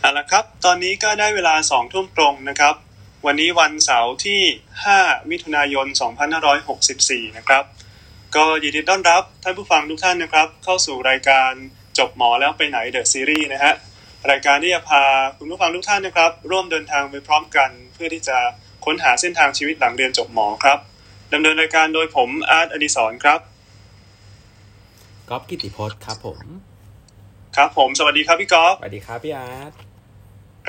เอาละครับ ตอนนี้ก็ได้เวลาสองทุ่มตรงนะครับ วันนี้วันเสาร์ที่ 5 มิถุนายน 2564 นะครับ ก็ยินดีต้อนรับท่านผู้ฟังทุกท่านนะครับ เข้าสู่รายการจบหมอแล้วไปไหนเดอะซีรีส์นะฮะ รายการที่จะพาคุณผู้ฟังทุกท่านนะครับ ร่วมเดินทางไปพร้อมกันเพื่อที่จะค้นหาเส้นทางชีวิตหลังเรียนจบหมอครับดำเนินรายการโดยผมอาร์ตอดิศรครับกอล์ฟกิติพจน์ครับผม ครับผม สวัสดีครับพี่กอล์ฟสวัสดีครับพี่อาร์ต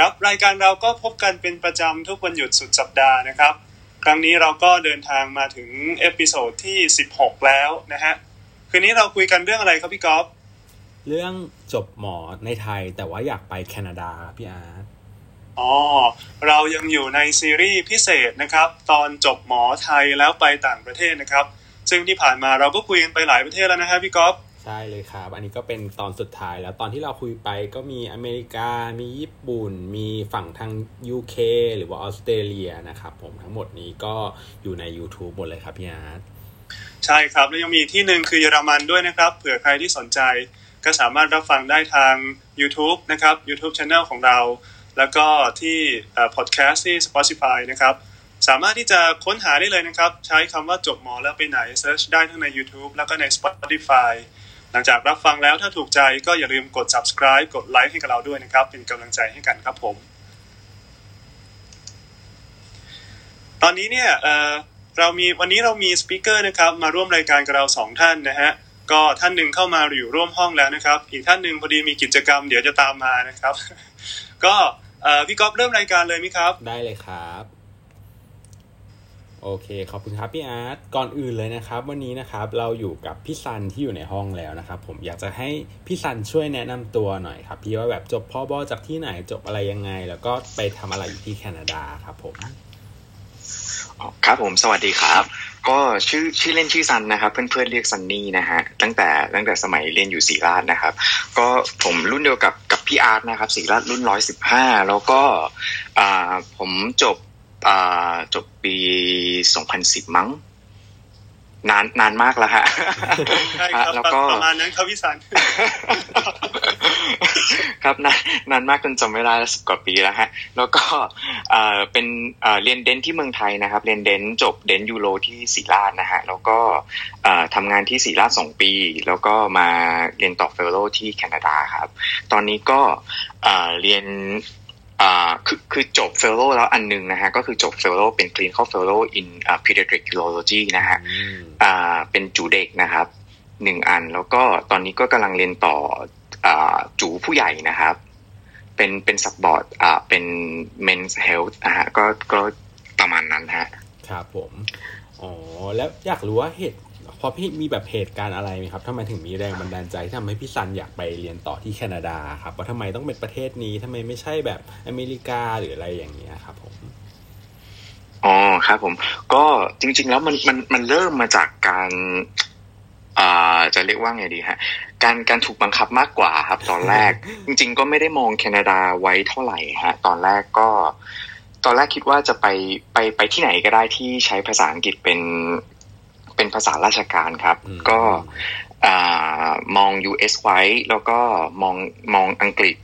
ครับรายการเราก็พบกันเป็นประจำทุกวันหยุดสุดสัปดาห์นะครับ ครั้งนี้เราก็เดินทางมาถึง episode ที่ 16 แล้วนะฮะคืนนี้เราคุยกันเรื่องอะไรครับพี่กอล์ฟเรื่องจบหมอในไทยแต่ว่าอยากไปแคนาดาครับพี่อาร์ตอ๋อเรายังอยู่ในซีรีส์พิเศษนะครับ ตอนจบหมอไทยแล้วไปต่างประเทศนะครับ ซึ่งที่ผ่านมาเราก็คุยกันไปหลายประเทศแล้วนะฮะพี่กอล์ฟใช่เลยครับ อันนี้ก็เป็นตอนสุดท้ายแล้วตอนที่เราคุยไปก็มีอเมริกา มีญี่ปุ่น มีฝั่งทาง UK หรือว่าออสเตรเลียนะครับผมทั้งหมดนี้ก็อยู่ใน YouTube หมดเลยครับพี่อาร์ตใช่ครับ แล้วยังมีที่หนึ่งคือเยอรมันด้วยนะครับ เผื่อใครที่สนใจก็สามารถรับฟังได้ทาง YouTube นะครับ YouTube Channel ของเรา แล้วก็ที่พอดแคสต์ที่ Spotify นะครับ สามารถที่จะค้นหาได้เลยนะครับ ใช้คำว่าจบหมอแล้วไปไหน search ได้ทั้งใน YouTube แล้วก็ใน Spotify หลังจากรับฟังแล้วถ้าถูกใจก็อย่าลืมกด subscribe กดไลค์ให้กับเราด้วยนะครับ เป็นกำลังใจให้กันครับผม ตอนนี้เนี่ยเออเรามีวันนี้เรามี speaker นะครับ มาร่วมรายการกับเราสองท่านนะฮะก็ท่านหนึ่งเข้ามาอยู่ร่วมห้องแล้วนะครับ อีกท่านหนึ่งพอดีมีกิจกรรมเดี๋ยวจะตามมานะครับ ก็พี่กอล์ฟเริ่มรายการเลยไหมครับ ได้เลยครับ โอเค ขอบคุณครับพี่อาร์ต ก่อนอื่นเลยนะครับ วันนี้นะครับเราอยู่กับพี่ซันที่อยู่ในห้องแล้วนะครับผมอยากจะให้พี่ซันช่วยแนะนำตัวหน่อยครับ พี่ว่าแบบจบพ่อบอจากที่ไหนจบอะไรยังไง แล้วก็ไปทำอะไรอยู่ที่แคนาดาครับผมครับผมสวัสดีครับ ก็ชื่อชื่อเล่นชื่อซันนะครับ เพื่อนๆเรียกซันนี่นะฮะตั้งแต่ตั้งแต่สมัยเรียนอยู่ศิริราชนะครับ ก็ผมรุ่นเดียวกับกับพี่อาร์ตนะครับศรีราชรุ่นร้อยสิบห้าแล้วก็อ่าผมจบ จบปีสองพันสิบมั้ง นานนานมากแล้วฮะใช่ครับแล้วก็ประมาณนั้นครับพี่สันครับนานนานมากจนจำไม่ได้แล้วสิบกว่าปีแล้วฮะ แล้วก็เอ่อเป็นเอ่อเรียนเดนที่เมืองไทยนะครับ เรียนเดนจบเดนยูโรที่ศรีราชนะฮะ แล้วก็เอ่อทำงานที่ศิริราชสองปี แล้วก็มาเรียนต่อ fellow ที่แคนาดาครับ ตอนนี้ก็เอ่อเรียน อ่าคือคือจบ fellow แล้วอันหนึงนะฮะ ก็คือจบเฟลโลเป็น clinical fellow in uh, pediatric urology นะฮะอืมอ่าเป็นยูโรเด็กนะครับหนึ่งอัน แล้วก็ตอนนี้ก็กำลังเรียนต่ออ่ายูโรผู้ใหญ่นะครับ เป็นเป็น subboard อ่าเป็น men's health นะฮะก็ก็ประมาณนั้นฮะ ครับผม อ๋อ แล้วอยากรู้ว่าเหตุ พอพี่มีแบบเหตุการณ์อะไรไหมครับทำไมถึงมีแรงบันดาลใจที่ทำให้พี่ซันอยากไปเรียนต่อที่แคนาดาครับว่าทำไมต้องเป็นประเทศนี้ทำไมไม่ใช่แบบอเมริกาหรืออะไรอย่างเงี้ยครับผมอ๋อครับผม ก็จริง ๆ แล้วมันมันมันเริ่มมาจากการอ่าจะเรียกว่าไงดีฮะการการถูกบังคับมากกว่าครับ ตอนแรก จริง ๆ ก็ไม่ได้มองแคนาดาไว้เท่าไหร่ฮะ ตอนแรกก็ ตอนแรกคิดว่าจะไปไปไปที่ไหนก็ได้ที่ใช้ภาษาอังกฤษเป็น เป็นภาษาราชการครับอืมก็อ่ามอง US ไว้แล้วก็มองมองอังกฤษ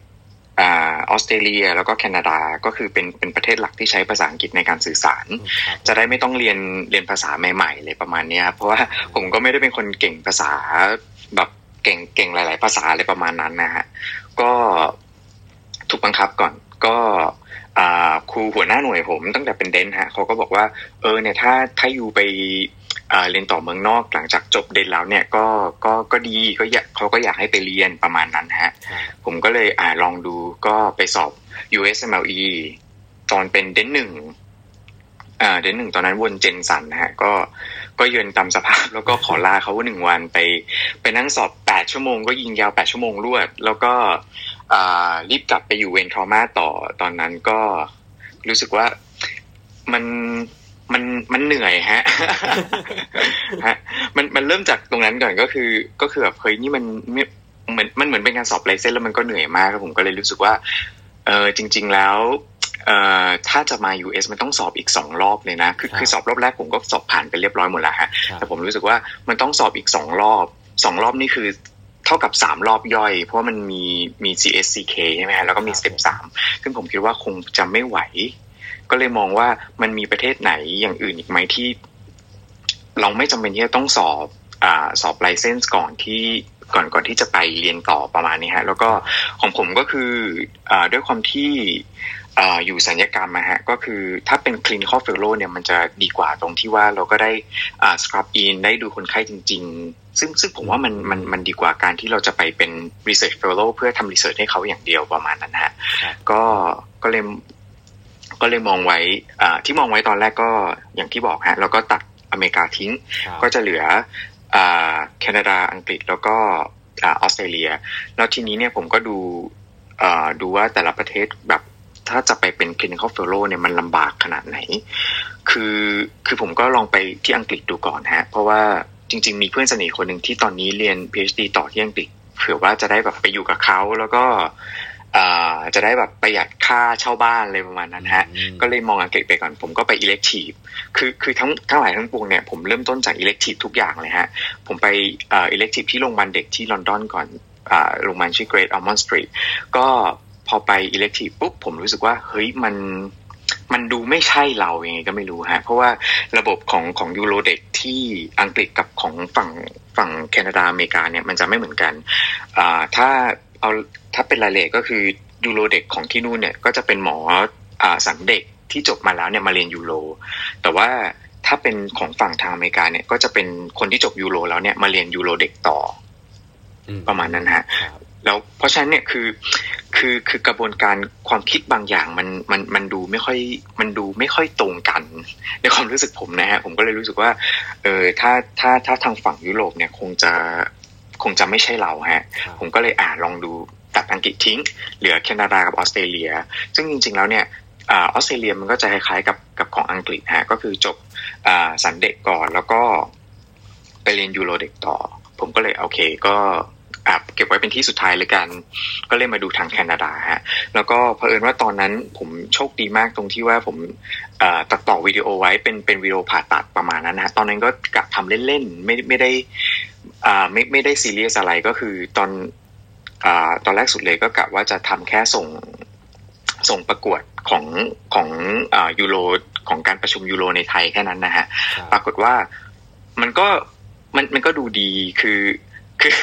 อ่าออสเตรเลียแล้วก็แคนาดาก็คือเป็นเป็นประเทศหลักที่ใช้ภาษาอังกฤษในการสื่อสารครับจะได้ไม่ต้องเรียนเรียนภาษาใหม่ๆเลยประมาณเนี้ยครับเพราะว่าผมก็ไม่ได้เป็นคนเก่งภาษาแบบเก่งเก่งหลาย ๆ ภาษาอะไรประมาณนั้นนะฮะก็ถูกบังคับก่อนก็อ่าครูหัวหน้าหน่วยผมตั้งแต่เป็นเดนฮะเขาก็บอกว่า เออเนี่ยถ้าถ้าอยู่ไปอ่า เรียนต่อเมืองนอกหลังจากจบเดนแล้วเนี่ยก็ก็ก็ดีก็อยากเขาก็อยากให้ไปเรียนประมาณนั้นฮะครับผมก็เลยอ่าลองดูก็ไปสอบ USMLE ตอนเป็นเดนหนึ่งอ่าเดนหนึ่งตอนนั้นวนเจนสันนะฮะก็ก็เยืนตามสภาพแล้วก็ขอลาเขาหนึ่งวันไป ไปนั่งสอบแปดชั่วโมงก็ยิงยาวแปดชั่วโมงรวด แล้วก็อ่ารีบกลับไปอยู่เวนทรมาต่อตอนนั้นก็รู้สึกว่ามัน มันมันเหนื่อยฮะฮะมันมันเริ่มจากตรงนั้นก่อนก็คือ ก็คือแบบเฮ้ยนี่มันไม่เหมือนมันเหมือนเป็นการสอบไลเซนแล้วมันก็เหนื่อยมากครับผมก็เลยรู้สึกว่า เออจริง ๆแล้วเอ่อถ้าจะมา US มันต้องสอบอีกสองรอบเลยนะ คือครับคือสอบรอบแรกผมก็สอบผ่านไปเรียบร้อยหมดแล้วฮะครับแต่ผมรู้สึกว่ามันต้องสอบอีกสองรอบสองรอบนี่คือเท่ากับสามรอบย่อย เพราะว่ามันมีมี CSCK ใช่ไหมฮะแล้วก็มีสเต็ปสามซึ่งผมคิดว่าคงจะไม่ไหว ก็เลยมองว่ามันมีประเทศไหนอย่างอื่นอีกไหมที่ เราไม่จำเป็นที่จะต้องสอบอ่าสอบไลเซนส์ก่อนที่ก่อนก่อนที่จะไปเรียนต่อประมาณนี้ฮะแล้วก็ของผมก็คืออ่าด้วยความที่อ่าอยู่สัญญกรรมนะฮะก็คือถ้าเป็น clinical fellow เนี่ยมันจะดีกว่าตรงที่ว่าเราก็ได้อ่า scrub in ได้ดูคนไข้จริง ๆ ซึ่งซึ่งผมว่ามันมันมันดีกว่าการที่เราจะไปเป็น research fellow เพื่อทำ research ให้เขาอย่างเดียวประมาณนั้นฮะครับก็ก็เลย ก็เลยมองไว้อ่าที่มองไว้ตอนแรกก็อย่างที่บอกฮะแล้วก็ตัดอเมริกาทิ้งครับก็จะเหลืออ่าแคนาดาอังกฤษแล้วก็อ่าออสเตรเลีย แล้วทีนี้เนี่ยผมก็ดูอ่าดูว่าแต่ละประเทศแบบถ้าจะไปเป็น clinical fellow เนี่ยมันลำบากขนาดไหน คือคือผมก็ลองไปที่อังกฤษดูก่อนฮะ เพราะว่าจริง ๆ มีเพื่อนสนิทคนหนึ่งที่ตอนนี้เรียน PhD ต่อที่อังกฤษเผื่อว่าจะได้แบบไปอยู่กับเขาแล้วก็อ่า จะได้แบบประหยัดค่าเช่าบ้านอะไรประมาณนั้นฮะอืมก็เลยมองอังกฤษไปก่อนผมก็ไป elective คือคือทั้งทั้งหลายทั้งปวงเนี่ยผมเริ่มต้นจาก elective ทุกอย่างเลยฮะ ผมไปเอ่อ elective ที่โรงพยาบาลเด็กที่ลอนดอนก่อนอ่าโรงพยาบาลชื่อ Great Ormond Street ก็พอไป elective ปุ๊บผมรู้สึกว่าเฮ้ยมันมันดูไม่ใช่เรายังไงก็ไม่รู้ฮะ เพราะว่าระบบของของยูโรเด็กที่อังกฤษกับของฝั่งฝั่งแคนาดาอเมริกาเนี่ยมันจะไม่เหมือนกันอ่าถ้าเอา ถ้าเป็นรายละเอียดก็คือยูโรเด็กของที่นู่นเนี่ยก็จะเป็นหมออ่าสันเด็กที่จบมาแล้วเนี่ยมาเรียนยูโร แต่ว่าถ้าเป็นของฝั่งทางอเมริกาเนี่ยก็จะเป็นคนที่จบยูโรแล้วเนี่ยมาเรียนยูโรเด็กต่ออืประมาณนั้นฮะครับแล้วเพราะฉะนั้นเนี่ยคือคือคือกระบวนการความคิดบางอย่างมันมันมันดูไม่ค่อยมันดูไม่ค่อยตรงกัน ในความรู้สึกผมนะฮะผมก็เลยรู้สึกว่าเออถ้าถ้าถ้าทางฝั่งยุโรปเนี่ยคงจะคงจะไม่ใช่เราฮะครับผมก็เลยอ่าลองดู ตัดอังกฤษทิ้ง เหลือแคนาดากับออสเตรเลีย ซึ่งจริง ๆ แล้วเนี่ยออสเตรเลียมันก็จะคล้ายๆกับกับของอังกฤษฮะก็คือจบอสันเด็กก่อนแล้วก็ไปเรียนยูโรเด็กต่อ ผมก็เลยโอเคก็เก็บไว้เป็นที่สุดท้ายเลยกัน ก็เลยมาดูทางแคนาดาฮะ แล้วก็เผอิญว่าตอนนั้นผมโชคดีมากตรงที่ว่าผมตัดต่อวิดีโอไว้เป็นเป็นวิดีโอผ่าตัดประมาณนั้นนะฮะตอนนั้นก็กะทำเล่นๆ ไม่ไม่ได้ไม่ไม่ได้ซีเรียสอะไรก็คือตอน อ่าตอนแรกสุดเลยก็กะว่าจะทำแค่ส่งส่งประกวดของของอ่ายูโรของการประชุมยูโรในไทยแค่นั้นนะฮะครับปรากฏว่ามันก็มันมันก็ดูดีคือคือ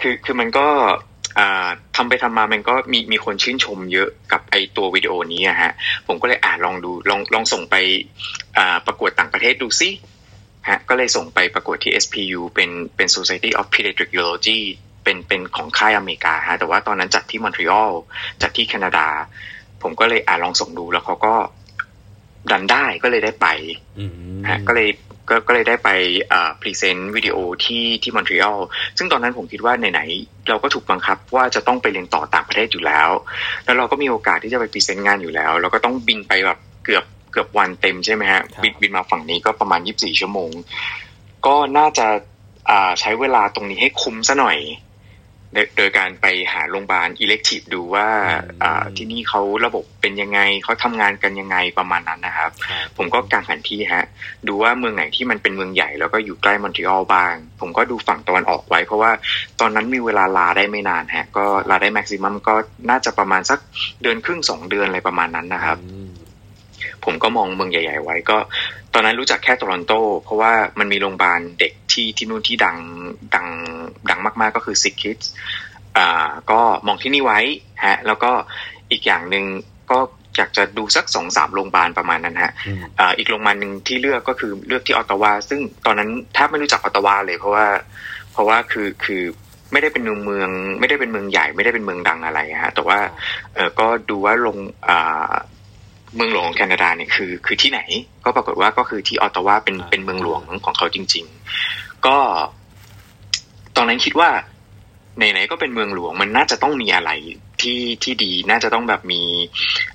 คือคือมันก็อ่าทำไปทำมามันก็มีมีคนชื่นชมเยอะกับไอตัววิดีโอนี้อะฮะ ผมก็เลยอ่าลองดูลองลองส่งไปอ่าประกวดต่างประเทศดูซิฮะก็เลยส่งไปประกวดที่ SPU เป็นเป็น Society of Pediatric Urology เป็นเป็นของค่ายอเมริกาฮะแต่ว่าตอนนั้นจัดที่มอนทรีออลจัดที่แคนาดา ผมก็เลยอ่าลองส่งดูแล้วเขาก็ดันได้ก็เลยได้ไปอืมฮะก็เลยก็ก็เลยได้ไป present วิดีโอที่ที่มอนทรีออลซึ่งตอนนั้นผมคิดว่าไหนๆเราก็ถูกบังคับว่าจะต้องไปเรียนต่อต่างประเทศอยู่แล้ว แล้วเราก็มีโอกาสที่จะไป present งานอยู่แล้ว เราก็ต้องบินไปแบบเกือบเกือบวันเต็มใช่ไหมฮะบินบินมาฝั่งนี้ก็ประมาณ 24 ชั่วโมง ก็น่าจะอ่าใช้เวลาตรงนี้ให้คุ้มซะหน่อย โดยโดยการไปหาโรงพยาบาลอิเล็กทีฟดูว่าอ่าที่นี่เขาระบบเป็นยังไงเขาทำงานกันยังไงประมาณนั้นนะครับครับ ผมก็กางแผนที่ฮะ ดูว่าเมืองไหนที่มันเป็นเมืองใหญ่แล้วก็อยู่ใกล้มอนทรีออลบ้าง ผมก็ดูฝั่งตะวันออกไว้ เพราะว่าตอนนั้นมีเวลาลาได้ไม่นานฮะ ก็ลาได้แม็กซิมัมก็น่าจะประมาณสักเดือนครึ่งสองเดือนอะไรประมาณนั้นนะครับอืม ผมก็มองเมืองใหญ่ ๆ ไว้ก็ ตอนนั้นรู้จักแค่โตรอนโต เพราะว่ามันมีโรงพยาบาลเด็กที่ที่นู่นที่ดังดังดังมากๆก็คือ Sick Kids อ่าก็มองที่นี่ไว้ฮะ แล้วก็อีกอย่างหนึ่งก็อยากจะดูสักสองสามโรงพยาบาลประมาณนั้นฮะอืมอ่าอีกโรงพยาบาลหนึ่งที่เลือกก็คือเลือกที่ออตตาวา ซึ่งตอนนั้นแทบไม่รู้จักออตตาวาเลย เพราะว่า เพราะว่าคือคือไม่ได้เป็นเมืองเมืองไม่ได้เป็นเมืองใหญ่ ไม่ได้เป็นเมืองดังอะไรฮะ แต่ว่าเออก็ดูว่าลงอ่า เมืองหลวงของแคนาดาเนี่ยคือคือที่ไหน ก็ปรากฏว่าก็คือที่ออตตาวาเป็นอ่าเป็นเมืองหลวงของเขาจริง ๆ ก็ ตอนนั้นคิดว่าไหนๆก็เป็นเมืองหลวงมันน่าจะต้องมีอะไรที่ที่ดีน่าจะต้องแบบมี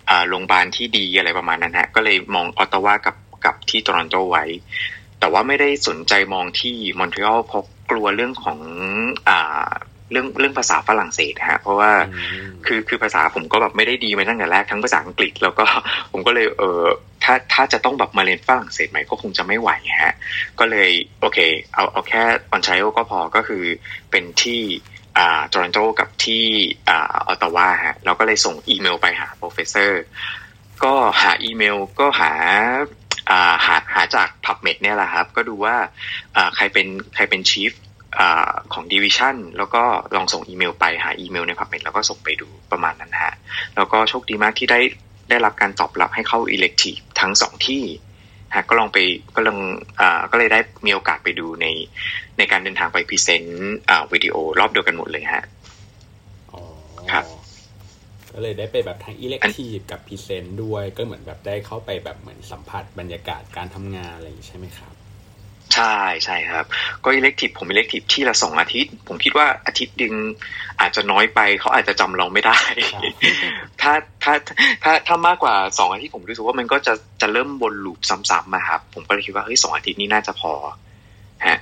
อ่าโรงพยาบาลที่ดีอะไรประมาณนั้นฮะก็เลยมองออตตาวากับกับที่โตรอนโตไว้ แต่ว่าไม่ได้สนใจมองที่มอนทรีออลเพราะกลัวเรื่องของอ่า เรื่องเรื่องภาษาฝรั่งเศสฮะเพราะว่าอืมคือคือภาษาผมก็แบบไม่ได้ดีมาตั้งแต่แรกทั้งภาษาอังกฤษ แล้วก็ผมก็เลยเออถ้าถ้าจะต้องแบบมาเรียนฝรั่งเศสใหม่ก็คงจะไม่ไหวฮะก็เลยโอเค เอาเอาแค่ออนแทรีโอก็พอก็คือเป็นที่อ่าโตรอนโตกับที่อ่าออตตาวาฮะเราก็เลยส่งอีเมลไปหา professorก็หาอีเมลก็หาอ่าหาหาจาก PubMed เนี่ยแหละครับ ก็ดูว่าอ่าใครเป็นใครเป็น chief อ่าของ division แล้วก็ลองส่งอีเมลไปหาอีเมลใน PubMed แล้วก็ส่งไปดูประมาณนั้นฮะแล้วก็โชคดีมากที่ได้ได้รับการตอบรับให้เข้า elective ทั้งสองที่ฮะก็ลองไปก็ลองอ่าก็เลยได้มีโอกาสไปดูในในการเดินทางไป present อ่าวิดีโอรอบเดียวกันหมดเลยฮะอ๋อครับก็เลยได้ไปแบบทั้ง elective กับ present ด้วย ก็เหมือนแบบได้เข้าไปแบบเหมือนสัมผัสบรรยากาศการทำงานอะไรอย่างนี้ใช่ไหมครับ ใช่ใช่ครับ ก็ elective ผม elective ที่ละสองอาทิตย์ ผมคิดว่าอาทิตย์นึงอาจจะน้อยไปเขาอาจจะจำเราไม่ได้ครับถ้าถ้าถ้าถ้ามากกว่าสองอาทิตย์ผมรู้สึกว่ามันก็จะจะเริ่มวน loop ซ้ำๆมาครับผมก็เลยคิดว่าเฮ้ยสองอาทิตย์นี้น่าจะพอฮะ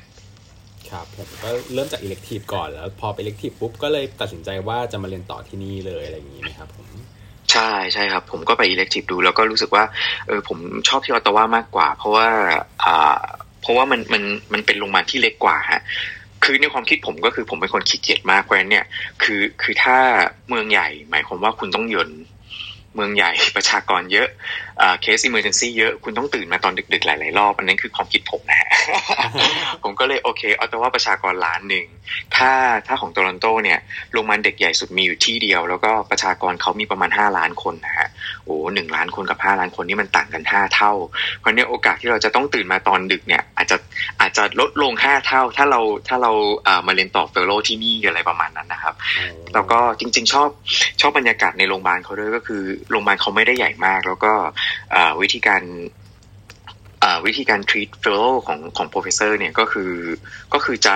ครับผมก็เริ่มจาก elective ก่อนแล้ว พอไป elective ปุ๊บก็เลยตัดสินใจว่าจะมาเรียนต่อที่นี่เลยอะไรอย่างนี้ไหมครับผมใช่ใช่ครับ ผมก็ไป elective ดูแล้วก็รู้สึกว่าเออผมชอบที่ออตตาวามากกว่า เพราะว่าอ่า เพราะว่ามันมันมันเป็นโรงพยาบาลที่เล็กกว่าฮะคือในความคิดผมก็คือผมเป็นคนขี้เกียจมากเพราะฉะนั้นเนี่ยคือคือถ้าเมืองใหญ่หมายความว่าคุณต้องยนเมืองใหญ่ประชากรเยอะเคส emergency เยอะคุณต้องตื่นมาตอนดึกๆ หลายๆรอบอันนั้นคือความคิดผมนะฮะผมก็เลยโอเคเอาแต่ว่าประชากรล้านหนึ่งถ้าถ้าของโตลอนโตเนี่ยโรงพยาบาลเด็กใหญ่สุดมีอยู่ที่เดียว แล้วก็ประชากรเขามีประมาณห้าล้านคนนะฮะโอ้หนึ่งล้านคนกับห้าล้านคนนี่มันต่างกันห้าเท่า เพราะเนี่ยโอกาสที่เราจะต้องตื่นมาตอนดึกเนี่ย อาจจะอาจจะลดลงห้าเท่า ถ้าเราถ้าเราเอ่อมาเรียนต่อเฟลโลที่นี่อะไรประมาณนั้นนะครับ แล้วก็จริง ๆ ชอบชอบบรรยากาศในโรงพยาบาลเขาด้วยก็คือโรงพยาบาลเขาไม่ได้ใหญ่มาก แล้วก็เอ่อวิธีการเอ่อ วิธีการ treat fellow ของของ professor เนี่ยก็คือก็คือจะ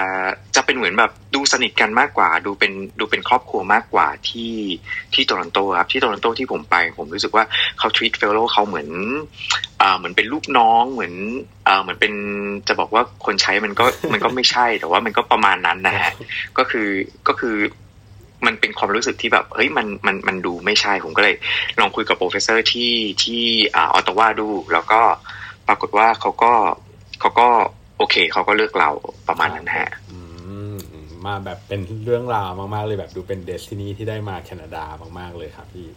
จะเป็นเหมือนแบบดูสนิทกันมากกว่า ดูเป็นดูเป็นครอบครัวมากกว่าที่ที่โตลอนโตครับที่โตลอนโตที่ผมไป ผมรู้สึกว่าเขา treat fellow เขาเหมือนอ่าเหมือนเป็นลูกน้องเหมือนอ่าเหมือนเป็นจะบอกว่าคนใช้มันก็มันก็ไม่ใช่แต่ว่ามันก็ประมาณนั้นนะฮะก็คือก็คือมันเป็นความรู้สึกที่แบบ เฮ้ย มัน มัน มันดูไม่ใช่ ผมก็เลย ลองคุยกับ professor ที่ที่อ่าออตตาวาดู แล้วก็ ปรากฏว่าเขาก็เขาก็โอเคเขาก็เลือกเราประมาณนั้นฮะอืมอืมมาแบบเป็นเรื่องราวมากๆเลยแบบดูเป็น destiny ที่ได้มาแคนาดามากๆเลยครับพี่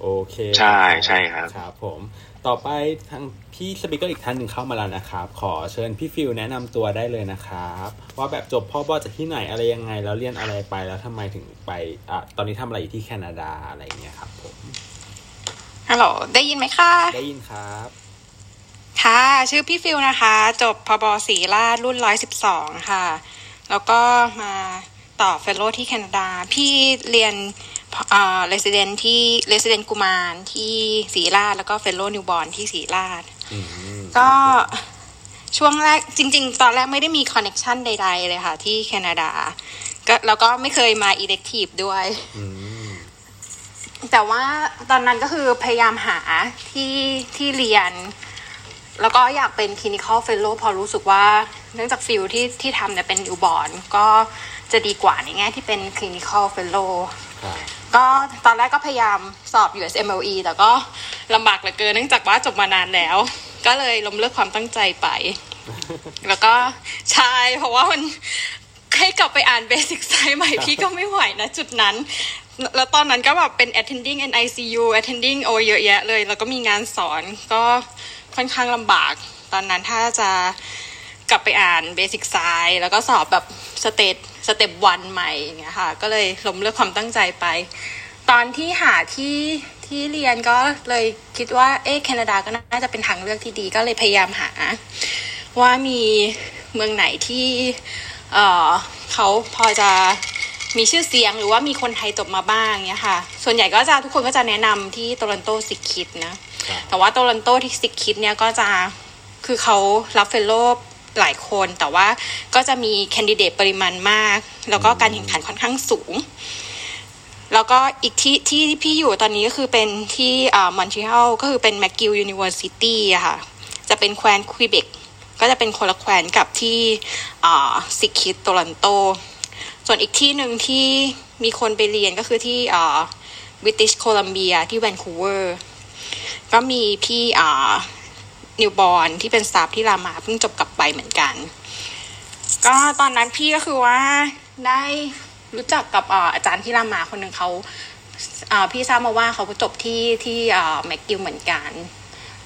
โอเค ใช่ใช่ครับครับผมต่อไปทางพี่ speaker อีกท่านหนึ่งเข้ามาแล้วนะครับ ขอเชิญพี่ฟิลแนะนำตัวได้เลยนะครับ ว่าแบบจบพ่อบอจากที่ไหนอะไรยังไง แล้วเรียนอะไรไปแล้วทำไมถึงไปอะตอนนี้ทำอะไรอยู่ที่แคนาดาอะไรอย่างเงี้ยครับผมฮัลโหลได้ยินไหมคะได้ยินครับ ค่ะ ชื่อพี่ฟิลนะคะ จบพบศิริราชรุ่นร้อยสิบสองค่ะ แล้วก็มาต่อ fellow ที่แคนาดา พี่เรียนเอ่อเรส i เดนที่เรส i เดนกุมารที่ศรีราชแล้วก็เฟลโลนิวบอร์นที่ศรีราชอืมก็ช่วงแรกจริง ๆ ตอนแรกไม่ได้มี connection ใด ๆ เลยค่ะ ที่แคนาดาก็แล้วก็ไม่เคยมา elective ด้วยอืมแต่ว่าตอนนั้นก็คือพยายามหาที่ที่เรียน แล้วก็อยากเป็น clinical fellow พอรู้สึกว่าเนื่องจาก field ที่ที่ทำเนี่ยเป็น newborn ก็จะดีกว่าในแง่ที่เป็น clinical fellow ครับก็ตอนแรกก็พยายามสอบ USMLE แต่ก็ลำบากเหลือเกินเนื่องจากว่าจบมานานแล้ว ก็เลยล้มเลิกความตั้งใจไป แล้วก็ใช่เพราะว่ามันให้กลับไปอ่าน basic sci ใหม่พี่ก็ไม่ไหวนะจุดนั้น แล้วตอนนั้นก็แบบเป็น attending NICU attending โอเยอะแยะเลย แล้วก็มีงานสอนก็ ค่อนข้างลำบาก ตอนนั้นถ้าจะกลับไปอ่าน basic sci แล้วก็สอบแบบ step step one ใหม่อย่างเงี้ยค่ะ ก็เลยล้มเลิกความตั้งใจไป ตอนที่หาที่ที่เรียนก็เลยคิดว่าเอ๊ะแคนาดาก็น่าจะเป็นทางเลือกที่ดี ก็เลยพยายามหา ว่ามีเมืองไหนที่เออเขาพอจะ มีชื่อเสียงหรือว่ามีคนไทยจบมาบ้างเนี้ยค่ะ ส่วนใหญ่ก็จะทุกคนก็จะแนะนำที่โตลอนโตซิกคิดนะครับแต่ว่าโตลอนโตที่ซิกคิดเนี่ยก็จะคือเขารับเฟลโลหลายคน แต่ว่าก็จะมีแคนดิเดตปริมาณมาก แล้วก็การแข่งขันค่อนข้างสูง แล้วก็อีกที่ที่พี่อยู่ตอนนี้ก็คือเป็นที่อ่ามอนทรีออลก็คือเป็น McGill University อะค่ะ จะเป็นแคว้นควิเบกก็จะเป็นคนละแคว้นกับที่อ่า SickKids Toronto ส่วนอีกที่หนึ่งที่มีคนไปเรียนก็คือที่อ่าบริติชโคลัมเบียที่แวนคูเวอร์ก็มีพี่อ่า newborn ที่เป็น staff ที่รามาเพิ่งจบกลับไปเหมือนกัน ก็ตอนนั้นพี่ก็คือว่าได้รู้จักกับอาจารย์ที่รามาคนหนึ่งเขาพี่ทราบมาว่าเขาจบที่ที่ McGill เหมือนกัน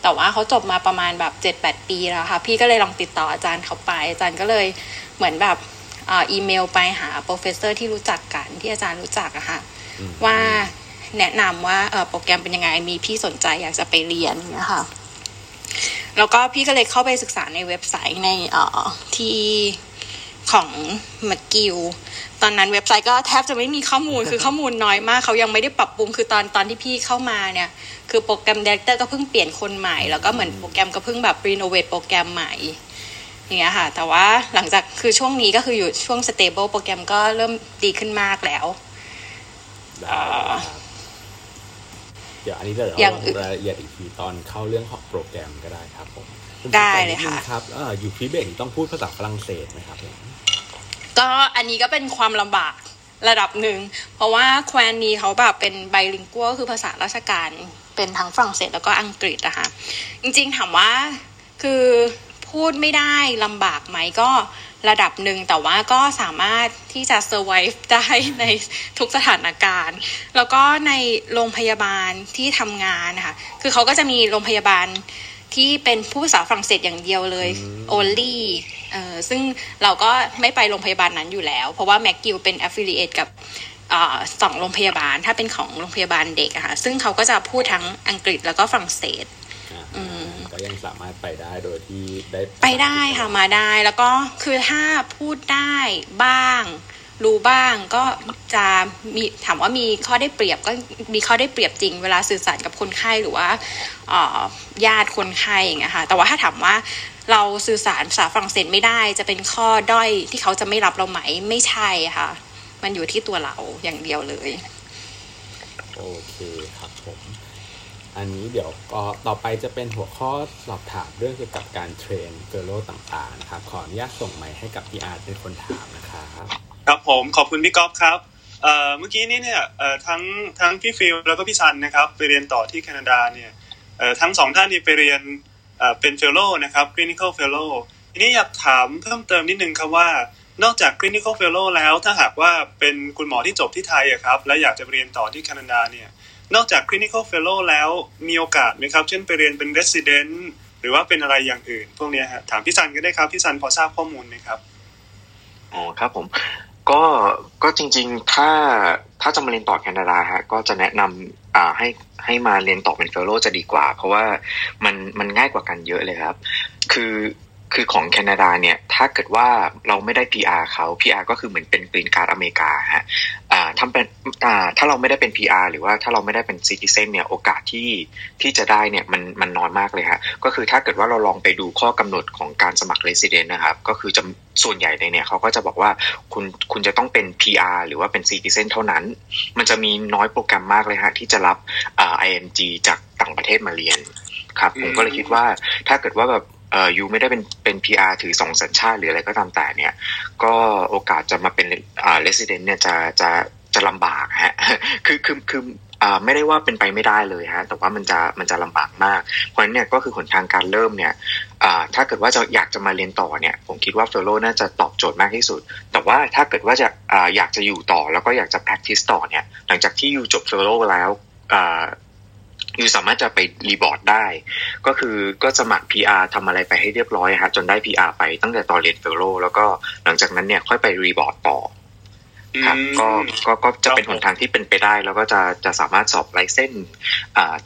แต่ว่าเขาจบมาประมาณแบบเจ็ดแปดปีแล้วค่ะ พี่ก็เลยลองติดต่ออาจารย์เขาไป อาจารย์ก็เลยเหมือนแบบ อีเมลไปหา professor ที่รู้จักกันที่อาจารย์รู้จักอะค่ะว่าแนะนำว่าโปรแกรมเป็นยังไงมีพี่สนใจอยากจะไปเรียนนะคะแล้วก็พี่ก็เลยเข้าไปศึกษาในเว็บไซต์ในเอ่อที่ของ McGill ตอนนั้นเว็บไซต์ก็แทบจะไม่มีข้อมูลคือข้อมูลน้อยมากเขายังไม่ได้ปรับปรุงคือตอนตอนที่พี่เข้ามาเนี่ย คือ program director ก็เพิ่งเปลี่ยนคนใหม่ แล้วก็เหมือนโปรแกรมก็เพิ่งแบบ renovate โปรแกรมใหม่ อย่างเงี้ยค่ะ แต่ว่าหลังจากคือช่วงนี้ก็คืออยู่ช่วง stable โปรแกรมก็เริ่มดีขึ้นมากแล้วเดี๋ยวอันนี้เดี๋ยวเรารายละเอียดอีกทีตอนเข้าเรื่องของโปรแกรมก็ได้ครับผมได้เลยค่ะครับออยู่พีเบกต้องพูดภาษาฝรั่งเศสไหมครับก็อันนี้ก็เป็นความลำบากระดับหนึ่ง เพราะว่าแควนนีเขาแบบเป็นไบลิงกัวคือภาษาราชการเป็นทั้งฝรั่งเศสแล้วก็อังกฤษนะคะจริงๆถามว่าคือ พูดไม่ได้ลำบากไหมก็ระดับหนึ่งแต่ว่าก็สามารถที่จะ survive ได้ในทุกสถานการณ์ แล้วก็ในโรงพยาบาลที่ทำงานนะคะคือเขาก็จะมีโรงพยาบาลที่เป็นผู้ภาษาฝรั่งเศสอย่างเดียวเลย only เออซึ่งเราก็ไม่ไปโรงพยาบาลนั้นอยู่แล้ว เพราะว่าแม็กกิวเป็น affiliate กับสองโรงพยาบาลถ้าเป็นของโรงพยาบาลเด็กอะค่ะซึ่งเขาก็จะพูดทั้งอังกฤษแล้วก็ฝรั่งเศส ก็ยังสามารถไปได้โดยที่ได้ไปได้ค่ะมาได้แล้วก็คือถ้าพูดได้บ้าง รู้บ้างก็จะมีถามว่ามีข้อได้เปรียบก็มีข้อได้เปรียบจริง เวลาสื่อสารกับคนไข้หรือว่าญาติคนไข้อย่างเงี้ยค่ะแต่ว่าถ้าถามว่าเราสื่อสารภาษาฝรั่งเศสไม่ได้ จะเป็นข้อด้อยที่เขาจะไม่รับเราไหมไม่ใช่ค่ะ มันอยู่ที่ตัวเราอย่างเดียวเลย โอเคครับผม อันนี้เดี๋ยวก็ต่อไปจะเป็นหัวข้อสอบถามเรื่องเกี่ยวกับการ train fellow ต่างๆนะครับ ขออนุญาตส่งไมค์ให้กับพี่อาร์ตเป็นคนถามนะครับครับผมขอบคุณพี่ก๊อฟครับเมื่อกี้นี้เนี่ยทั้งทั้งพี่ฟิลแล้วก็พี่ซันนะครับไปเรียนต่อที่แคนาดาเนี่ยทั้งสองท่านนี่ไปเรียนเป็น fellow นะครับ clinical fellow ทีนี้อยากถามเพิ่มเติมนิดนึงครับว่านอกจาก clinical fellow แล้วถ้าหากว่าเป็นคุณหมอที่จบที่ไทยครับ และอยากจะเรียนต่อที่แคนาดาเนี่ย นอกจาก clinical fellow แล้วมีโอกาสไหมครับ เช่นไปเรียนเป็น resident หรือว่าเป็นอะไรอย่างอื่น พวกนี้ฮะถามพี่ซันก็ได้ครับ พี่ซันพอทราบข้อมูลไหมครับอ๋อครับผมก็ก็จริงๆ ถ้าถ้าจะมาเรียนต่อแคนาดาฮะก็จะแนะนำอ่าให้ให้มาเรียนต่อเป็น fellow จะดีกว่า เพราะว่ามันมันง่ายกว่ากันเยอะเลยครับ คือ คือของแคนาดาเนี่ยถ้าเกิดว่าเราไม่ได้ PR เขา PR ก็คือเหมือนเป็น green card อเมริกาฮะอ่าถ้าเป็นถ้าเราไม่ได้เป็น PR หรือว่าถ้าเราไม่ได้เป็นซิติเซนเนี่ยโอกาสที่ที่จะได้เนี่ยมันมันน้อยมากเลยฮะก็คือถ้าเกิดว่าเราลองไปดูข้อกำหนดของการสมัครเรสซิเดนต์นะครับก็คือจะส่วนใหญ่ในเนี่ยเขาก็จะบอกว่าคุณคุณจะต้องเป็น PR หรือว่าเป็นซิติเซนเท่านั้น มันจะมีน้อยโปรแกรมมากเลยฮะที่จะรับอ่า IMG จากต่างประเทศมาเรียนครับผมก็เลยคิดว่าถ้าเกิดว่าแบบ เอ่อยูไม่ได้เป็นเป็น PR ถือสองสัญชาติหรืออะไรก็ตามแต่เนี่ย ก็โอกาสจะมาเป็นอ่า resident เนี่ยจะจะจะลำบากฮะคือคือคืออ่าไม่ได้ว่าเป็นไปไม่ได้เลยฮะ แต่ว่ามันจะมันจะลำบากมาก เพราะฉะนั้นเนี่ยก็คือหนทางการเริ่มเนี่ยอ่าถ้าเกิดว่าจะอยากจะมาเรียนต่อเนี่ย ผมคิดว่า fellow น่าจะตอบโจทย์มากที่สุด แต่ว่าถ้าเกิดว่าจะอ่าอยากจะอยู่ต่อแล้วก็อยากจะ practice ต่อเนี่ย หลังจากที่อยู่จบ fellow แล้วอ่า you สามารถจะไป reboard ได้ ก็คือก็สมัคร PR ทำอะไรไปให้เรียบร้อยฮะจนได้ PR ไปตั้งแต่ตอนเรียน fellow แล้วก็หลังจากนั้นเนี่ยค่อยไปรีบอร์ดต่อครับก็ก็ก็จะเป็นหนทางที่เป็นไปได้ แล้วก็จะจะสามารถสอบไลเซน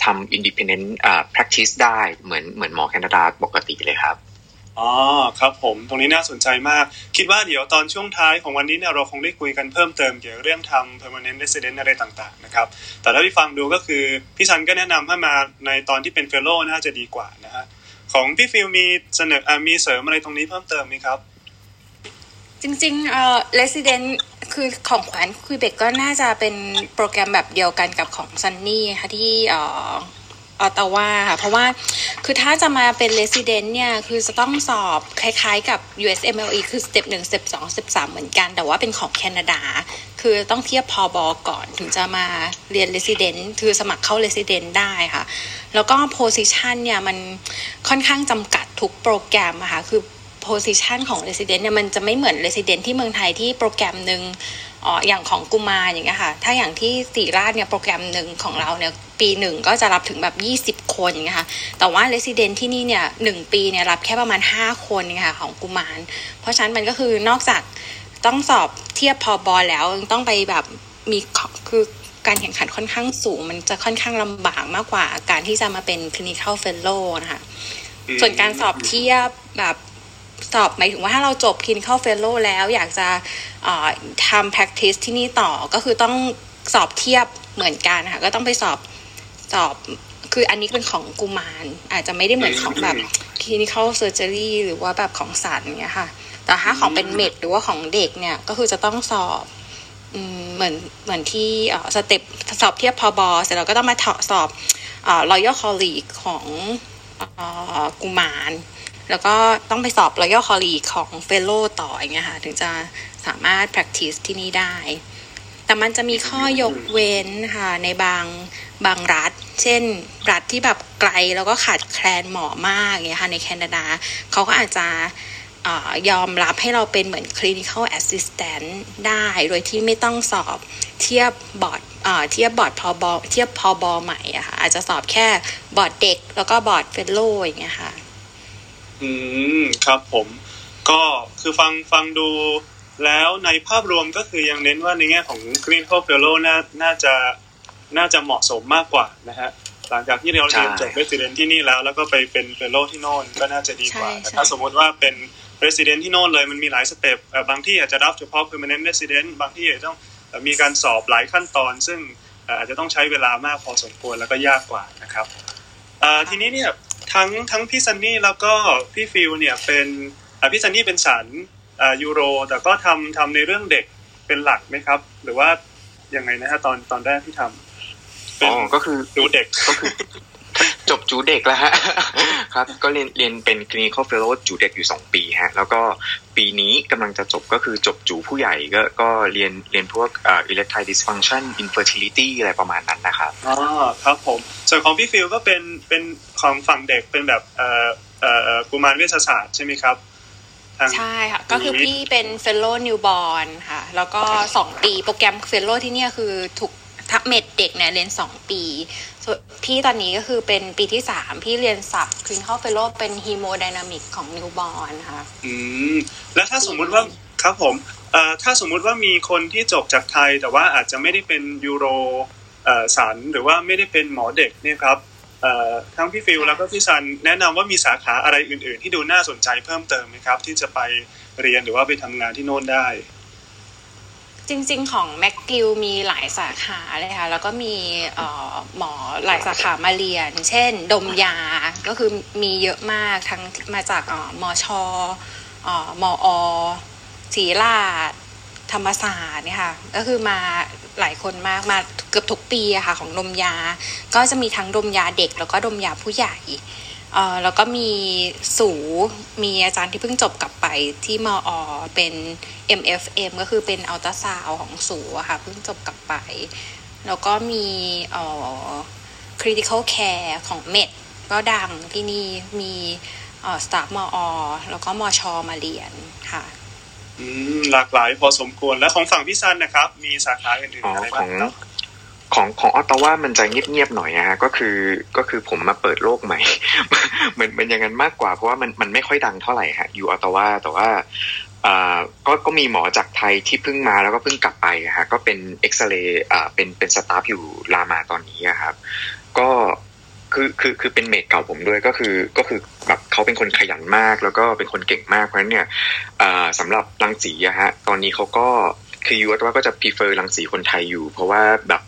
ทำ independent practice ได้เหมือนเหมือนหมอแคนาดาปกติเลยครับ อ๋อครับผมตรงนี้น่าสนใจมาก คิดว่าเดี๋ยวตอนช่วงท้ายของวันนี้เนี่ยเราคงได้คุยกันเพิ่มเติมเกี่ยวกับเรื่องทำ permanent resident อะไรต่างๆนะครับแต่ถ้าที่ฟังดูก็คือ พี่ซันก็แนะนำให้มาในตอนที่เป็น fellow น่าจะดีกว่านะฮะของพี่ฟิลมีเสนอมีเสริมอะไรตรงนี้เพิ่มเติมไหมครับ จริงๆเอ่อ resident คือของขวัญคุยเบกก็น่าจะเป็นโปรแกรมแบบเดียวกันกับของซันนี่ค่ะที่เอ่อ ออตาวาค่ะ เพราะว่าคือถ้าจะมาเป็น resident เนี่ย คือจะต้องสอบคล้ายๆกับ USMLE คือ step หนึ่ง step สอง step สามเหมือนกัน แต่ว่าเป็นของแคนาดา คือต้องเทียบพอบอก่อนถึงจะมาเรียน resident คือสมัครเข้า resident ได้ค่ะ แล้วก็ position เนี่ย มันค่อนข้างจำกัดทุกโปรแกรมอะค่ะคือ position ของ resident เนี่ยมันจะไม่เหมือน resident ที่เมืองไทยที่โปรแกรมหนึ่งอ๋ออย่างของกุมารอย่างเงี้ยค่ะ ถ้าอย่างที่ศิริราชเนี่ยโปรแกรมหนึ่งของเราเนี่ยปีหนึ่งก็จะรับถึงแบบ 20 คนอย่างเงี้ยค่ะแต่ว่า Resident ที่นี่เนี่ยหนึ่งปีเนี่ยรับแค่ประมาณ 5 คนเนี่ยค่ะของกุมาร เพราะฉะนั้นมันก็คือนอกจากต้องสอบเทียบพอบอแล้วยังต้องไปแบบมีคือการแข่งขันค่อนข้างสูง มันจะค่อนข้างลำบากมากกว่าการที่จะมาเป็น clinical fellow นะคะ ส่วนการสอบเทียบแบบ สอบหมายถึงว่าถ้าเราจบ clinical fellow แล้ว อยากจะทำ practice ที่นี่ต่อก็คือต้องสอบเทียบเหมือนกันค่ะก็ต้องไปสอบสอบคืออันนี้เป็นของกุมาร อาจจะไม่ได้เหมือนของแบบ clinical surgery หรือว่าแบบของสัตว์เนี้ยค่ะ แต่ถ้าของเป็นเม็ดหรือว่าของเด็กเนี่ยก็คือจะต้องสอบเหมือนเหมือนที่สเต็ปสอบเทียบพอบอเสร็จแล้วก็ต้องมาสอบ royal college ของกุมาร แล้วก็ต้องไปสอบ royal college ของ fellow ต่ออย่างเงี้ยค่ะถึงจะสามารถ practice ที่นี่ได้ แต่มันจะมีข้อยกเว้นค่ะในบางบางรัฐ เช่น รัฐที่แบบไกลแล้วก็ขาดแคลนหมอมากอย่างเงี้ยค่ะในแคนาดาเขาก็อาจจะยอมรับให้เราเป็นเหมือน clinical assistant ได้โดยที่ไม่ต้องสอบเทียบบอร์ดเทียบบอร์ดพอบอเทียบ พ.บ. ใหม่อะค่ะอาจจะสอบแค่บอร์ดเด็ก แล้วก็ board fellow อย่างเงี้ยค่ะ อืมครับผมก็คือฟังฟังดูแล้วในภาพรวมก็คือยังเน้นว่าในแง่ของ clinical fellow น่าน่าจะน่าจะเหมาะสมมากกว่านะฮะหลังจากที่เราเรียนจบ resident ที่นี่แล้ว แล้วก็ไปเป็น fellow ที่โน่นก็น่าจะดีกว่าแต่ถ้าสมมติว่าเป็น resident ที่โน่นเลยมันมีหลาย step บางที่อาจจะรับเฉพาะ permanent resident บางที่อาจจะต้องมีการสอบหลายขั้นตอน ซึ่งอาจจะต้องใช้เวลามากพอสมควรแล้วก็ยากกว่านะครับทีนี้เนี่ย ทั้งทั้งพี่ซันนี่แล้วก็พี่ฟิลเนี่ยเป็นพี่ซันนี่เป็นสาย uro แต่ก็ทำทำในเรื่องเด็กเป็นหลักไหมครับ หรือว่ายังไงนะฮะตอนตอนแรกที่ทำอ๋อก็คือดูเด็กก็คือ จบดูเด็กแล้วฮะครับ ก็เรียนเรียนเป็น clinical fellow ดูเด็กอยู่สองปีฮะ แล้วก็ปีนี้กำลังจะจบก็คือจบดูผู้ใหญ่ก็ก็เรียนเรียนพวกเอ่อ erectile dysfunction infertility อะไรประมาณนั้นนะครับอ๋อครับผม ส่วนของพี่ฟิลก็เป็นเป็นของฝั่งเด็กเป็นแบบเอ่อเอ่อกุมารเวชศาสตร์ใช่ไหมครับใช่ค่ะ ก็คือพี่เป็น fellow newborn ค่ะ แล้วก็สองปีโปรแกรมเฟลโลที่นี่คือถูกทับเม็ดเด็กเนี่ยเรียนสองปี พี่ตอนนี้ก็คือเป็นปีที่สามพี่เรียนสับคลินเข้าเฟลโลเป็นฮีโมไดนามิกของนิวบอร์นค่ะ อืม แล้วถ้าสมมุติว่าครับผมเอ่อถ้าสมมุติว่ามีคนที่จบจากไทย แต่ว่าอาจจะไม่ได้เป็นยูโรเอ่อสันหรือว่าไม่ได้เป็นหมอเด็กเนี่ยครับเอ่อทั้งพี่ฟิลแล้วก็พี่ซันแนะนำว่ามีสาขาอะไรอื่น ๆ ที่ดูน่าสนใจเพิ่มเติมไหมครับ ที่จะไปเรียนหรือว่าไปทำงานที่โน่นได้ จริง ๆ ของแม็กกิลมีหลายสาขาเลยค่ะ แล้วก็มีหมอหลายสาขามาเรียน เช่น ดมยา ก็คือมีเยอะมากทั้งมาจากมอชอมออศรีราชธรรมศาสตร์เนี่ยค่ะ ก็คือมาหลายคนมากมาเกือบทุกปีอะค่ะ ของดมยา ก็จะมีทั้งดมยาเด็กแล้วก็ดมยาผู้ใหญ่ แล้วก็มีสูมีอาจารย์ที่เพิ่งจบกลับไปที่มอ เป็น MFM ก็คือเป็นอัลตราซาวของสูอะค่ะเพิ่งจบกลับไป แล้วก็มีเอ่อ critical care ของเมดก็ดังที่นี่มีเอ่อสตาฟมอ แล้วก็มอชอมาเรียนค่ะอืมหลากหลายพอสมควรแล้วของฝั่งพี่ซันนะครับ มีสาขาอื่นๆอะไรบ้างครับ ของของออตตาว่ามันจะเงียบๆหน่อยนะฮะก็คือก็คือผมมาเปิดโลกใหม่เหมือนเป็นอย่างนั้นมากกว่าเพราะว่ามันมันไม่ค่อยดังเท่าไหร่ฮะอยู่ออตตาว่าแต่ว่าอ่าก็ก็มีหมอจากไทยที่เพิ่งมาแล้วก็เพิ่งกลับไปฮะก็เป็นเอ็กซเรย์อ่าเป็นเป็นสตาฟอยู่รามาตอนนี้ครับ ก็คือคือคือเป็นเมดเก่าผมด้วยก็คือก็คือแบบเขาเป็นคนขยันมาก แล้วก็เป็นคนเก่งมากเพราะฉะนั้นเนี่ยสำหรับรังสีอะฮะตอนนี้เขาก็คือยูว่าก็จะ prefer รังสีคนไทยอยู่ เพราะว่าแบบ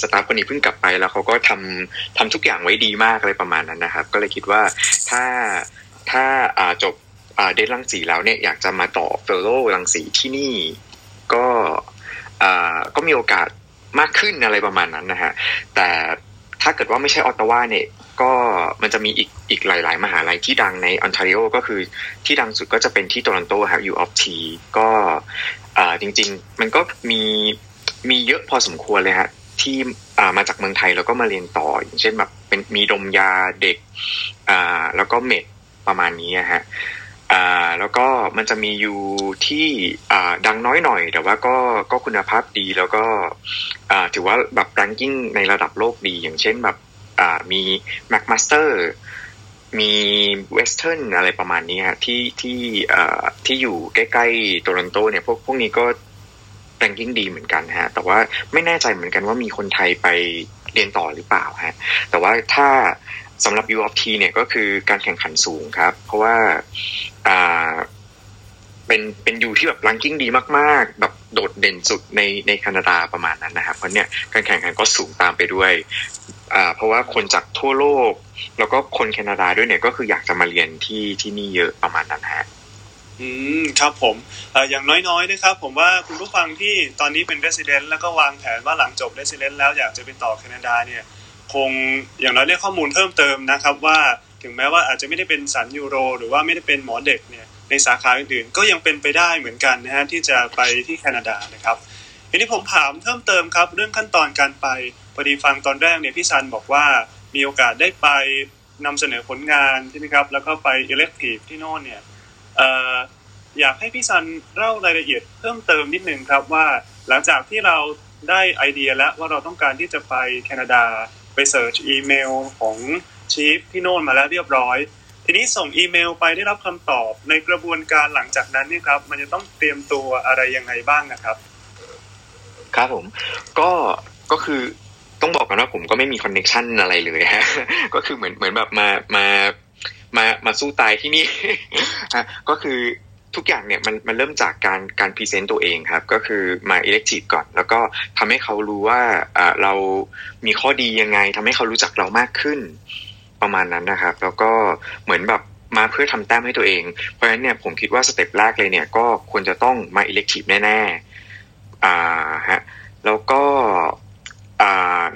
staff คนนี้เพิ่งกลับไปแล้วเขาก็ทำทำทุกอย่างไว้ดีมากอะไรประมาณนั้นนะครับ ก็เลยคิดว่าถ้าถ้าจบ dent รังสีแล้วเนี่ยอยากจะมาต่อ fellow รังสีที่นี่ก็ก็มีโอกาสมากขึ้นอะไรประมาณนั้นนะฮะแต่ถ้าเกิดว่าไม่ใช่ออตตาวาเนี่ยก็มันจะมีอีกอีกหลาย ๆ มหาลัยที่ดังในออนทาริโอก็คือที่ดังสุดก็จะเป็นที่โตรอนโตครับ U of Tก็จริง ๆ มันก็มีมีเยอะพอสมควรเลยฮะ ที่มาจากเมืองไทยแล้วก็มาเรียนต่อ อย่างเช่นแบบเป็นมีดมยาเด็กอ่าแล้วก็เม็ดประมาณนี้ฮะอ่าแล้วก็มันจะมีอยู่ที่อ่าดังน้อยหน่อย แต่ว่าก็ก็คุณภาพดีแล้วก็อ่าถือว่าแบบแรงกิ้งในระดับโลกดี อย่างเช่นแบบอ่ามี MacMaster มีเวสเทิร์นอะไรประมาณนี้ฮะที่ที่อ่อที่อยู่ใกล้ๆโตรอนโตเนี่ยพวกพวกนี้ก็ ranking ดีเหมือนกันฮะ แต่ว่าไม่แน่ใจเหมือนกันว่ามีคนไทยไปเรียนต่อหรือเปล่าฮะ แต่ว่าถ้าสำหรับ U of T เนี่ยก็คือการแข่งขันสูงครับ เพราะว่าอ่าเป็นเป็น U ที่แบบ ranking ดีมากๆ แบบโดดเด่นสุดในในแคนาดาประมาณนั้นนะครับเพราะเนี่ยการแข่งขันก็สูงตามไปด้วยอ่าเพราะว่าคนจากทั่วโลก แล้วก็คนแคนาดาด้วยเนี่ยก็คืออยากจะมาเรียนที่ที่นี่เยอะประมาณนั้นฮะ อืมครับผมออย่างน้อยๆนะครับ ผมว่าคุณผู้ฟังที่ตอนนี้เป็น resident แล้วก็วางแผนว่าหลังจบ resident แล้วอยากจะไปต่อแคนาดาเนี่ยคงอย่างน้อยได้ข้อมูลเพิ่มเติมนะครับว่าถึงแม้ว่าอาจจะไม่ได้เป็นสันยูโร หรือว่าไม่ได้เป็นหมอเด็กเนี่ยในสาขาอื่นๆก็ยังเป็นไปได้เหมือนกันนะฮะที่จะไปที่แคนาดานะครับทีนี้ผมถามเพิ่มเติมครับ เรื่องขั้นตอนการไปพอดีฟังตอนแรกเนี่ยพี่ซันบอกว่ามีโอกาสได้ไปนำเสนอผลงานใช่ไหมครับแล้วก็ไป elective ที่โน่นเนี่ย อยากให้พี่ซันเล่ารายละเอียดเพิ่มเติมนิดนึงครับว่าหลังจากที่เราได้ไอเดียแล้วว่าเราต้องการที่จะไปแคนาดาไป search อีเมลของ chief ที่โน่นมาแล้วเรียบร้อย ทีนี้ส่งอีเมลไปได้รับคำตอบในกระบวนการหลังจากนั้นนี่ครับ มันจะต้องเตรียมตัวอะไรยังไงบ้างนะครับ ครับผม ก็ก็คือต้องบอกกันว่าผมก็ไม่มี connection อะไรเลยฮะก็คือเหมือนเหมือนแบบมามามามาสู้ตายที่นี่ ฮะก็คือทุกอย่างเนี่ยมันมันเริ่มจากการการ present ตัวเองครับ ก็คือมา elective ก่อน แล้วก็ทำให้เขารู้ว่าเรามีข้อดียังไงทำให้เขารู้จักเรามากขึ้นประมาณนั้นนะครับ แล้วก็เหมือนแบบมาเพื่อทำแต้มให้ตัวเอง เพราะฉะนั้นเนี่ยผมคิดว่า step แรกเลยเนี่ยก็ควรจะต้องมา elective แน่ๆอ่าฮะแล้วก็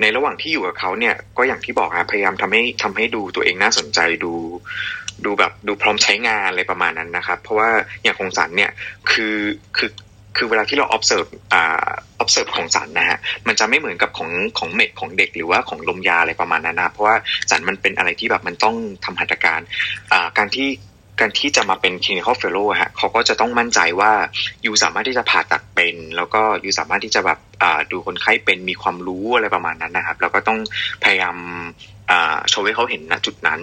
ในระหว่างที่อยู่กับเขาเนี่ยก็อย่างที่บอกฮะพยายามทำให้ทำให้ดูตัวเองน่าสนใจดู ดูแบบดูพร้อมใช้งานอะไรประมาณนั้นนะครับ เพราะว่าอย่างของสันเนี่ยคือคือคือเวลาที่เรา observe อ่า observe ของสันนะฮะ มันจะไม่เหมือนกับของของเม็ดของเด็กหรือว่าของลมยาอะไรประมาณนั้นนะ เพราะว่าสันมันเป็นอะไรที่แบบมันต้องทำหัตถการอ่าการที่ การที่จะมาเป็น clinical fellow ฮะเขาก็จะต้องมั่นใจว่ายูสามารถที่จะผ่าตัดเป็น แล้วก็ยูสามารถที่จะแบบดูคนไข้เป็นมีความรู้อะไรประมาณนั้นนะครับ แล้วก็ต้องพยายามโชว์ให้เขาเห็นณจุดนั้น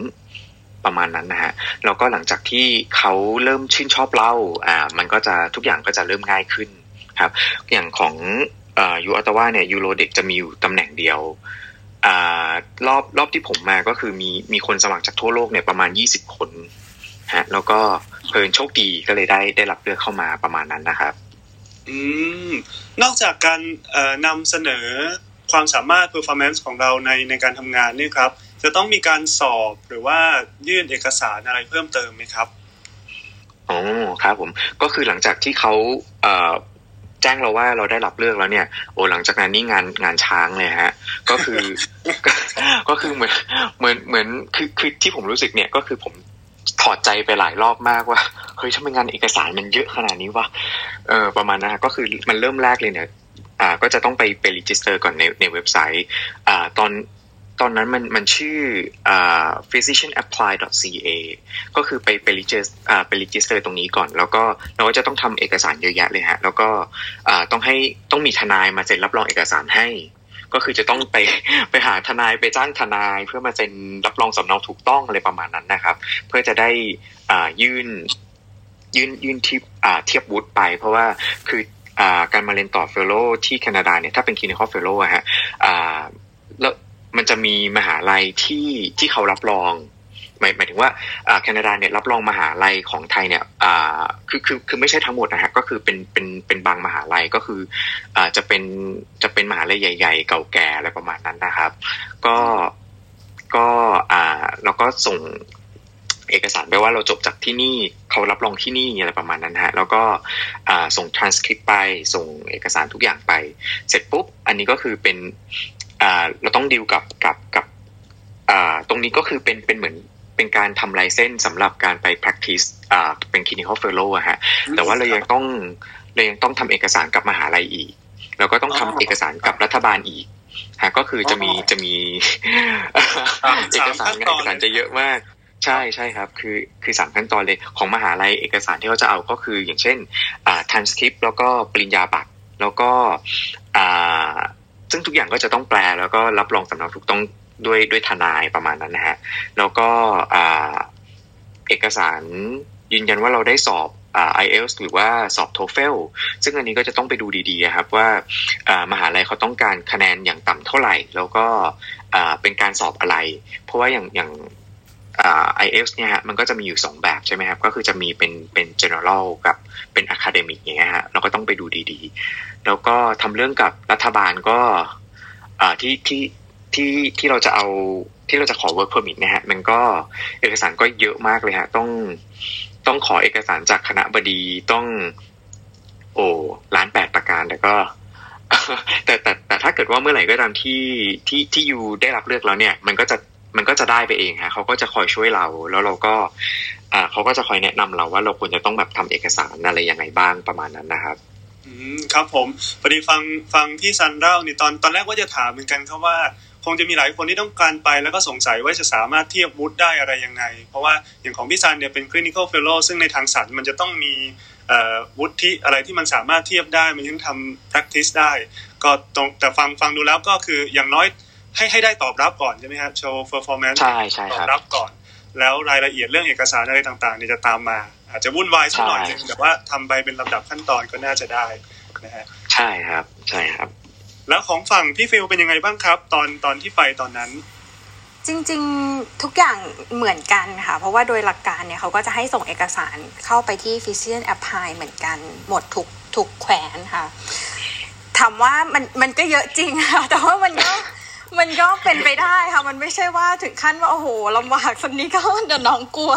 ประมาณนั้นนะฮะแล้วก็หลังจากที่เขาเริ่มชื่นชอบเล่าอ่ามันก็จะทุกอย่างก็จะเริ่มง่ายขึ้นครับ อย่างของอยูอัตวาเนี่ยยูโรเด็กจะมีอยู่ตำแหน่งเดียวอ่ารอบรอบที่ผมมาก็คือมีมีคนสมัครจากทั่วโลกเนี่ยประมาณยี่สิบคน ฮะ แล้วก็เพลินโชคดีก็เลยได้ได้รับเลือกเข้ามาประมาณนั้นนะครับ อืมนอกจากการเอ่อนำเสนอความสามารถ performance ของเราในในการทำงานเนี่ยครับ จะต้องมีการสอบหรือว่ายื่นเอกสารอะไรเพิ่มเติมไหมครับอ๋อครับผมก็คือหลังจากที่เขาเอ่อแจ้งเราว่าเราได้รับเลือกแล้วเนี่ย โอ้หลังจากนั้นนี่งานงานช้างเลยฮะ ก็คือก็ก็คือเหมือนเหมือนเหมือนคือคือที่ผมรู้สึกเนี่ยก็คือผม ถอดใจไปหลายรอบมากว่าเฮ้ยทำไมงานเอกสารมันเยอะขนาดนี้วะเออประมาณนั้นฮะก็คือมันเริ่มแรกเลยเนี่ยอ่าก็จะต้องไปไป register ก่อนในในเว็บไซต์อ่าตอนตอนนั้นมันมันชื่ออ่า physicianapply.ca ก็คือไปไป regis อ่าไป register ตรงนี้ก่อน แล้วก็เราก็จะต้องทำเอกสารเยอะแยะเลยฮะ แล้วก็อ่าต้องให้ต้องมีทนายมาเซ็นรับรองเอกสารให้ ก็คือจะต้องไปไปหาทนายไปจ้างทนาย เพื่อมาเซ็นรับรองสำเนาถูกต้องอะไรประมาณนั้นนะครับ เพื่อจะได้อ่ายื่นยื่นยื่นที่อ่าเทียบวุฒิไป เพราะว่าคืออ่าการมาเรียนต่อ fellow ที่แคนาดาเนี่ยถ้าเป็น clinical fellow อะฮะอ่าแล้วมันจะมีมหาลัยที่ที่เขารับรอง หมายหมายถึงว่าแคนาดาเนี่ยรับรองมหาลัยของไทยเนี่ยคือคือคือไม่ใช่ทั้งหมดนะฮะก็คือเป็นเป็นเป็นบางมหาลัยก็คืออจะเป็นจะเป็นมหาลัยใหญ่ ๆ เก่าแก่อะไรประมาณนั้นนะครับ ก็ก็อ่าเราก็ส่งเอกสารไปว่าเราจบจากที่นี่เขารับรองที่นี่อะไรประมาณนั้นฮะแล้วก็ส่ง transcript ไปส่งเอกสารทุกอย่างไป เสร็จปุ๊บ อันนี้ก็คือเป็นเราต้องดีลกับกับกับตรงนี้ก็คือเป็นเป็นเหมือน เป็นการทำไลเซนส์สำหรับการไป practice อ่าเป็น clinical fellow อะฮะแต่ว่าเรายังต้องเรายังต้องทำเอกสารกับมหาลัยอีก แล้วก็ต้องทำอ๋อเอกสารกับรัฐบาลอีกฮะก็คือจะมีอ๋อจะมีสามเอกสารขั้นตอนเอกสารจะเยอะมากใช่ใช่ครับ คือคือสามขั้นตอนเลยของมหาลัยเอกสารที่เขาจะเอาก็คืออย่างเช่นอ่า transcript แล้วก็ปริญญาบัตรแล้วก็อ่าซึ่งทุกอย่างก็จะต้องแปลแล้วก็รับรองสำเนาถูกต้อง ด้วยด้วยทนายประมาณนั้นนะฮะแล้วก็เอกสารยืนยันว่าเราได้สอบไอ่า IELTS หรือว่าสอบ TOEFL ซึ่งอันนี้ก็จะต้องไปดูดีๆครับว่ามหาลัยเขาต้องการคะแนนอย่างต่ำเท่าไหร่ แล้วก็เป็นการสอบอะไร เพราะว่าอย่างอย่างไอ่า IELTS เนี่ยฮะมันก็จะมีอยู่สองแบบใช่ไหมครับ ก็คือจะมีเป็นเป็น general กับเป็น academic อย่างเงี้ยฮะเราก็ต้องไปดูดีๆ แล้วก็ทำเรื่องกับรัฐบาลก็ที่ที่ ที่ที่เราจะเอาที่เราจะขอ work permit นะฮะ มันก็เอกสารก็เยอะมากเลยฮะ ต้องต้องขอเอกสารจากคณะบดีต้อง โอ้ล้านแปดประการแต่ก็แต่แต่แต่ถ้าเกิดว่าเมื่อไหร่ก็ตามที่ที่ที่ยูได้รับเลือกแล้วเนี่ย มันก็จะมันก็จะได้ไปเองฮะเขาก็จะคอยช่วยเราแล้วเราก็อ่าเขาก็จะคอยแนะนำเราว่าเราควรจะต้องแบบทำเอกสารอะไรยังไงบ้างประมาณนั้นนะครับ อืมครับผมพอดีฟังฟังพี่ซันเล่านี่ตอนตอนแรกว่าจะถามเหมือนกันครับว่า คงจะมีหลายคนที่ต้องการไปแล้วก็สงสัยว่าจะสามารถเทียบวุฒิได้อะไรยังไง เพราะว่าอย่างของพี่ซันเนี่ยเป็น clinical fellow ซึ่งในทางสัตว์มันจะต้องมีเอ่อวุฒิอะไรที่มันสามารถเทียบได้มันยังทำ practice ได้ ก็ตรงแต่ฟังฟังดูแล้วก็คืออย่างน้อยให้ให้ได้ตอบรับก่อนใช่ไหมครับโชว์ performance ใช่ใช่ตอครับบรับก่อน แล้วรายละเอียดเรื่องเอกสารอะไรต่างๆเนี่ยจะตามมา อาจจะวุ่นวายสักหน่อยหนึงใช่แต่ว่าทำไปเป็นลำดับขั้นตอนก็น่าจะได้นะฮะใช่ครับใช่ครับ แล้วของฝั่งพี่ฟิลเป็นยังไงบ้างครับ ตอนตอนที่ไปตอนนั้น จริงๆทุกอย่างเหมือนกันค่ะ เพราะว่าโดยหลักการเนี่ยเขาก็จะให้ส่งเอกสารเข้าไปที่ Physician Apply เหมือนกัน หมดทุกทุกแขวนค่ะถามว่ามันมันก็เยอะจริงค่ะ แต่ว่ามันก็ มันก็เป็นไปได้ค่ะ มันไม่ใช่ว่าถึงขั้นว่าโอ้โหลำบากสันนี้ก็เดี๋ยวน้องกลัว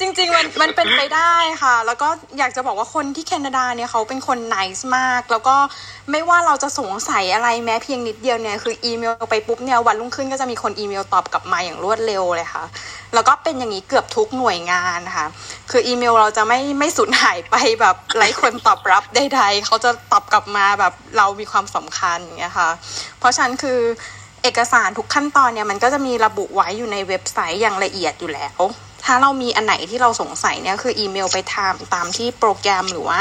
จริงๆมันมันเป็นไปได้ค่ะ แล้วก็อยากจะบอกว่าคนที่แคนาดาเนี่ยเขาเป็นคนไนส์มาก แล้วก็ไม่ว่าเราจะสงสัยอะไรแม้เพียงนิดเดียวเนี่ยคืออีเมลไปปุ๊บเนี่ยวันรุ่งขึ้นก็จะมีคนอีเมลตอบกลับมาอย่างรวดเร็วเลยค่ะ แล้วก็เป็นอย่างนี้เกือบทุกหน่วยงานค่ะ คืออีเมลเราจะไม่ไม่สูญหายไปแบบไร้คนตอบรับใดๆเขาจะตอบกลับมาแบบเรามีความสำคัญอย่างเงี้ยค่ะ เพราะฉะนั้นคือเอกสารทุกขั้นตอนเนี่ยมันก็จะมีระบุไว้อยู่ในเว็บไซต์อย่างละเอียดอยู่แล้ว ถ้าเรามีอันไหนที่เราสงสัยเนี่ยคืออีเมลไปถามตามที่โปรแกรมหรือว่า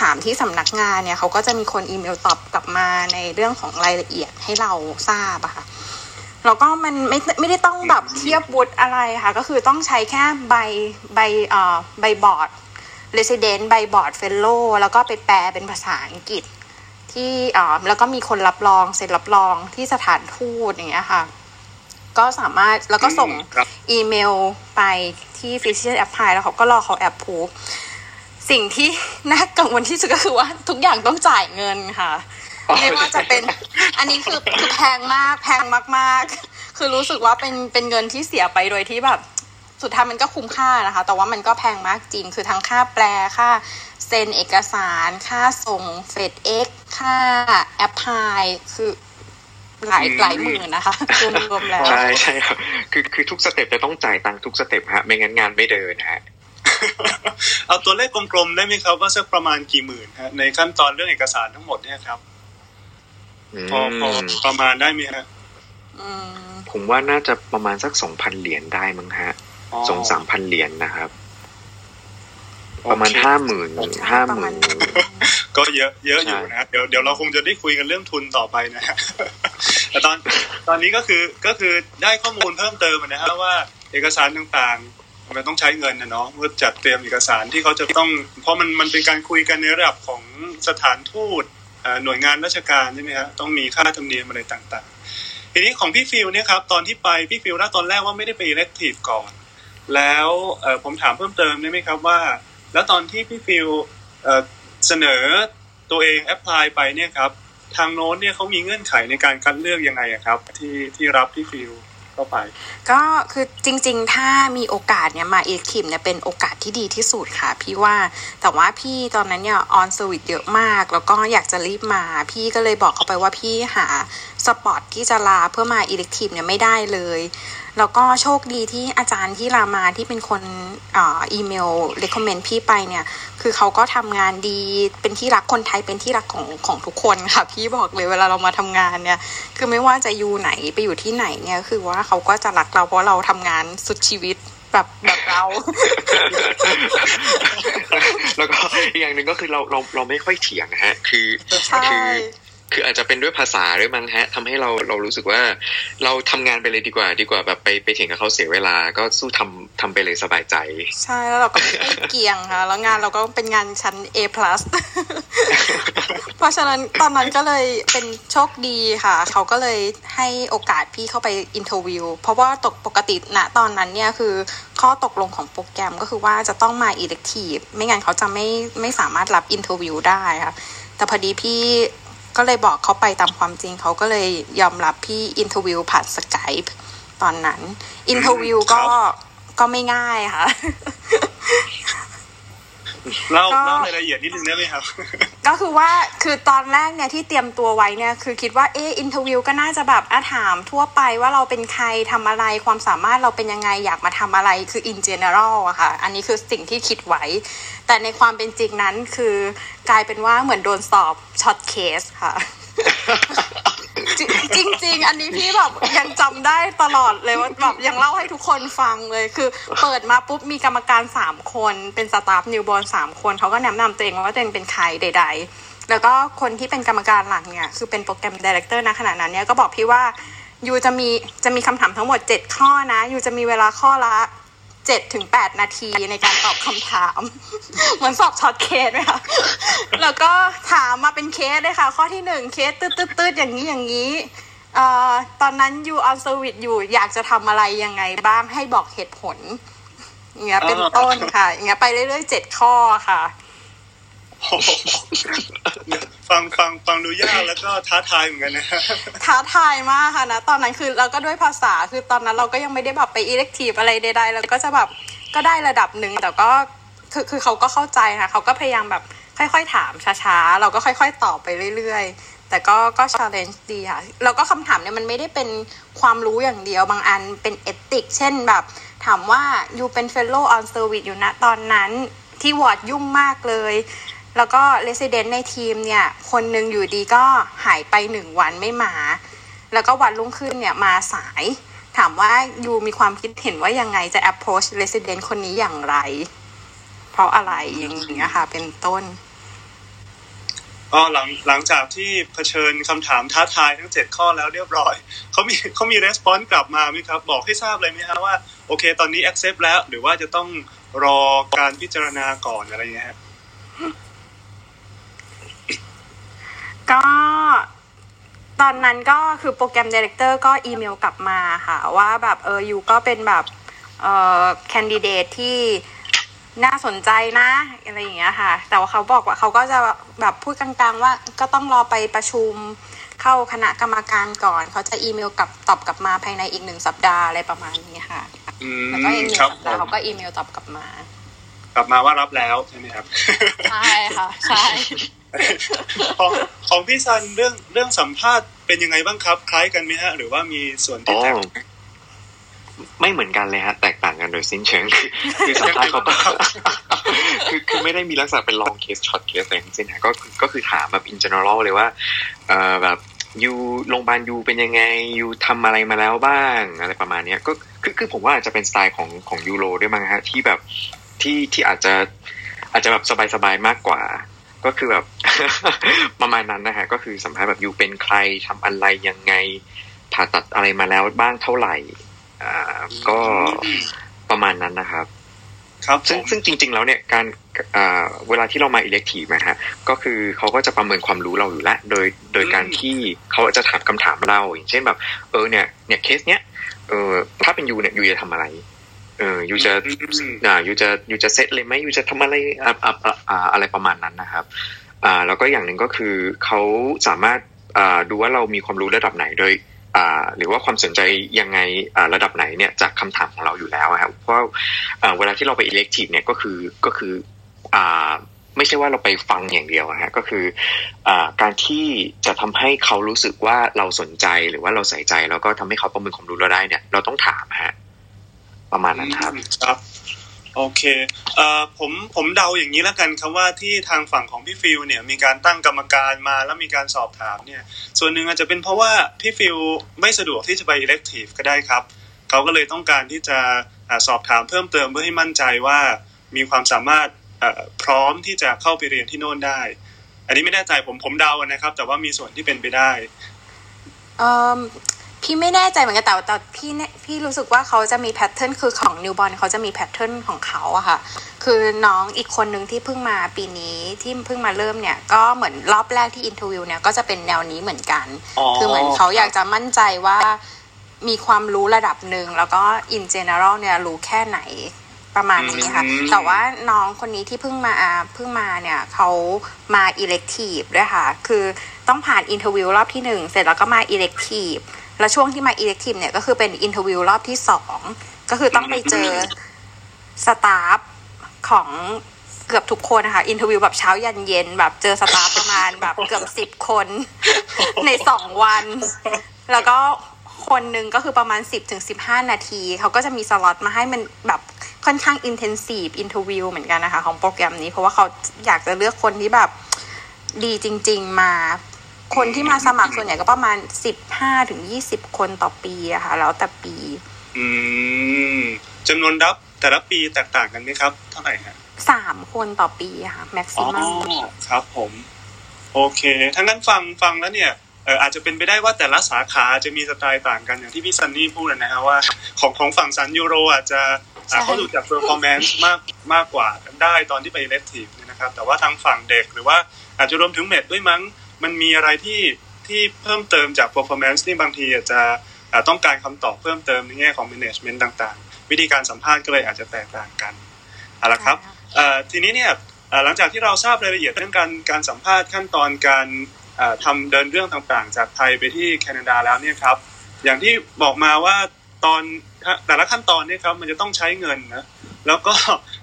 ถามที่สำนักงานเนี่ยเขาก็จะมีคนอีเมลตอบกลับมาในเรื่องของรายละเอียดให้เราทราบอะค่ะ แล้วก็มันไม่ไม่ได้ต้องแบบเทียบวุฒิอะไรค่ะ ก็คือต้องใช้แค่ใบใบเอ่อใบบอร์ด Resident ใบบอร์ด Fellow แล้วก็ไปแปลเป็นภาษาอังกฤษ ที่เอ่อแล้วก็มีคนรับรองเซ็นรับรองที่สถานทูตอย่างเงี้ยค่ะ ก็สามารถแล้วก็ส่งครับอีเมลไปที่ Physician Apply แล้วเขาก็รอเขาแอปพูฟสิ่งที่น่ากังวลที่สุดก็คือว่าทุกอย่างต้องจ่ายเงินค่ะ ไม่ว่าจะเป็น อันนี้คือคือแพงมาก แพงมาก ๆ คือรู้สึกว่าเป็นเป็นเงินที่เสียไปโดยที่แบบ สุดท้ายมันก็คุ้มค่านะคะ แต่ว่ามันก็แพงมากจริง คือทั้งค่าแปลค่าเซ็นเอกสารค่าส่ง FedEx ค่า apply คือหลายอืมหลายหมื่นนะคะรวมๆแล้ว ใช่ใช่ครับคือคือทุก step จะต้องจ่ายตังค์ทุก step ฮะไม่งั้นงานไม่เดินฮะเอาตัวเลขกลมๆได้ไหมครับว่าสักประมาณกี่หมื่นฮะในขั้นตอนเรื่องเอกสารทั้งหมดเนี่ยครับอื พอพอมประมาณได้ไหมฮะอืมผมว่าน่าจะประมาณสักสองพันเหรียญได้มั้งฮะอ๋อสองสามพันเหรียญนะครับโอเคประมาณห้าหมื่นห้าหประมื่มาณนนั้นก็เยอะเยอะอยู่ใช่นะฮะเดี๋ยวเดี๋ยวเราคงจะได้คุยกันเรื่องทุนต่อไปนะฮะแต่ตอนตอนนี้ก็คือก็คือได้ข้อมูลเพิ่มเติมนะฮะว่าเอกสารต่างๆ มันต้องใช้เงินนะเนาะเพื่อจัดเตรียมเอกสารที่เขาจะต้อง เพราะมันมันเป็นการคุยกันในระดับของสถานทูตเอ่อ หน่วยงานราชการใช่ไหมฮะต้องมีค่าธรรมเนียมอะไรต่างๆ ทีนี้ของพี่ฟิลเนี่ยครับตอนที่ไปพี่ฟิลน่าตอนแรกว่าไม่ได้ไป elective ก่อน แล้วผมถามเพิ่มเติมได้ไหมครับว่า แล้วตอนที่พี่ฟิลเสนอตัวเอง apply ไปเนี่ยครับทางโน้นเนี่ยเขามีเงื่อนไขในการคัดเลือกยังไงครับ ที่ที่รับพี่ฟิล เข้าไป ก็คือจริง ๆ ถ้ามีโอกาสเนี่ยมาเอคิมเนี่ยเป็นโอกาสที่ดีที่สุดค่ะ พี่ว่าแต่ว่าพี่ตอนนั้นเนี่ย on service เยอะมาก แล้วก็อยากจะรีบมา พี่ก็เลยบอกเขาไปว่าพี่หา spot ที่จะลาเพื่อมา elective เนี่ยไม่ได้เลย แล้วก็โชคดีที่อาจารย์ที่รามาที่เป็นคนเอออีเมล recommend พี่ไปเนี่ย คือเขาก็ทำงานดีเป็นที่รักคนไทยเป็นที่รักของของทุกคนค่ะ พี่บอกเลยเวลาเรามาทำงานเนี่ย คือไม่ว่าจะอยู่ไหนไปอยู่ที่ไหนเนี่ยคือว่าแล้วเขาก็จะรักเราเพราะเราทำงานสุดชีวิตแบบแบบเรา แล้วก็อีกอย่างหนึ่งก็คือเราเราเราไม่ค่อยเถียงนะฮะ คือใช่คือ คืออาจจะเป็นด้วยภาษาด้วยมั้งฮะทำให้เราเรารู้สึกว่า เราทำงานไปเลยดีกว่า ดีกว่าแบบไปไปเถียงกับเขาเสียเวลา ก็สู้ทำทำไปเลยสบายใจ ใช่แล้วเราก็ไม่เกี่ยงค่ะ แล้วงานเราก็เป็นงานชั้น A plus เพราะฉะนั้นตอนนั้นก็เลยเป็นโชคดีค่ะ เขาก็เลยให้โอกาสพี่เข้าไป interview เพราะว่าตกปกติณตอนนั้นเนี่ยคือข้อตกลงของโปรแกรมก็คือว่าจะต้องมา elective ไม่งั้นเขาจะไม่ไม่สามารถรับ interview ได้ค่ะ แต่พอดีพี่ ก็เลยบอกเขาไปตามความจริงเขาก็เลยยอมรับพี่ interview ผ่าน Skype ตอนนั้น interview ก็ครับก็ไม่ง่ายค่ะ เล่าก็เล่ารายละเอียดนิดนึงได้ไหมครับ ก็คือว่าคือตอนแรกเนี่ยที่เตรียมตัวไว้เนี่ยคือคิดว่าเออ interview ก็น่าจะแบบอาถามทั่วไปว่าเราเป็นใครทำอะไรความสามารถเราเป็นยังไงอยากมาทำอะไรคือ in general อะค่ะ อันนี้คือสิ่งที่คิดไว้ แต่ในความเป็นจริงนั้นคือกลายเป็นว่าเหมือนโดนสอบ short case ค่ะ จริงจริงอันนี้พี่แบบยังจำได้ตลอดเลยว่าแบบยังเล่าให้ทุกคนฟังเลยคือ เปิดมาปุ๊บมีกรรมการสามคนเป็น staff newborn สามคนเขาก็แนะนำตัวเองว่าตัวเองเป็นใครใด ๆ แล้วก็คนที่เป็นกรรมการหลักเนี่ยคือเป็น program director ณ ขณะนั้นเนี่ยก็บอกพี่ว่า you จะมีจะมีคำถามทั้งหมด 7 ข้อนะ you จะมีเวลาข้อละ เจ็ดถึงแปดนาทีในการตอบคำถาม เหมือนสอบ short case ไหมคะแล้วก็ถามมาเป็นเคสเลยค่ะ ข้อที่หนึ่งเคสตืดตืดตืดอย่างนี้อย่างนี้เอ่อตอนนั้นอยู่ on service อยู่อยากจะทำอะไรยังไงบ้างให้บอกเหตุผลอย่างเงี้ยเป็นต้นค่ะอย่างเงี้ยไปเรื่อยๆเจ็ดข้อค่ะโอ้โห ฟังฟังฟังดูยากแล้วก็ท้าทายเหมือนกันนะ ท้าทายมากค่ะนะ ตอนนั้นคือเราก็ด้วยภาษาคือตอนนั้นเราก็ยังไม่ได้แบบไป elective อะไรใดๆเราก็จะแบบก็ได้ระดับหนึ่งแต่ก็คือคือเขาก็เข้าใจค่ะเขาก็พยายามแบบค่อยๆถามช้าๆ เราก็ค่อย ๆ ตอบไปเรื่อยๆ แต่ก็ก็ challenge ดีค่ะ แล้วก็คำถามเนี่ยมันไม่ได้เป็นความรู้อย่างเดียวบางอันเป็น ethic เช่นแบบ ถามว่าอยู่เป็น Fellow on Service อยู่นะตอนนั้นที่วอร์ดยุ่งมากเลย แล้วก็ Resident ในทีมเนี่ย คนหนึ่งอยู่ดีก็หายไปหนึ่งวันไม่มา แล้วก็วันรุ่งขึ้นเนี่ยมาสาย ถามว่ายูมีความคิดเห็นว่ายังไงจะ approach Resident คนนี้อย่างไร เพราะอะไรอย่างเงี้ยค่ะ เป็นต้นก็หลังหลังจากที่เผชิญคำถามท้าทายทั้งเจ็ดข้อแล้วเรียบร้อยเขามีเขามี response กลับมาไหมครับ บอกให้ทราบเลยไหมฮะว่า โอเค ตอนนี้ accept แล้ว หรือว่าจะต้องรอการพิจารณาก่อนอะไรเงี้ยฮะ ก็ตอนนั้นก็คือ program director ก็อีเมลกลับมาค่ะว่าแบบเออ you ก็เป็นแบบเอ่อ candidate ที่น่าสนใจนะอะไรอย่างเงี้ยค่ะ แต่ว่าเขาบอกว่าเขาก็จะแบบพูดกลางๆ ว่าก็ต้องรอไปประชุมเข้าคณะกรรมการก่อน เขาจะอีเมลกลับตอบกลับมาภายในอีกหนึ่งสัปดาห์อะไรประมาณนี้ค่ะอืมแล้วก็อีกหนึ่งครับสัปดาห์เขาก็อีเมลตอบกลับมา กลับมาว่ารับแล้วใช่ไหมครับใช่ค่ะใช่ ของของพี่ซันเรื่องเรื่องสัมภาษณ์เป็นยังไงบ้างครับ คล้ายกันไหมฮะ หรือว่ามีส่วนที่แตกต่างไม่เหมือนกันเลยฮะ แตกต่างกันโดยสิ้นเชิงคือสัมภาษณ์เขาคือคือไม่ได้มีลักษณะเป็น long case short case อะไรทั้งสิ้นฮะก็ก็คือถามแบบ in general เลยว่าเอ่อแบบยูโรงพยาบาลยูเป็นยังไงยูทำอะไรมาแล้วบ้าง อะไรประมาณเนี้ยก็คือคือผมว่าอาจจะเป็นสไตล์ของของยูโรด้วยมั้งฮะที่แบบที่ที่อาจจะอาจจะแบบสบายๆมากกว่า ก็คือแบบ ประมาณนั้นนะฮะก็คือสัมภาษณ์แบบยูเป็นใครทำอะไรยังไง ผ่าตัดอะไรมาแล้วบ้างเท่าไหร่อ่าก็ประมาณนั้นนะครับ ครับผซึ่งมซึ่งจริง ๆ แล้วเนี่ยการอ่าเวลาที่เรามาอิเล็กทีฟนะฮะก็คือเขาก็จะประเมินความรู้เราอยู่แล้วโดยโดยการที่เขาจะถามคำถามเรา อย่างเช่นแบบ เออเนี่ยเนี่ยเคสเนี้ยเออถ้าเป็นยูเนี่ยยูจะทำอะไร เออยูจะอืมอ่ายูจะยูจะเซตเลยไหมยูจะทำอะไรอ่าอ่าอ่าอ่าอะไรประมาณนั้นนะครับ อ่า แล้วก็อย่างหนึ่งก็คือเขาสามารถอ่าดูว่าเรามีความรู้ระดับไหนโดยอ่าหรือว่าความสนใจยังไงอ่าระดับไหนเนี่ยจากคำถามของเราอยู่แล้วอะครับเพราะอ่าเวลาที่เราไป elective เนี่ยก็คือก็คืออ่าไม่ใช่ว่าเราไปฟังอย่างเดียวอะฮะก็คืออ่าการที่จะทำให้เขารู้สึกว่าเราสนใจหรือว่าเราใส่ใจ แล้วก็ทำให้เขาประเมินความรู้เราได้เนี่ยเราต้องถามฮะ ประมาณนั้นครับครับโอเคเอ่อผมผมเดาอย่างนี้แล้วกันครับว่าที่ทางฝั่งของพี่ฟิลเนี่ยมีการตั้งกรรมการมาแล้วมีการสอบถามเนี่ย ส่วนหนึ่งอาจจะเป็นเพราะว่าพี่ฟิลไม่สะดวกที่จะไป elective ก็ได้ครับเขาก็เลยต้องการที่จะอาสอบถามเพิ่มเติมเพื่อให้มั่นใจว่ามีความสามารถเอ่อพร้อมที่จะเข้าไปเรียนที่โน่นได้ อันนี้ไม่แน่ใจผมผมเดานะครับ แต่ว่ามีส่วนที่เป็นไปได้เอ่อ พี่ไม่แน่ใจเหมือนกันแต่แต่พี่เนี่ยพี่รู้สึกว่าเขาจะมี pattern คือของ newborn เขาจะมี pattern ของเขาอะค่ะ คือน้องอีกคนหนึ่งที่เพิ่งมาปีนี้ที่เพิ่งมาเริ่มเนี่ยก็เหมือนรอบแรกที่ interview เนี่ยก็จะเป็นแนวนี้เหมือนกันอ๋อคือเหมือนเขาอยากจะมั่นใจว่ามีความรู้ระดับหนึ่งแล้วก็ in general เนี่ยรู้แค่ไหนประมาณนี้ค่ะอืมแต่ว่าน้องคนนี้ที่เพิ่งมาเพิ่งมาเนี่ยเขามา elective ด้วยค่ะ คือต้องผ่าน interview รอบที่หนึ่งเสร็จแล้วก็มา elective แล้วช่วงที่มา elective เนี่ยก็คือเป็น interview รอบที่สองก็คือต้องไปเจอ staff ของเกือบทุกคนนะคะ interview แบบเช้ายันเย็นแบบเจอ staff ประมาณแบบเกือบสิบคนในสองวัน แล้วก็คนหนึ่งก็คือประมาณ 10ถึง15 นาที เขาก็จะมีสล็อตมาให้มันแบบค่อนข้าง intensive interview เหมือนกันนะคะ ของโปรแกรมนี้ เพราะว่าเขาอยากจะเลือกคนที่แบบดีจริง ๆ มา คนที่มาสมัครส่วนใหญ่ก็ประมาณ15ถึง20คนต่อปีอะค่ะ แล้วแต่ปี อืมจำนวนรับแต่ละปีแตกต่างกันไหมครับ เท่าไหร่ฮะสามคนต่อปีอะค่ะอ๋อ maximum ครับผม โอเคถ้างั้นฟังฟังแล้วเนี่ยเอออาจจะเป็นไปได้ว่าแต่ละสาขาจะมีสไตล์ต่างกันอย่างที่พี่ซันนี่พูดนะฮะว่าของของฝั่งซันยูโรอาจจะอ่าใช่เขาดูจาก performance มากมากกว่าได้ตอนที่ไป elective เนี่ยนะครับ แต่ว่าทางฝั่งเด็กหรือว่าอาจจะรวมถึงเมดด้วยมั้ง มันมีอะไรที่ที่เพิ่มเติมจาก performance นี่บางทีอาจจะอ่าต้องการคำตอบเพิ่มเติมในแง่ของ management ต่างๆ วิธีการสัมภาษณ์ก็เลยอาจจะแตกต่างกันเอาละครับเอ่อทีนี้เนี่ยเอ่อหลังจากที่เราทราบรายละเอียดเรื่องการการสัมภาษณ์ขั้นตอนการเอ่อทำเดินเรื่องต่างๆ จากไทยไปที่แคนาดาแล้วเนี่ยครับอย่างที่บอกมาว่าตอนแต่ละขั้นตอนเนี่ยครับมันจะต้องใช้เงินนะแล้วก็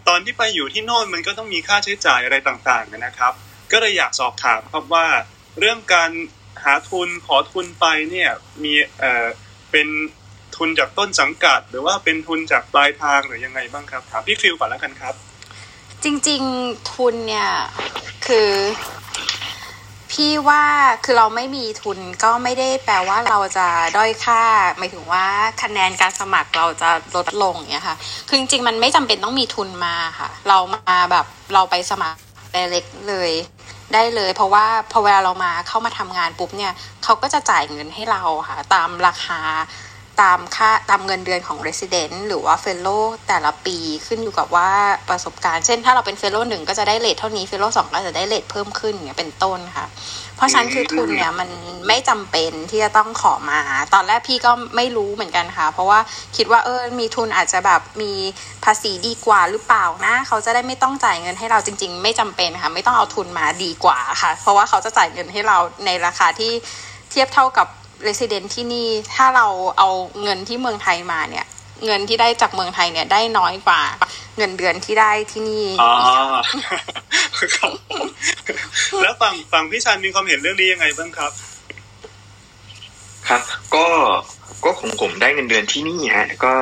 ตอนที่ไปอยู่ที่โน่นมันก็ต้องมีค่าใช้จ่ายอะไรต่างๆนะครับ ก็เลยอยากสอบถามครับว่า เรื่องการหาทุนขอทุนไปเนี่ยมีเอ่อเป็นทุนจากต้นสังกัด หรือว่าเป็นทุนจากปลายทางหรือยังไงบ้างครับถามพี่ฟิลก่อนแล้วกันครับ จริงๆทุนเนี่ยคือพี่ว่าคือเราไม่มีทุนก็ไม่ได้แปลว่าเราจะด้อยค่าหมายถึงว่าคะแนนการสมัครเราจะลดลงเงี้ยค่ะ คือจริงๆมันไม่จำเป็นต้องมีทุนมาค่ะ เรามาแบบเราไปสมัครเล็กเลย ได้เลย เพราะว่าพอเวลาเรามาเข้ามาทำงานปุ๊บเนี่ยเขาก็จะจ่ายเงินให้เราค่ะ ตามราคาตามค่าตามเงินเดือนของ Resident หรือว่า Fellow แต่ละปีขึ้นอยู่กับว่าประสบการณ์ เช่นถ้าเราเป็น Fellow หนึ่งก็จะได้เลทเท่านี้ Fellow สองก็จะได้เลทเพิ่มขึ้นอย่างเป็นต้นค่ะ ราะฉะนั้นคือทุนเนี่ยมันไม่จำเป็นที่จะต้องขอมา ตอนแรกพี่ก็ไม่รู้เหมือนกันค่ะ เพราะว่าคิดว่าเออมีทุนอาจจะแบบมีภาษีดีกว่าหรือเปล่านะ เขาจะได้ไม่ต้องจ่ายเงินให้เราจริง ๆ ไม่จำเป็นค่ะ ไม่ต้องเอาทุนมาดีกว่าค่ะ เพราะว่าเขาจะจ่ายเงินให้เราในราคาที่เทียบเท่ากับ Resident ที่นี่ถ้าเราเอาเงินที่เมืองไทยมาเนี่ย เงินที่ได้จากเมืองไทยเนี่ยได้น้อยกว่า เงินเดือนที่ได้ที่นี่อ๋ออีกค่ะครับผมแล้วฝั่งฝั่งพี่ชันมีความเห็นเรื่องนี้ยังไงบ้างครับ ครับ ก็ก็ของผมได้เงินเดือนที่นี่ฮะก็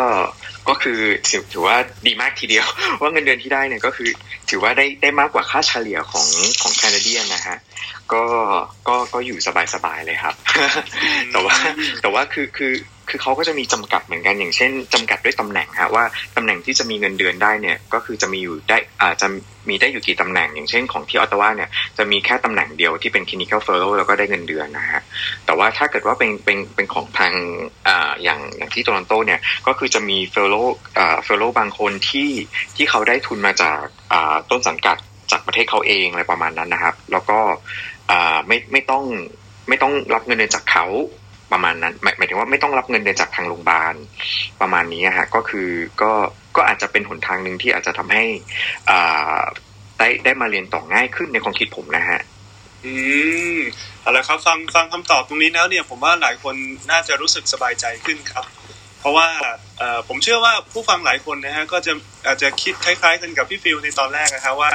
ก็คือถือถือว่าดีมากทีเดียว ว่าเงินเดือนที่ได้เนี่ยก็คือ ถือว่าได้ได้มากกว่าค่าเฉลี่ยของของแคนาเดียนนะฮะก็ก็ก็อยู่สบายๆเลยครับ แต่ว่าแต่ว่าคือคือ คือเขาก็จะมีจำกัดเหมือนกันอย่างเช่นจำกัดด้วยตำแหน่งฮะว่าตำแหน่งที่จะมีเงินเดือนได้เนี่ยก็คือจะมีอยู่ได้อาจจะมีได้อยู่กี่ตำแหน่ง อย่างเช่นของที่ออตตาวาเนี่ยจะมีแค่ตำแหน่งเดียวที่เป็น clinical fellow แล้วก็ได้เงินเดือนนะฮะแต่ว่าถ้าเกิดว่าเป็นเป็นเป็นของทางอ่าอย่างอย่างที่โตลอนโตเนี่ยก็คือจะมี fellow อ่า fellow บางคนที่ที่เขาได้ทุนมาจากอ่าต้นสังกัดจากประเทศเขาเองอะไรประมาณนั้นนะครับ แล้วก็อ่าไม่ไม่ต้องไม่ต้องรับเงินเดือนจากเขา ประมาณนั้นหมายหมายถึงว่าไม่ต้องรับเงินเดือนจากทางโรงพยาบาลประมาณนี้ฮะก็คือก็ก็อาจจะเป็นหนทางหนึ่งที่อาจจะทำให้อ่าได้ได้มาเรียนต่อง่ายขึ้นในความคิดผมนะฮะอืมเอาละครับฟังฟังคำตอบตรงนี้แล้วเนี่ยผมว่าหลายคนน่าจะรู้สึกสบายใจขึ้นครับ เพราะว่าเอ่อผมเชื่อว่าผู้ฟังหลายคนนะฮะก็จะอาจจะคิดคล้าย ๆ กันกับพี่ฟิลในตอนแรกนะครับว่า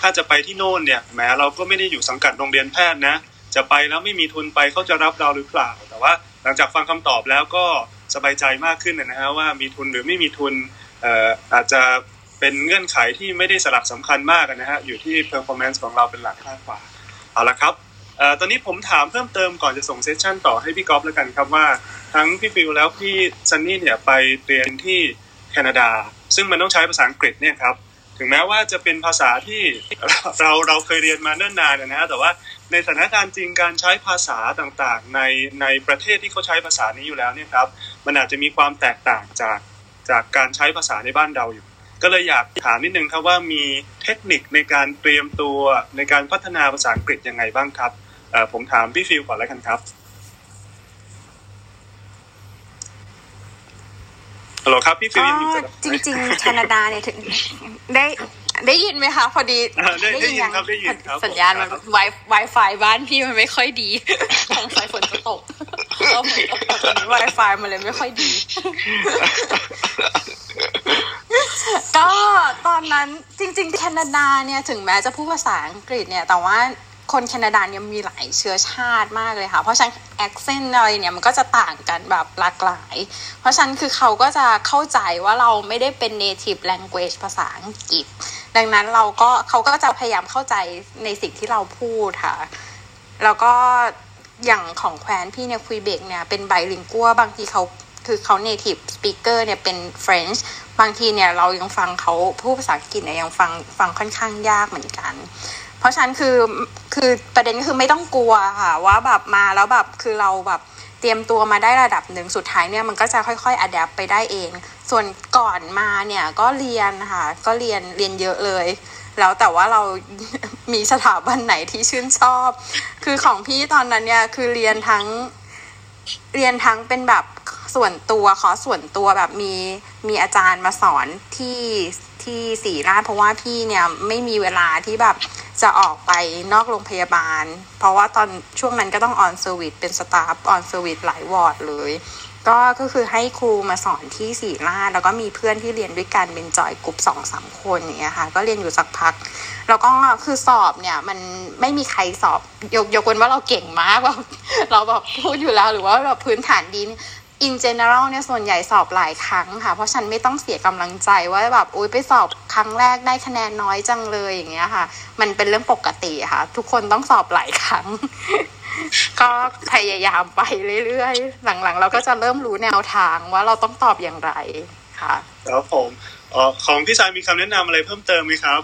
ถ้าจะไปที่โน่นเนี่ยแหมเราก็ไม่ได้อยู่สังกัดโรงเรียนแพทย์นะ จะไปแล้วไม่มีทุนไปเขาจะรับเราหรือเปล่า แต่ว่าหลังจากฟังคำตอบแล้วก็สบายใจมากขึ้นนะฮะว่ามีทุนหรือไม่มีทุนอาจจะเป็นเงื่อนไขที่ไม่ได้สลักสำคัญมากนะฮะอยู่ที่ performance ของเราเป็นหลักมากกว่าเอาละครับอตอนนี้ผมถามเพิ่มเติมก่อนจะส่งเซสชั่นต่อให้พี่ก๊อฟแล้วกันครับว่าทั้งพี่ฟิลแล้วพี่ซันนี่เนี่ยไปเรียนที่แคนาดา ซึ่งมันต้องใช้ภาษาอังกฤษเนี่ยครับ ถึงแม้ว่าจะเป็นภาษาที่เราเราเคยเรียนมาเนิ่นนานนะฮะแต่ว่าในสถานการณ์จริงการใช้ภาษาต่างๆ ในในประเทศที่เขาใช้ภาษานี้อยู่แล้วเนี่ยครับมันอาจจะมีความแตกต่างจากจากการใช้ภาษาในบ้านเราอยู่ ก็เลยอยากถามนิดนึงครับว่ามีเทคนิคในการเตรียมตัวในการพัฒนาภาษาอังกฤษยังไงบ้างครับผมถามพี่ฟิลก่อนแล้วกันครับ ฮัลโหลครับพี่ฟิลก็ยังอยู่ไหมจริง ๆ แคนาดาเนี่ยถึงได้ได้ยินไหมคะ พอดีอ่าได้ได้ยินยังครับได้ยินครับสัญญาณมันครับไวไวไฟบ้านพี่มันไม่ค่อยดีสงสัยฝนจะตกเอาฝนตกตอนนี้ไวไฟมันเลยไม่ค่อยดี ก็ตอนนั้นจริง ๆ แคนาดาเนี่ยถึงแม้จะพูดภาษาอังกฤษเนี่ยแต่ว่า คนแคนาดาเนี่ยมีหลายเชื้อชาติมากเลยค่ะ เพราะฉะนั้นแอคเซนต์อะไรเนี่ยมันก็จะต่างกันแบบหลากหลาย เพราะฉะนั้นคือเขาก็จะเข้าใจว่าเราไม่ได้เป็น native language ภาษาอังกฤษ ดังนั้นเราก็เขาก็จะพยายามเข้าใจในสิ่งที่เราพูดค่ะ แล้วก็อย่างของแคว้นพี่เนี่ยคุยเบกเนี่ยเป็นไบลิงกัวบางทีเขาคือเขา native speaker เนี่ยเป็น French บางทีเนี่ยเรายังฟังเขาพูดภาษาอังกฤษเนี่ยยังฟังฟังค่อนข้างยากเหมือนกัน ราะฉะนั้นคือคือประเด็นก็คือไม่ต้องกลัวค่ะ ว่าแบบมาแล้วแบบคือเราแบบเตรียมตัวมาได้ระดับหนึ่งสุดท้ายเนี่ยมันก็จะค่อยๆ adapt ไปได้เอง ส่วนก่อนมาเนี่ยก็เรียนค่ะ ก็เรียนเรียนเยอะเลย แล้วแต่ว่าเรามีสถาบันไหนที่ชื่นชอบ คือของพี่ตอนนั้นเนี่ยคือเรียนทั้งเรียนทั้งเป็นแบบส่วนตัวขอส่วนตัวแบบมีมีอาจารย์มาสอนที่ที่ศิริราชเพราะว่าพี่เนี่ยไม่มีเวลาที่แบบ จะออกไปนอกโรงพยาบาล เพราะว่าตอนช่วงนั้นก็ต้อง on service เป็น staff on service หลายวอร์ดเลย ก็ก็คือให้ครูมาสอนที่ศิริราชแล้วก็มีเพื่อนที่เรียนด้วยกันเป็นจอยกลุ่มสองสามคนอย่างเงี้ยค่ะก็เรียนอยู่สักพัก แล้วก็คือสอบเนี่ยมันไม่มีใครสอบยกยกเว้นว่าเราเก่งมากว่าเราแบบพูดอยู่แล้วหรือว่าแบบพื้นฐานดี in general เนี่ยส่วนใหญ่สอบหลายครั้งค่ะ เพราะฉันไม่ต้องเสียกำลังใจว่าแบบอุ้ยไปสอบครั้งแรกได้คะแนนน้อยจังเลยอย่างเงี้ยค่ะ มันเป็นเรื่องปกติค่ะ ทุกคนต้องสอบหลายครั้ง ก็พยายามไปเรื่อยๆ หลังๆ เราก็จะเริ่มรู้แนวทางว่าเราต้องตอบอย่างไรค่ะ ครับผมออของพี่สายมีคำแนะนำอะไรเพิ่มเติมไหมครับ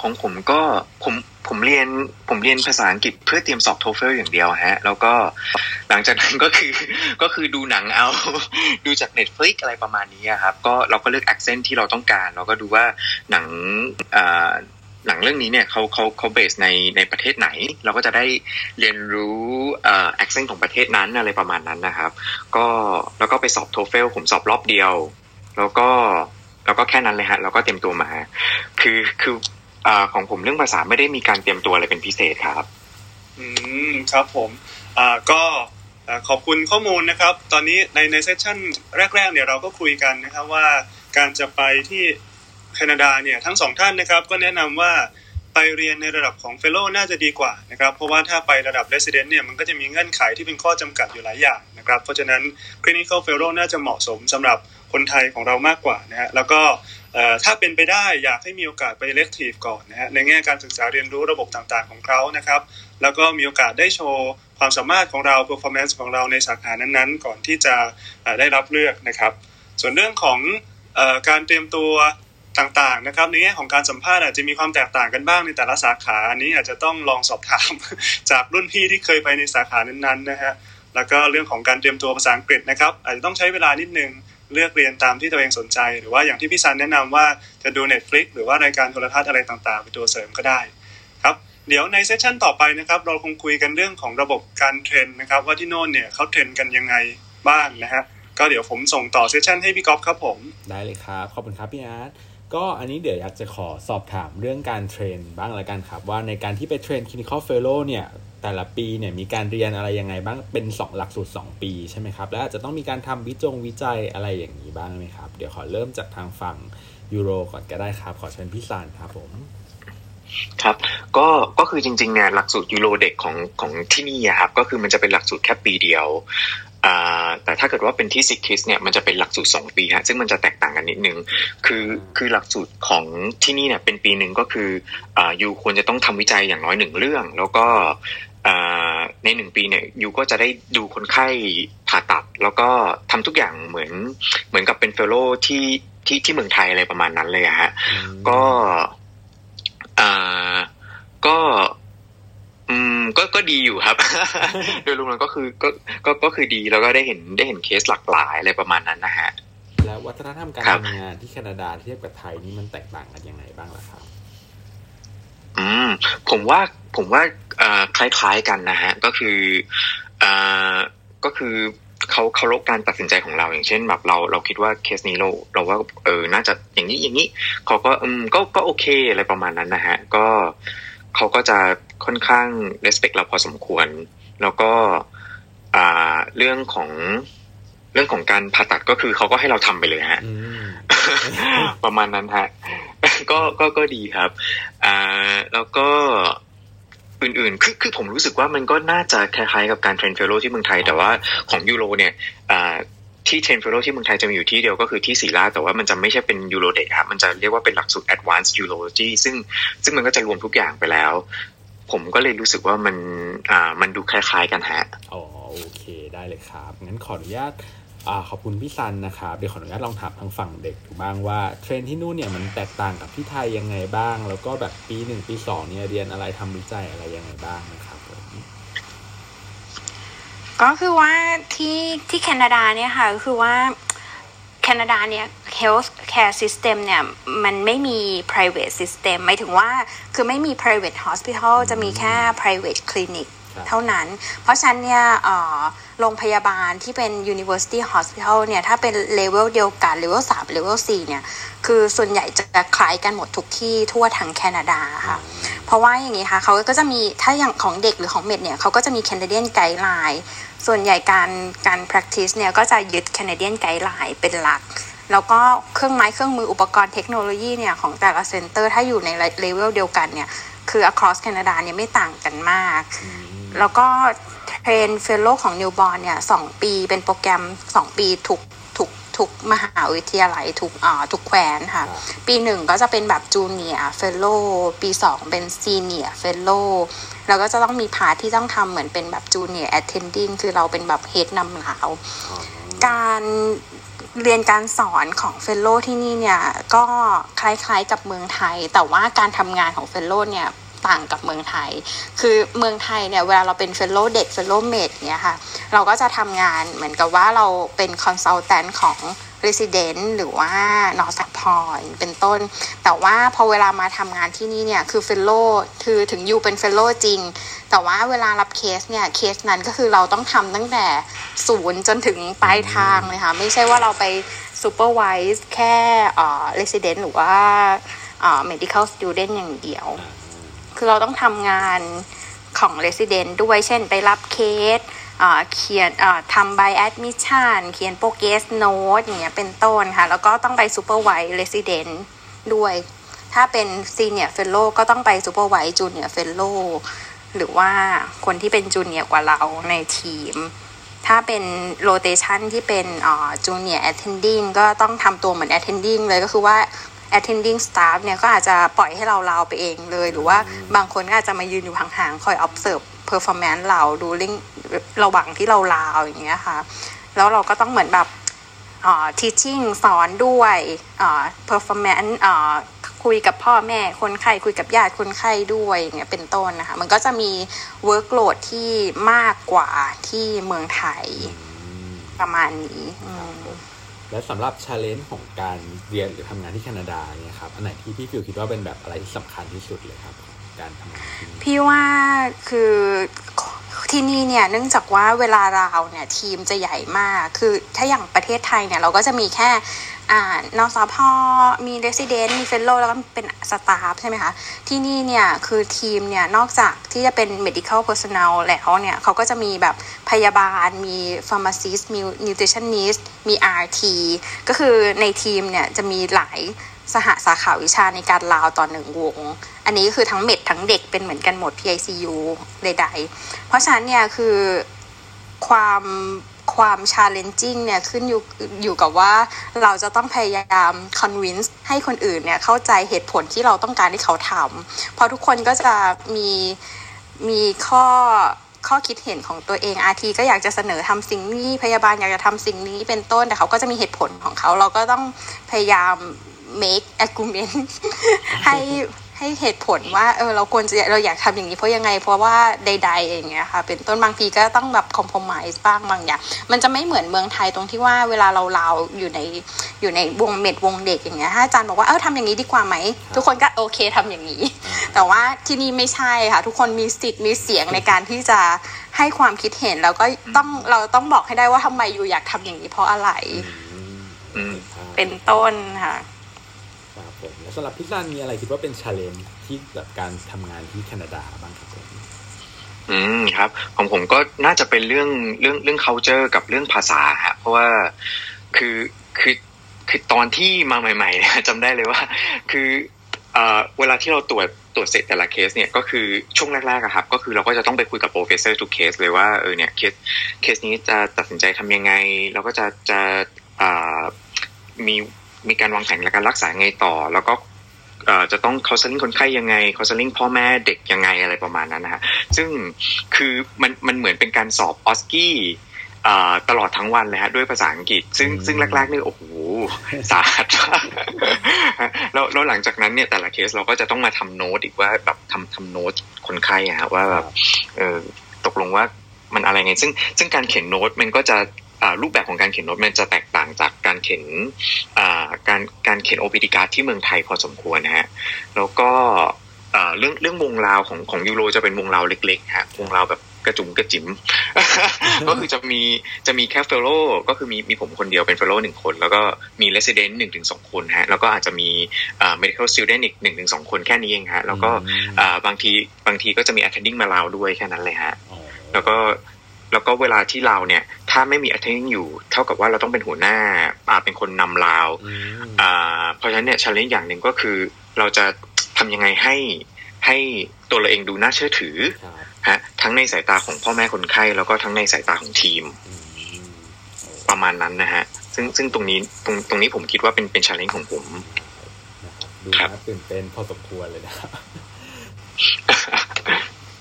ของผมก็ผมผมเรียนผมเรียนภาษาอังกฤษเพื่อเตรียมสอบ TOEFL อย่างเดียวฮะ แล้วก็หลังจากนั้นก็คือก็คือดูหนังเอา ดูจาก Netflix อะไรประมาณนี้ครับ ก็เราก็เลือก accent ที่เราต้องการ เราก็ดูว่าหนังอ่าหนังเรื่องนี้เนี่ยเขาเขาเขา base ในในประเทศไหน เราก็จะได้เรียนรู้เอ่อ accent ของประเทศนั้นอะไรประมาณนั้นนะครับ ก็แล้วก็ไปสอบ TOEFL ผมสอบรอบเดียว แล้วก็ แล้วก็แค่นั้นเลยฮะเราก็เตรียมตัวมา คือคืออ่าของผมเรื่องภาษาไม่ได้มีการเตรียมตัวอะไรเป็นพิเศษครับ อืมครับผมอ่าก็ขอบคุณข้อมูลนะครับ ตอนนี้ในใน session แรก ๆ เนี่ยเราก็คุยกันนะครับว่าการจะไปที่แคนาดาเนี่ยทั้งสองท่านนะครับ ก็แนะนำว่า เรียนในระดับของ fellow น่าจะดีกว่านะครับเพราะว่าถ้าไประดับ Resident เนี่ยมันก็จะมีเงื่อนไขที่เป็นข้อจำกัดอยู่หลายอย่างนะครับเพราะฉะนั้น Clinical Fellow น่าจะเหมาะสมสำหรับคนไทยของเรามากกว่านะฮะแล้วก็ถ้าเป็นไปได้อยากให้มีโอกาสไป elective ก่อนนะฮะในแง่การศึกษาเรียนรู้ระบบต่างๆของเขานะครับแล้วก็มีโอกาสได้โชว์ความสามารถของเรา performance ของเราในสาขานั้นๆ ก่อนที่จะได้รับเลือกนะครับ ส่วนเรื่องของอการเตรียมตัว ต่างๆนะครับในแง่ของการสัมภาษณ์อาจจะมีความแตกต่างกันบ้างในแต่ละสาขาอันนี้อาจจะต้องลองสอบถาม จากรุ่นพี่ที่เคยไปในสาขานั้นๆนะฮะแล้วก็เรื่องของการเตรียมตัวภาษาอังกฤษนะครับอาจจะต้องใช้เวลานิดนึงเลือกเรียนตามที่ตัวเองสนใจ หรือว่าอย่างที่พี่ซันแนะนำว่าจะดู Netflix หรือว่ารายการโทรทัศน์อะไรต่างๆเป็นตัวเสริมก็ได้ครับเดี๋ยวใน session ต่อไปนะครับเราคงคุยกันเรื่องของระบบการ train นะครับว่าที่โน่นเนี่ยเขา train กันยังไงบ้างนะฮะก็เดี๋ยวผมส่งต่อ session ให้พี่ก๊อฟครับผมได้เลยครับขอบคุณครับพี่อาร์ต ก็อันนี้เดี๋ยวอยากจะขอสอบถามเรื่องการ train บ้างละกันครับ ว่าในการที่ไปเทรน clinical fellow เนี่ยแต่ละปีเนี่ยมีการเรียนอะไรยังไงบ้างเป็นสองหลักสูตร 2 ปีใช่ไหมครับ และอาจจะต้องมีการทำวิจงวิจัยอะไรอย่างนี้บ้างไหมครับ เดี๋ยวขอเริ่มจากทางฝั่งยูโรก่อนก็ได้ครับ ขอเชิญพี่ซานครับผมครับก็ก็คือจริงๆเนี่ยหลักสูตรยูโรเด็กของของที่นี่ครับก็คือมันจะเป็นหลักสูตรแค่ปีเดียว แต่ถ้าเกิดว่าเป็นที่ซิกคิสเนี่ยมันจะเป็นหลักสูตรสองปีฮะซึ่งมันจะแตกต่างกันนิดนึงคือคือหลักสูตรของที่นี่เนี่ยเป็นปีหนึ่งก็คือยูควรจะต้องทำวิจัยอย่างน้อยหนึ่งเรื่อง แล้วก็ในหนึ่งปีเนี่ยยูก็จะได้ดูคนไข้ผ่าตัด แล้วก็ทำทุกอย่างเหมือนเหมือนกับเป็นเฟลโลที่ที่ที่เมืองไทยอะไรประมาณนั้นเลยอะฮะก็อ่าก็ อืมก็ก็ดีอยู่ครับ โดยรวมๆก็คือก็ก็ก็คือดีแล้วก็ได้เห็นได้เห็นเคสหลากหลายอะไรประมาณนั้นนะฮะแล้ววัฒนธรรมการทำงานที่แคนาดาเทียบกับไทยนี่มันแตกต่างกันยังไงบ้างล่ะครับ อืมผมว่าผมว่าเอ่อคล้ายๆกันนะฮะ ก็คือเอ่อก็คือเขาเคารพการตัดสินใจของเราอย่างเช่นแบบเราเราคิดว่าเคสนี้เราเราว่าเออน่าจะอย่างนี้อย่างนี้เขาก็อืมก็ก็โอเคอะไรประมาณนั้นนะฮะ ก็เขาก็จะ ค่อนข้าง respect เราพอสมควร แล้วก็อ่าเรื่องของเรื่องของการผ่าตัดก็คือเขาก็ให้เราทำไปเลยฮะประมาณนั้นฮะก็ก็ก็ดีครับอ่าแล้วก็อื่นๆ คือคือผมรู้สึกว่ามันก็น่าจะคล้ายๆกับการ train fellow ที่เมืองไทย แต่ว่าของ uro เนี่ยที่ train fellow ที่เมืองไทยจะมีอยู่ที่เดียวก็คือที่ศิริราชแต่ว่ามันจะไม่ใช่เป็น uro เด็กครับ มันจะเรียกว่าเป็นหลักสูตร advanced urology ซึ่งซึ่งมันก็จะรวมทุกอย่างไปแล้ว ผมก็เลยรู้สึกว่ามันอ่ามันดูคล้าย ๆ กันฮะอ๋อโอเคได้เลยครับงั้นขออนุญาตอขอบคุณพี่ซันนะครับเดี๋ยวขออนุญาตลองถามทางฝั่งเด็กดูบ้างว่าเทรนที่นู่นเนี่ยมันแตกต่างกับที่ไทยยังไงบ้าง แล้วก็แบบปีหนึ่งปีสองเนี่ยเรียนอะไรทำวิจัยอะไรยังไงบ้างนะครับก็คือว่าที่ที่แคนาดาเนี่ยค่ะก็คือว่า แคนาดาเนี่ย health care system เนี่ยมันไม่มี private system หมายถึงว่าคือไม่มี private hospital จะมีแค่ private clinic เท่านั้น เพราะฉะนั้นเนี่ยโรงพยาบาลที่เป็น University Hospital เนี่ยถ้าเป็นเลเวลเดียวกันเลเวลสามเลเวลสี่เนี่ยคือส่วนใหญ่จะคล้ายกันหมดทุกที่ทั่วทั้งแคนาดาค่ะ เพราะว่าอย่างนี้ค่ะเขาก็จะมีถ้าอย่างของเด็กหรือของ med เนี่ยเขาก็จะมี Canadian guideline ส่วนใหญ่การการ practice เนี่ยก็จะยึด Canadian guideline เป็นหลัก แล้วก็เครื่องไม้เครื่องมืออุปกรณ์เทคโนโลยีเนี่ยของแต่ละ center ถ้าอยู่ใน level เดียวกันเนี่ยคือ across แคนาดาเนี่ยไม่ต่างกันมาก แล้วก็ train fellow ของ newborn เนี่ยสองปีเป็นโปรแกรมสองปีทุก ทุกทุกมหาวิทยาลัยทุกอ่าทุกแคว้นค่ะ ปีหนึ่งก็จะเป็นแบบ junior fellow ปีสองเป็น senior fellow แล้วก็จะต้องมี part ที่ต้องทำเหมือนเป็นแบบ junior attending คือเราเป็นแบบ head นำ roundการเรียนการสอนของ fellow ที่นี่เนี่ย ก็คล้ายๆกับเมืองไทย แต่ว่าการทำงานของ fellow เนี่ย ต่างกับเมืองไทย คือเมืองไทยเนี่ยเวลาเราเป็น fellow เด็ก fellow med เนี่ยค่ะ เราก็จะทำงานเหมือนกับว่าเราเป็น consultant ของ Resident หรือว่านอสัพอยเป็นต้น แต่ว่าพอเวลามาทำงานที่นี่เนี่ยคือ fellow คือถึง you เป็น fellow จริง แต่ว่าเวลารับเคสเนี่ยเคสนั้นก็คือเราต้องทำตั้งแต่ศูนย์จนถึงปลายทางเลยค่ะไม่ใช่ว่าเราไป supervise แค่เอ่อ Resident หรือว่าเอ่อ medical student อย่างเดียว คือเราต้องทำงานของ Resident ด้วย เช่นไปรับเคสเขียนทำใบ admission เขียน progress note อย่างเงี้ยเป็นต้นค่ะ แล้วก็ต้องไป supervise resident ด้วย ถ้าเป็น senior fellow ก็ต้องไป supervise junior fellowหรือว่าคนที่เป็น junior กว่าเราในทีม ถ้าเป็น rotation ที่เป็น junior attending ก็ต้องทำตัวเหมือน attending เลยก็คือว่า attending staff เนี่ยก็อาจจะปล่อยให้เราลาวไปเองเลย หรือว่าบางคนก็อาจจะมายืนอยู่ห่างๆ คอย observe performance เรา during ระหว่างที่เรา round อย่างเงี้ยค่ะ แล้วเราก็ต้องเหมือนแบบ teaching สอนด้วย performance คุยกับพ่อแม่คนไข้คุยกับญาติคนไข้ด้วยอย่างเงี้ยเป็นต้นนะคะ มันก็จะมี workload ที่มากกว่าที่เมืองไทยประมาณนี้ และสำหรับชาเลนจ์ของการเรียนหรือทำงานที่แคนาดาเนี่ยครับอันไหนที่พี่ฟิวคิดว่าเป็นแบบอะไรที่สำคัญที่สุดเลยครับ การทำงานพี่ว่าคือที่นี่เนี่ยเนื่องจากว่าเวลาเราเนี่ยทีมจะใหญ่มาก คือถ้าอย่างประเทศไทยเนี่ยเราก็จะมีแค่อ่านศพ. มี resident มี fellow แล้วก็เป็น staff ใช่ไหมคะ ที่นี่เนี่ยคือทีมเนี่ยนอกจากที่จะเป็น medical personnel แล้วเนี่ยเขาก็จะมีแบบพยาบาล มี pharmacist มี nutritionist มี RT ก็คือในทีมเนี่ยจะมีหลาย สหสาขาวิชาในการลาวต่อหนึ่งวง อันนี้คือทั้ง med ทั้งเด็กเป็นเหมือนกันหมด PICU ใด ๆ เพราะฉะนั้นเนี่ยคือความความ challenging เนี่ยขึ้นอยู่อยู่กับว่าเราจะต้องพยายาม convince ให้คนอื่นเนี่ยเข้าใจเหตุผลที่เราต้องการที่เขาทำเพราะทุกคนก็จะมีมีข้อข้อคิดเห็นของตัวเองอาทีก็อยากจะเสนอทำสิ่งนี้พยาบาลอยากจะทำสิ่งนี้เป็นต้นแต่เขาก็จะมีเหตุผลของเขา เราก็ต้องพยายาม make argument ให้ให้เหตุผลว่าเออเราควรจะเราอยากทำอย่างนี้เพราะยังไง เพราะว่าใด ๆ อย่างเงี้ยค่ะ เป็นต้นบางทีก็ต้องแบบคอม p r o m i s e บ้างบางอย่าง มันจะไม่เหมือนเมืองไทยตรงที่ว่าเวลาเราเราอยู่ในอยู่ในวง med วงเด็กอย่างเงี้ยถ้าอาจารย์บอกว่าเออทำอย่างนี้ดีกว่าไหม ทุกคนก็โอเคทำอย่างนี้ แต่ว่าที่นี่ไม่ใช่ค่ะ ทุกคนมีสิทธิ์มีเสียงในการที่จะให้ความคิดเห็นแล้วก็ต้องเราต้องบอกให้ได้ว่าทำไม you อยากทำอย่างนี้เพราะอะไรอืมเป็นต้นค่ะครับ ผมสำหรับพี่ซันมีอะไรคิดว่าเป็น challenge ที่แบบการทำงานที่แคนาดาบ้างครับผมอืมครับของผมก็น่าจะเป็นเรื่องเรื่องเรื่อง culture กับเรื่องภาษาฮะเพราะว่าคือคือคือตอนที่มาใหม่ๆเนี่ยจำได้เลยว่า คือเอ่อเวลาที่เราตรวจตรวจเสร็จแต่ละเคสเนี่ยก็คือช่วงแรกๆอะครับ ก็คือเราก็จะต้องไปคุยกับ professor ทุกเคสเลยว่าเออเนี่ย case case นี้จะตัดสินใจทำยังไง เราก็จะจะอ่ามี มีการวางแผนในการรักษาไงต่อ แล้วก็เอ่อจะต้อง counseling คนไข้ยังไง counseling พ่อแม่เด็กยังไงอะไรประมาณนั้นนะฮะซึ่งคือมันมันเหมือนเป็นการสอบออสกี้อ่าตลอดทั้งวันเลยฮะด้วยภาษาอังกฤษ ซึ่งซึ่งแรกๆนี่โอ้โหสาหัสมากแล้วแล้วหลังจากนั้นเนี่ยแต่ละเคสเราก็จะต้องมาทำโน้ตอีกว่าแบบทำทำโน้ตคนไข้อะฮะว่าแบบเออตกลงว่ามันอะไรไง ซึ่งซึ่งการเขียนโน้ตมันก็จะอ่า รูปแบบของการเขียนโน้ตมันจะแตกต่างจากการเขียนอ่าการการเขียน OPD card ที่เมืองไทยพอสมควรนะฮะแล้วก็เอ่อเรื่องเรื่องวงราวของของยูโรจะเป็นวงราวเล็กๆฮะวงราวแบบกระจุ๋มกระจิ๋มก็คือจะมีจะมีแค่ fellow ก็คือมีมีผมคนเดียวเป็น fellow หนึ่งคน แล้วก็มี resident หนึ่งถึงสองคนฮะแล้วก็อาจจะมีเอ่อ medical student อีกหนึ่งถึงสองคนแค่นี้เองฮะแล้วก็เอ่อบางทีบางทีก็จะมี attending มาลาวด้วยแค่นั้นเลยฮะอ๋อแล้วก็แล้วก็เวลาที่เราเนี่ย ถ้าไม่มี attending อยู่ เท่ากับว่าเราต้องเป็นหัวหน้าอ่าเป็นคนนำลาวอืมอ่าเพราะฉะนั้นเนี่ย challenge อย่างหนึ่งก็คือ เราจะทำยังไงให้ให้ตัวเราเองดูน่าเชื่อถือครับฮะทั้งในสายตาของพ่อแม่คนไข้แล้วก็ทั้งในสายตาของทีมอืมโอ้ประมาณนั้นนะฮะ ซึ่งซึ่งตรงนี้ตรงตรงนี้ผมคิดว่าเป็นเป็น challenge ของผมนะครับดูครับน่าตื่นเต้นพอสมควรเลยนะครับ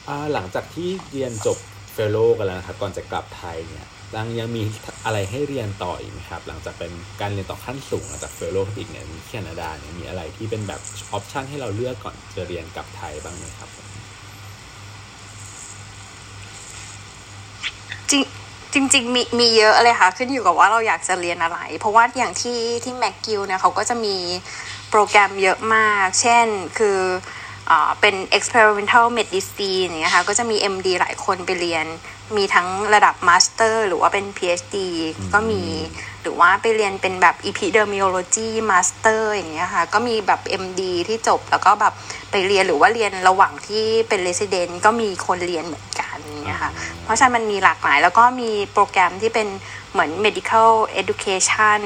อ่าหลังจากที่เรียนจบ fellow กันแล้วนะครับก่อนจะกลับไทยเนี่ย ยังยังมีอะไรให้เรียนต่ออีกไหมครับ หลังจากเป็นการเรียนต่อขั้นสูงหลังจาก fellow อีกเนี่ยมีแคนาดาเนี่ยมีอะไรที่เป็นแบบ option ให้เราเลือกก่อนจะเรียนกับไทยบ้างไหมครับ จริงจริงๆมีมีเยอะเลยค่ะ ขึ้นอยู่กับว่าเราอยากจะเรียนอะไร เพราะว่าอย่างที่ที่แม c กิลเนี่ยเขาก็จะมีโปรแกรมเยอะมาก เช่นคือเป็น experimental medicine เงี้ยค่ะก็จะมี MD หลายคนไปเรียน มีทั้งระดับ master หรือว่าเป็น PhD ก็มี หรือว่าไปเรียนเป็นแบบ epidemiology master อย่างเงี้ยค่ะ ก็มีแบบ MD ที่จบแล้วก็แบบไปเรียนหรือว่าเรียนระหว่างที่เป็น resident ก็มีคนเรียนเหมือนกันอย่างเงี้ยค่ะ เพราะฉะนั้นมันมีหลากหลาย แล้วก็มีโปรแกรมที่เป็นเหมือน medical education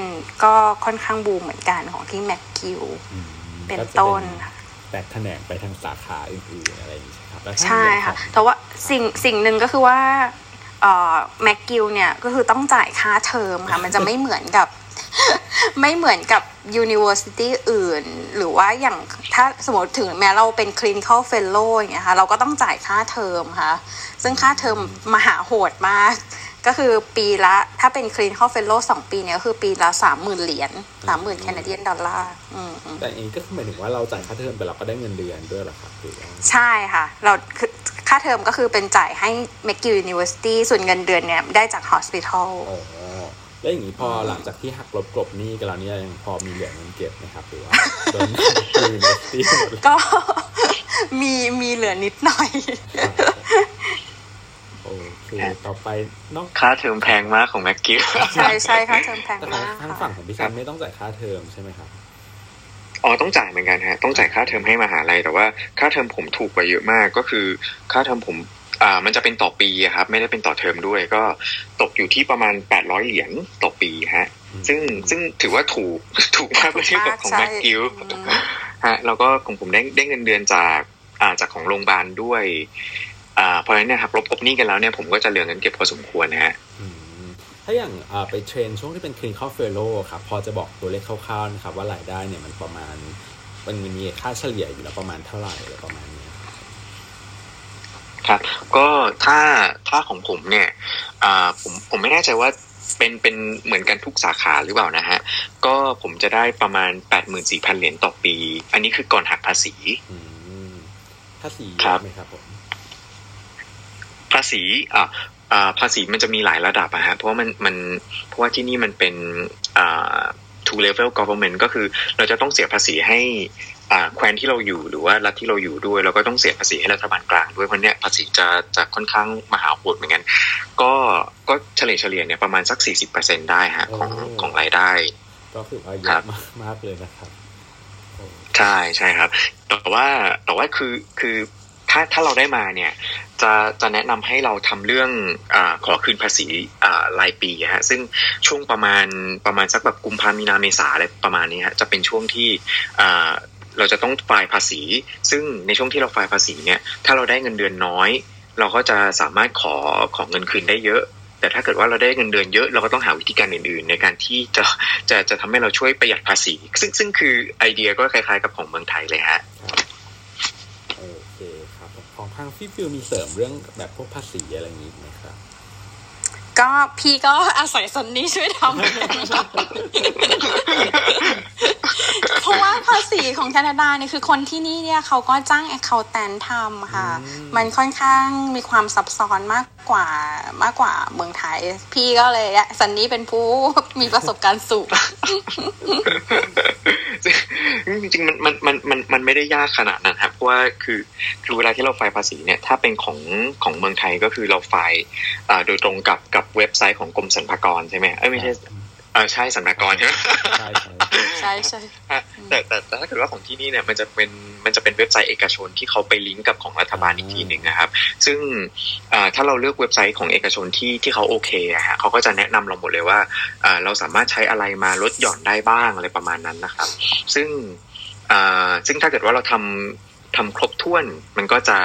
ก็ค่อนข้างบูมเหมือนกันของที่ McGill อืมเป็นก็จะต้นค่ะแตกแขนงไปทางสาขาอื่นๆอะไรอย่างนี้ใช่ครับ แล้วถ้าใช่ค่ะเรียนของแต่ว่าสิ่งสิ่งหนึ่งก็คือว่าเอ่อ McGill เนี่ยก็คือต้องจ่ายค่าเทอมค่ะ มันจะไม่เหมือนกับ ไม่เหมือนกับ university อื่น หรือว่าอย่างถ้าสมมติถึงแม้เราเป็น clinical fellow อย่างเงี้ยค่ะ เราก็ต้องจ่ายค่าเทอมค่ะ ซึ่งค่าเทอมมหาโหดมาก ก็คือปีละถ้าเป็น clinical fellow สองปีเนี่ยก็คือปีละสามหมื่นเหรียญสามหมื่นแคนาเดียนดอลลาร์อืมอืมแต่อันนี้ก็คือหมายถึงว่าเราจ่ายค่าเทอมแต่เราก็ได้เงินเดือนด้วยเหรอครับหรือว่าใช่ค่ะ เราคือค่าเทอมก็คือเป็นจ่ายให้ McGill University ส่วนเงินเดือนเนี่ยได้จาก hospital อ๋อแล้วอย่างนี้พอหลังจากที่หักลบกลบหนี้กันแล้วเนี่ยยังพอมีเหลือเงินเก็บไหมครับหรือว่าโดนคืนที่หมดเลยก็มีมีเหลือนิดหน่อย โอเค ต่อไปนอกค่าเทอมแพงมากของ McGill ใช่ใช่ค่าเทอมแพงแต่มากทางค่ะฝั่งของพี่ซันไม่ต้องจ่ายค่าเทอมใช่ไหมครับอ๋อต้องจ่ายเหมือนกันฮะต้องจ่ายค่าเทอมให้มหาลัยแต่ว่าค่าเทอมผมถูกกว่าเยอะมากก็คือ ค่าเทอมผมอ่ามันจะเป็นต่อปีอะครับ ไม่ได้เป็นต่อเทอมด้วย ก็ตกอยู่ที่ประมาณ800เหรียญต่อปีฮะอืมซึ่งซึ่งถือว่าถูกถูกมากเมื่อเทียบกับของใช่ McGill อืมฮะแล้วก็ของผมได้ได้เงินเดือนจากอ่าจากของโรงพยาบาลด้วย อ่าเพราะฉะนั้นเนี่ยหักลบกบหนี้กันแล้วเนี่ยผมก็จะเหลือเงินเก็บพอสมควรนะฮะอืมถ้าอย่างไปเทรนช่วงที่เป็น clinical fellow ครับพอจะบอกตัวเลขคร่าวๆนะครับว่ารายได้เนี่ยมันประมาณ มันมีค่าเฉลี่ยอยู่แล้วประมาณเท่าไหร่อะไรประมาณนี้ครับ ก็ถ้าถ้าของผมเนี่ยผมผมไม่แน่ใจว่าเป็นเป็นเหมือนกันทุกสาขาหรือเปล่านะฮะ ก็ผมจะได้ประมาณแปดหมื่นสี่พันเหรียญต่อปี อันนี้คือก่อนหักภาษีภาษีครับไหมครับผมภา ษีอ่าภาษีมันจะมีหลายระดับอะฮะเพราะว่ามันมันเพราะว่าที่นี่มันเป็นอ่า two level government ก็คือเราจะต้องเสียภาษีให้แคว้นที่เราอยู่หรือว่ารัฐที่เราอยู่ด้วยแล้วก็ต้องเสียภาษีให้รัฐบาลกลางด้วยเพราะเนี้ยภาษีจะจะค่อนข้างมหาโหดเหมือนกันก็ก็เฉลี่ยเฉลี่ยเนี่ยประมาณสักสี่สิบเปอร์เซ็นได้ฮะของของรายได้ ก็คืออายุมากมากเลยนะครับ ใช่ใช่ครับ แต่ว่าแต่ว่าคือคือ ถ้าถ้าเราได้มาเนี่ยจะจะแนะนำให้เราทำเรื่องอขอคืนภาษีรายปีฮะซึ่งช่วงประมาณประมาณสักแบบกุมภามีนาเมษาอะไรประมาณนี้ฮะจะเป็นช่วงที่เราจะต้องไฟล์ภาษี ซึ่งในช่วงที่เราไฟล์ภาษีเนี่ยถ้าเราได้เงินเดือนน้อย เราก็จะสามารถขอของเงินคืนได้เยอะ แต่ถ้าเกิดว่าเราได้เงินเดือนเยอะ เราก็ต้องหาวิธีการอื่น ๆ ในการที่จะจะจะทำให้เราช่วยประหยัดภาษี ซึ่งซึ่งคือไอเดียก็คล้ายๆกับของเมืองไทยเลยฮะ ทางพี่ฟิวมีเสริมเรื่องแบบพวกภาษีอะไรอย่างนี้ไหม ก็พี่ก็อาศัยซันนี่ช่วยทำเพราะว่าภาษีของแคนาดาเนี่ยคือคนที่นี่เนี่ยเขาก็จ้างแอคเคาท์แตนทำค่ะ มันค่อนข้างมีความซับซ้อนมากกว่ามากกว่าเมืองไทย พี่ก็เลยซันนี่เป็นผู้มีประสบการณ์สูงจริงๆมันมันมันมันมันไม่ได้ยากขนาดนั้นครับเพราะว่าคือคือเวลาที่เราไฟล์ภาษีเนี่ยถ้าเป็นของของเมืองไทยก็คือเราไฟล์โดยตรงกับกับเว็บไซต์ของกรมสรรพากรใช่ไหมเอ้ยไม่ใช่เออใช่สำนักกรใช่ไหมใช่ใช่ใช่แต่แต่แต่ถ้าเกิดว่าของที่นี่เนี่ยมันจะเป็นมันจะเป็นเว็บไซต์เอกชนที่เขาไปลิงก์กับของรัฐบาลอีกทีหนึ่งนะครับ ซึ่งถ้าเราเลือกเว็บไซต์ของเอกชนที่ที่เขาโอเคอะฮะเขาก็จะแนะนำเราหมดเลยว่าเราสามารถใช้อะไรมาลดหย่อนได้บ้างอะไรประมาณนั้นนะครับ ซึ่งซึ่งถ้าเกิดว่าเราทำทำครบถ้วนมันก็จะ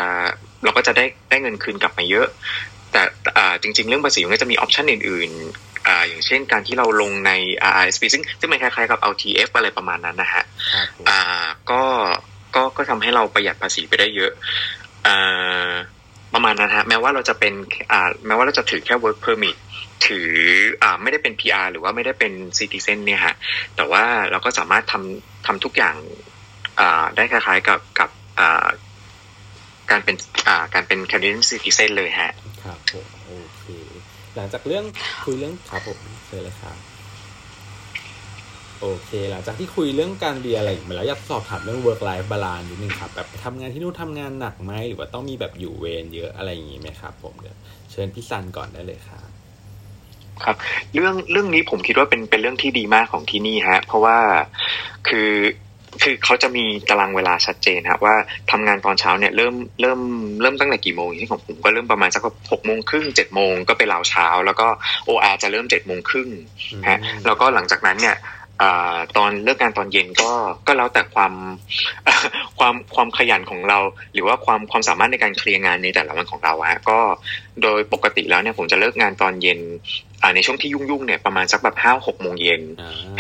เราก็จะได้ได้เงินคืนกลับมาเยอะ แต่จริง ๆ เรื่องภาษีมันก็จะมีออปชันอื่นอ่าอย่างเช่นการที่เราลงใน RSP ซึ่งซึ่งมันคล้ายๆกับ LTF อะไรประมาณนั้นนะฮะอ่าก็ก็ก็ทำให้เราประหยัดภาษีไปได้เยอะอ่าประมาณนั้นฮะแม้ว่าเราจะเป็นอ่าแม้ว่าเราจะถือแค่ work permit ถืออ่าไม่ได้เป็น PR หรือว่าไม่ได้เป็น citizen เนี่ยฮะแต่ว่าเราก็สามารถทำทำทุกอย่างอ่าได้คล้ายๆกับกับอ่าการเป็นอ่าการเป็น Canadian citizen เลยฮะ ครับผมโอเค หลังจากเรื่องคุยเรื่องครับผมเชิญเลยครับโอเค หลังจากที่คุยเรื่องการเรียนอะไรมาแล้วอยากสอบถามเรื่อง work life balance นิดนึงครับ แบบทำงานที่นู่นทำงานหนักไหมหรือว่าต้องมีแบบอยู่เวรเยอะอะไรอย่างนี้ไหมครับ ผมเดี๋ยวเชิญพี่ซันก่อนได้เลยครับครับ เรื่องเรื่องนี้ผมคิดว่าเป็นเป็นเรื่องที่ดีมากของที่นี่ฮะ เพราะว่าคือ คือเขาจะมีตารางเวลาชัดเจนครับว่าทำงานตอนเช้าเนี่ยเริ่มเริ่มเริ่มตั้งแต่กี่โมงที่ของผมก็เริ่มประมาณสักหกโมงครึ่งเจ็ดโมงก็ไปลาวเช้า แล้วก็โออาจะเริ่มเจ็ดโมงครึ่งฮะแล้วก็หลังจากนั้นเนี่ย ตอนเลิกงานตอนเย็นก็ก็แล้วแต่ความความความขยันของเรา หรือว่าความความสามารถในการเคลียร์งานในแต่ละวันของเราฮะก็โดยปกติแล้วเนี่ยผมจะเลิกงานตอนเย็นในช่วงที่ยุ่งๆเนี่ยประมาณสักแบบห้าหกโมงเย็น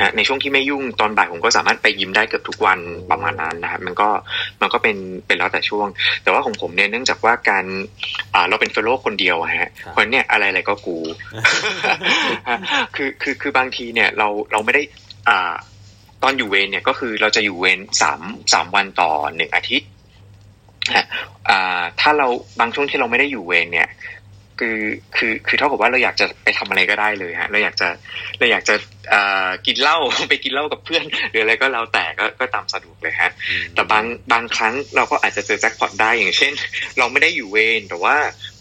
ฮะในช่วงที่ไม่ยุ่งตอนบ่ายผมก็สามารถไปยิ้มได้เกือบทุกวันประมาณนั้นนะครับมันก็มันก็เป็นเป็นแล้วแต่ช่วง แต่ว่าของผมเนี่ยเนื่องจากว่าการเราเป็นเฟลโลคนเดียวฮะคนเนี่ยอะไรอะไรก็กูคือคือคือบางทีเนี่ยเราเราไม่ได้ อ่า ตอนอยู่เวรเนี่ยก็คือเราจะอยู่เวรสามสามวันต่อหนึ่งอาทิตย์ฮะอ่าถ้าเราบางช่วงที่เราไม่ได้อยู่เวรเนี่ย คือคือคือเท่ากับว่าเราอยากจะไปทำอะไรก็ได้เลยฮะเราอยากจะเราอยากจะกินเหล้าไปกินเหล้ากับเพื่อน หรืออะไรก็แล้วแต่ก็ก็ตามสะดวกเลยฮะ แต่บางบางครั้งเราก็อาจจะเจอแจ็คพอตได้อย่างเช่น เราไม่ได้อยู่เวรแต่ว่า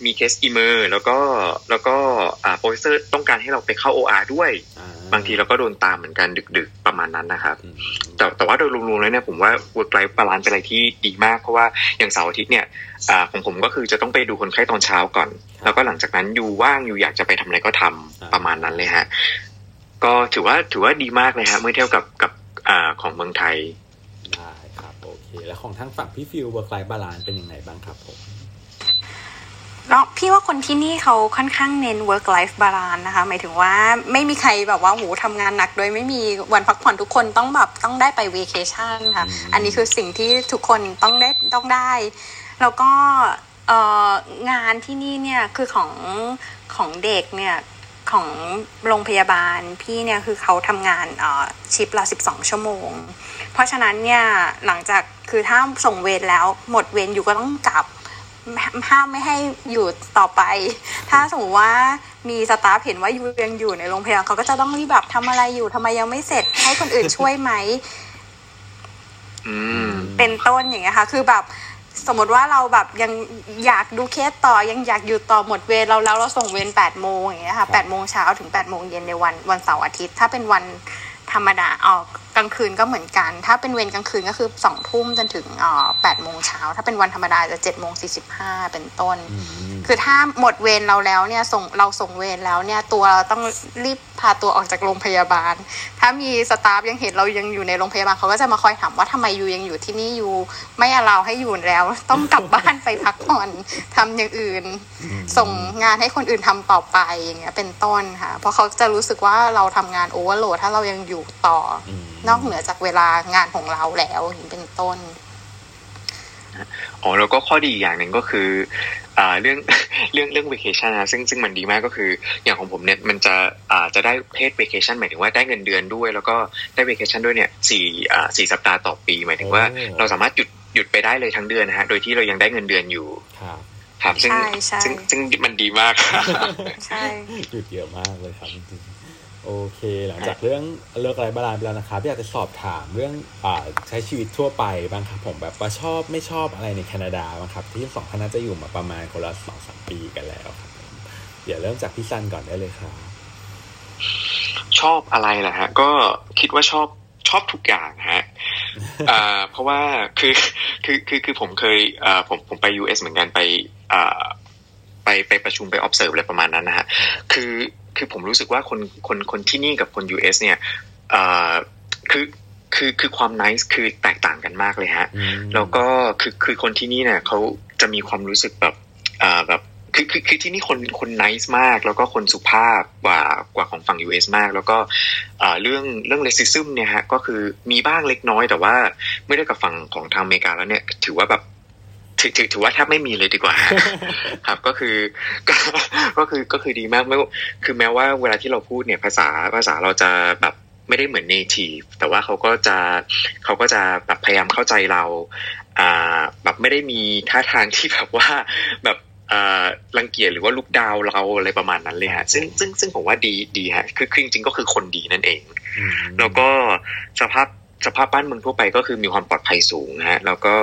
มีเคส emer แล้วก็แล้วก็อ่า professor ต้องการให้เราไปเข้า OR ด้วย บางทีเราก็โดนตามเหมือนกันดึก ๆประมาณนั้นนะครับ แต่แต่ว่าโดยรวมๆแล้วเนี่ยผมว่า work life balance เป็นอะไรที่ดีมากเพราะว่าอย่างเสาร์อาทิตย์เนี่ยของผมก็คือจะต้องไปดูคนไข้ตอนเช้าก่อน แล้วก็หลังจากนั้นอยู่ว่างอยู่อยากจะไปทำอะไรก็ทำประมาณนั้นเลยฮะก็ถือว่าถือว่าดีมากเลยฮะเมื่อเทียบกับกับของเมืองไทยได้ครับโอเค แล้วของทางฝั่งพี่ฟิล work life balance เป็นยังไงบ้างครับผม แล้วพี่ว่าคนที่นี่เขาค่อนข้างเน้น work life balance นะคะ หมายถึงว่าไม่มีใครแบบว่าโหทำงานหนัก โดยไม่มีวันพักผ่อนทุกคนต้องแบบต้องได้ไป vacation ค่ะ อันนี้คือสิ่งที่ทุกคนต้องได้ต้องได้ แล้วก็เอ่องานที่นี่เนี่ยคือของของเด็กเนี่ยของโรงพยาบาลพี่เนี่ยคือเขาทำงานเอ่อชิปละ 12 ชั่วโมง เพราะฉะนั้นเนี่ยหลังจากคือถ้าส่งเวรแล้วหมดเวรอยู่ก็ต้องกลับ ห้ามไม่ให้อยู่ต่อไป ถ้าสมมติว่ามีสตาฟเห็นว่ายูยังอยู่ในโรงพยาบาลเขาก็จะต้องรีบแบบทำอะไรอยู่ทำไมยังไม่เสร็จให้คนอื่นช่วยไหมอืมเป็นต้นอย่างเงี้ยค่ะ คือแบบสมมติว่าเราแบบยังอยากดูเคสต่อยังอยากอยู่ต่อหมดเวรเราแล้วเราส่งเวรแปดโมงอย่างเงี้ยค่ะแปดโมงเช้าถึงแปดโมงเย็นในวันวันเสาร์อาทิตย์ ถ้าเป็นวันธรรมดาออก กลางคืนก็เหมือนกัน ถ้าเป็นเวรกลางคืนก็คือสองทุ่มจนถึงอ่อแปดโมงเช้า ถ้าเป็นวันธรรมดาจะเจ็ดโมงสี่สิบห้าเป็นต้น คือถ้าหมดเวรเราแล้วเนี่ยส่งเราส่งเวรแล้วเนี่ยตัวเราต้องรีบพาตัวออกจากโรงพยาบาล ถ้ามีสตาฟยังเห็นเรายังอยู่ในโรงพยาบาลเขาก็จะมาคอยถามว่าทำไมยูยังอยู่ที่นี่ยูไม่อเราให้อยู่แล้ว ต้องกลับบ้านไปพักผ่อนทำอย่างอื่น ส่งงานให้คนอื่นทำต่อไปอย่างเงี้ยเป็นต้นค่ะ เพราะเขาจะรู้สึกว่าเราทำงานโอเวอร์โหลดถ้าเรายังอยู่ต่ออมนอกเหนือจากเวลางานของเราแล้วอย่างนี้เป็นต้นอ๋อแล้วก็ข้อดีอีกอย่างหนึ่งก็คืออ่าเรื่องเรื่องเรื่อง vacation นะซึ่งซึ่งมันดีมากก็คือ อย่างของผมเนี่ยมันจะอ่าจะได้ paid vacation หมายถึงว่าได้เงินเดือนด้วย แล้วก็ได้ vacation ด้วยเนี่ยสี่อ่าสี่สัปดาห์ต่อปี หมายถึงว่าโอ้เราสามารถหยุดหยุดไปได้เลยทั้งเดือนนะฮะโดยที่เรายังได้เงินเดือนอยู่ครับครับซึ่งใช่ใช่ซึ่งซึ่งมันดีมากใช่หยุดเยอะมากเลยครับจริงๆ โอเค หลังจากเรื่อง work life balance ไปแล้วนะครับอยากจะสอบถามเรื่องอ่าใช้ชีวิตทั่วไปบ้างครับผมแบบว่าชอบไม่ชอบอะไรในแคนาดาบ้างครับ ที่สองท่านน่าจะอยู่มาประมาณคนละสองสามปีกันแล้วครับผมเดี๋ยวเริ่มจากพี่ซันก่อนได้เลยครับ ชอบอะไรล่ะฮะ ก็คิดว่าชอบชอบทุกอย่างฮะอ่าเพราะว่าคือคือคือคือผมเคยอ่าผมผมไป US เหมือนกันไปอ่าไปไปประชุมไป observe อะไรประมาณนั้นนะฮะคือ คือผมรู้สึกว่าคนคนคนที่นี่กับคน US เนี่ยอ่าคือคือคือความ nice คือแตกต่างกันมากเลยฮะอืมแล้วก็คือคือคนที่นี่เนี่ยเขาจะมีความรู้สึกแบบอ่าแบบคือคือคือที่นี่คนคนนิสมาก แล้วก็คนสุภาพกว่ากว่าของฝั่ง US มาก แล้วก็อ่าเรื่องเรื่องเลสิซึมเนี่ยฮะก็คือมีบ้างเล็กน้อยแต่ว่าเมื่อได้กับฝั่งของทางอเมริกาแล้วเนี่ยถือว่าแบบ ถือถือถือว่าแทบไม่มีเลยดีกว่า ครับก็คือก็ก็คือก็คือดีมากไม่ว่าคือแม้ว่าเวลาที่เราพูดเนี่ยภาษาภาษาเราจะแบบไม่ได้เหมือน native แต่ว่าเขาก็จะเขาก็จะแบบพยายามเข้าใจเราอ่าแบบไม่ได้มีท่าทางที่แบบว่าแบบอ่ารังเกียจหรือว่าลุกดาวเราอะไรประมาณนั้นเลยฮะซึ่งซึ่งซึ่งผมว่าดีดีฮะคือคือจริงๆก็คือคนดีนั่นเองอืมแล้วก็สภาพสภาพบ้านเมืองทั่วไปก็คือมีความปลอดภัยสูงนะฮะแล้วก็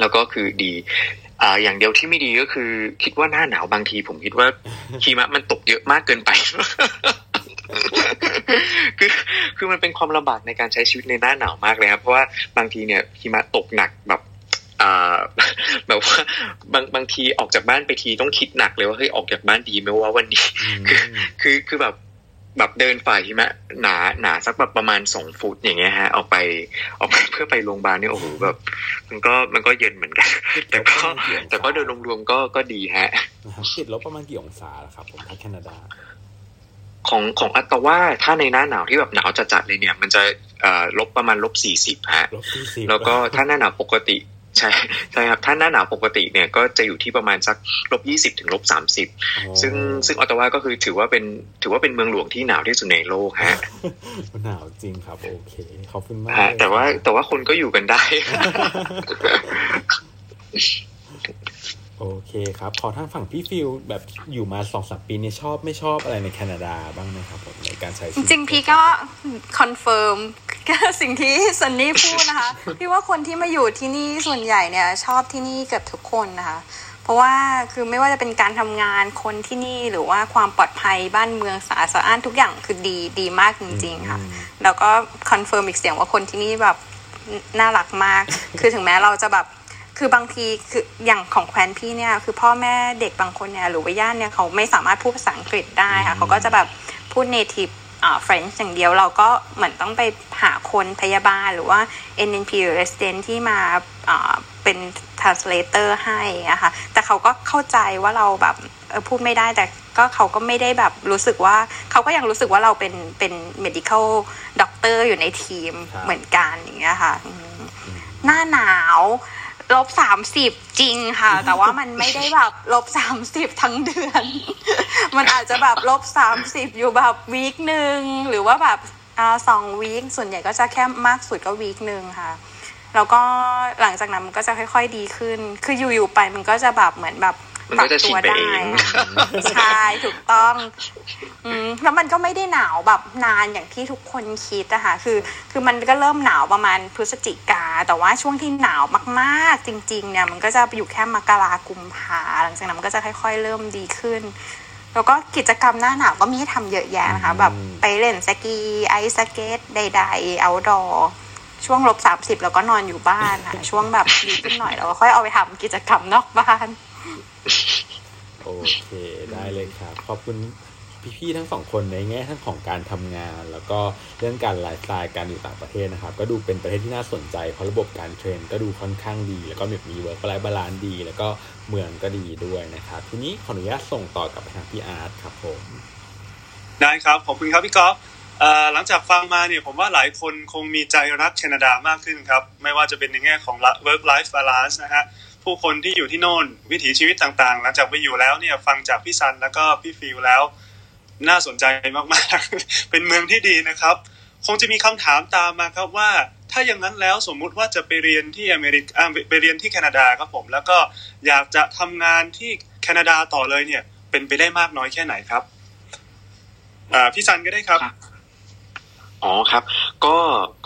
แล้วก็คือดีอ่าอย่างเดียวที่ไม่ดีก็คือ คิดว่าหน้าหนาวบางที ผมคิดว่าหิมะมันตกเยอะมากเกินไปคือคือมันเป็นความลำบากในการใช้ชีวิตในหน้าหนาวมากเลยครับเพราะว่าบางทีเนี่ยหิมะตกหนักแบบอ่าแบบว่าบางบางทีออกจากบ้านไปทีต้องคิดหนักเลยว่าเฮ้ยออกจากบ้านดีไหมว่าวันนี้ คือคือคือแบบ แบบเดินฝ่ายหิมะหนาหนาสักแบบประมาณสองฟุตอย่างเงี้ยฮะออกไปออกไปเพื่อไปโรงพยาบาลเนี่ยโอ้โหแบบมันก็มันก็เย็นเหมือนกัน แต่ก็แต่ก็โดยรวมๆก็ก็ดีฮะนะครับติดลบประมาณกี่องศาล่ะครับผมถ้าแคนาดาของของอัตว่าถ้าในหน้าหนาวที่แบบหนาวจัดๆเลยเนี่ย มันจะเอ่อลบประมาณลบสี่สิบฮะลบสี่สิบแล้วก็ถ้าหน้าหนาวปกติ ใช่ใช่ครับถ้าหน้าหนาวปกติเนี่ยก็จะอยู่ที่ประมาณสักลบยี่สิบถึงลบสามสิบซึ่งซึ่งออตตาวาก็คือถือว่าเป็นถือว่าเป็นเมืองหลวงที่หนาวที่สุดในโลกฮะหนาวจริงครับ โอเคขอบคุณมากฮะเลยแต่ว่าแต่ว่าคนก็อยู่กันได้ โอเคครับ ขอทางฝั่งพี่ฟิลแบบอยู่มาสองสามปีนี้ชอบไม่ชอบอะไรในแคนาดาบ้างไหมครับผมในการใช้ชีจวิตริงๆพี่ก็ confirm สิ่งที่ซันนี่พูดนะคะ พี่ว่าคนที่มาอยู่ที่นี่ส่วนใหญ่เนี่ย ชอบที่นี่เกือบทุกคนนะคะ เพราะว่าคือไม่ว่าจะเป็นการทำงานคนที่นี่หรือว่าความปลอดภัยบ้านเมืองสะอาดสะอ้านทุกอย่างคือดีดีมากจริง ๆ ค่ะ แล้วก็ confirm อีกเสียงว่าคนที่นี่แบบน่ารักมาก คือถึงแม้เราจะแบบ คือบางทีคืออย่างของแควนพี่เนี่ยคือพ่อแม่เด็กบางคนเนี่ยหรือว่าญาติเนี่ยเขาไม่สามารถพูดภาษาอังกฤษได้ค่ะเขาก็จะแบบพูด native อ่า French อย่างเดียวเราก็เหมือนต้องไปหาคนพยาบาลหรือว่า NNP หรือ resident ที่มาอ่าเป็น translator ให้อะค่ะแต่เขาก็เข้าใจว่าเราแบบเออพูดไม่ได้แต่ก็เขาก็ไม่ได้แบบรู้สึกว่าเขาก็ยังรู้สึกว่าเราเป็นเป็น medical doctor อยู่ในทีมครับเหมือนกันอย่างเงี้ยค่ะอืมหน้าหนาว ลบสามสิบจริงค่ะ แต่ว่ามันไม่ได้แบบลบสามสิบทั้งเดือน มันอาจจะแบบลบสามสิบอยู่แบบวีคหนึ่งหรือว่าแบบอ่าสองวีคส่วนใหญ่ก็จะแค่มากสุดก็วีคหนึ่งค่ะ แล้วก็หลังจากนั้นมันก็จะค่อย ๆ ดีขึ้น คืออยู่ๆไปมันก็จะแบบเหมือนแบบ มันปรัก็จะชินไปเองค่ะใช่ถูกต้องอืมแล้วมันก็ไม่ได้หนาวแบบนานอย่างที่ทุกคนคิดอะค่ะคือ คือมันก็เริ่มหนาวประมาณพฤศจิกา แต่ว่าช่วงที่หนาวมากๆ จริง ๆ เนี่ย มันก็จะอยู่แค่มกรากุมภาหลังจากนั้นมันก็จะค่อย ๆ เริ่มดีขึ้น แล้วก็กิจกรรมหน้าหนาวก็มีให้ทำเยอะแยะนะคะ แบบไปเล่นสกีไอซ์สเก็ตใดๆเอาดอช่วงลบสามสิบแล้วก็นอนอยู่บ้านค่ะ ช่วงแบบดีขึ้นหน่อยแล้วก็ค่อยเอาไปทำกิจกรรมนอกบ้าน โอเคได้เลยครับ ขอบคุณพี่ๆทั้งสองคนในแง่ทั้งของการทำงาน แล้วก็เรื่องการไลฟ์สไตล์การอยู่ต่างประเทศนะครับ ก็ดูเป็นประเทศที่น่าสนใจเพราะระบบการ train ก็ดูค่อนข้างดี แล้วก็มี work life balance ดี แล้วก็เมืองก็ดีด้วยนะครับ ทีนี้ขออนุญาตส่งต่อกลับไปทางพี่อาร์ตครับผมได้ครับขอบคุณครับพี่ก๊อฟเอ่อหลังจากฟังมาเนี่ยผมว่าหลายคนคงมีใจรักแคนาดามากขึ้นครับ ไม่ว่าจะเป็นในแง่ของ work life balance นะฮะ ผู้คนที่อยู่ที่โน่น วิถีชีวิตต่างๆ หลังจากไปอยู่แล้วเนี่ยฟังจากพี่ซันแล้วก็พี่ฟิลแล้ว น่าสนใจมากๆ เป็นเมืองที่ดีนะครับ คงจะมีคำถามตามมาครับว่า ถ้าอย่างนั้นแล้วสมมุติว่าจะไปเรียนที่อเมริกาไปเรียนที่แคนาดาครับผม แล้วก็อยากจะทำงานที่แคนาดาต่อเลยเนี่ย เป็นไปได้มากน้อยแค่ไหนครับพี่ซันก็ได้ครับ อ๋อครับ ก็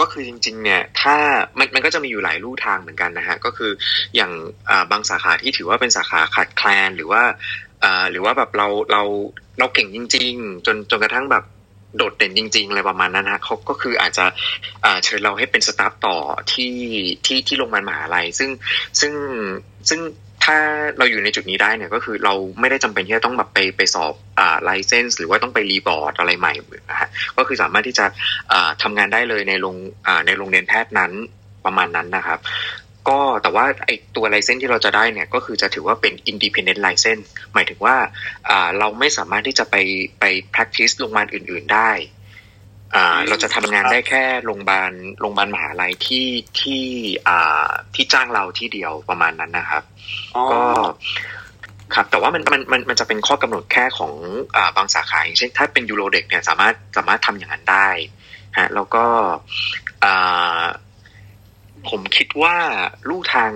ก็คือจริง ๆ เนี่ย ถ้ามันมันก็จะมีอยู่หลายลู่ทางเหมือนกันนะฮะ ก็คืออย่างาบางสาขาที่ถือว่าเป็นสาขาขาดแคลนหรือว่าหรือว่าแบบเราเราเราเก่งจริง ๆ จนจนกระทั่งแบบโดดเด่นจริง ๆ อะไรประมาณนั้นฮะเขาก็คืออาจจะเชิญเราให้เป็นสตาฟต่อที่ที่ที่โรงพยาบาลมหาลัยซึ่งซึ่งซึ่ง ถ้าเราอยู่ในจุดนี้ได้เนี่ยก็คือเราไม่ได้จำเป็นที่จะต้องแบบไปไปสอบอ่าไลเซนส์หรือว่าต้องไปรีบอร์ดอะไรใหม่นะฮะก็คือสามารถที่จะอ่าทำงานได้เลยในโรงอ่าในโรงเรียนแพทย์นั้นประมาณนั้นนะครับ ก็แต่ว่าไอตัวไลเซนที่เราจะได้เนี่ยก็คือจะถือว่าเป็น independent license หมายถึงว่าอ่าเราไม่สามารถที่จะไปไป practice โรงพยาบาลอื่น ๆ ได้ เราจะทำงานได้แค่โรงพยาบาลโรงพยาบาลมหาลัยที่ที่อ่าที่จ้างเราที่เดียวประมาณนั้นนะครับอ๋อก็ครับแต่ว่ามันมันมันมันจะเป็นข้อกำหนดแค่ของอ่าบางสาขาอย่างเช่นถ้าเป็นยูโรเด็กเนี่ยสามารถสามารถทำอย่างนั้นได้ฮะแล้วก็อ่าผมคิดว่าลู่ทาง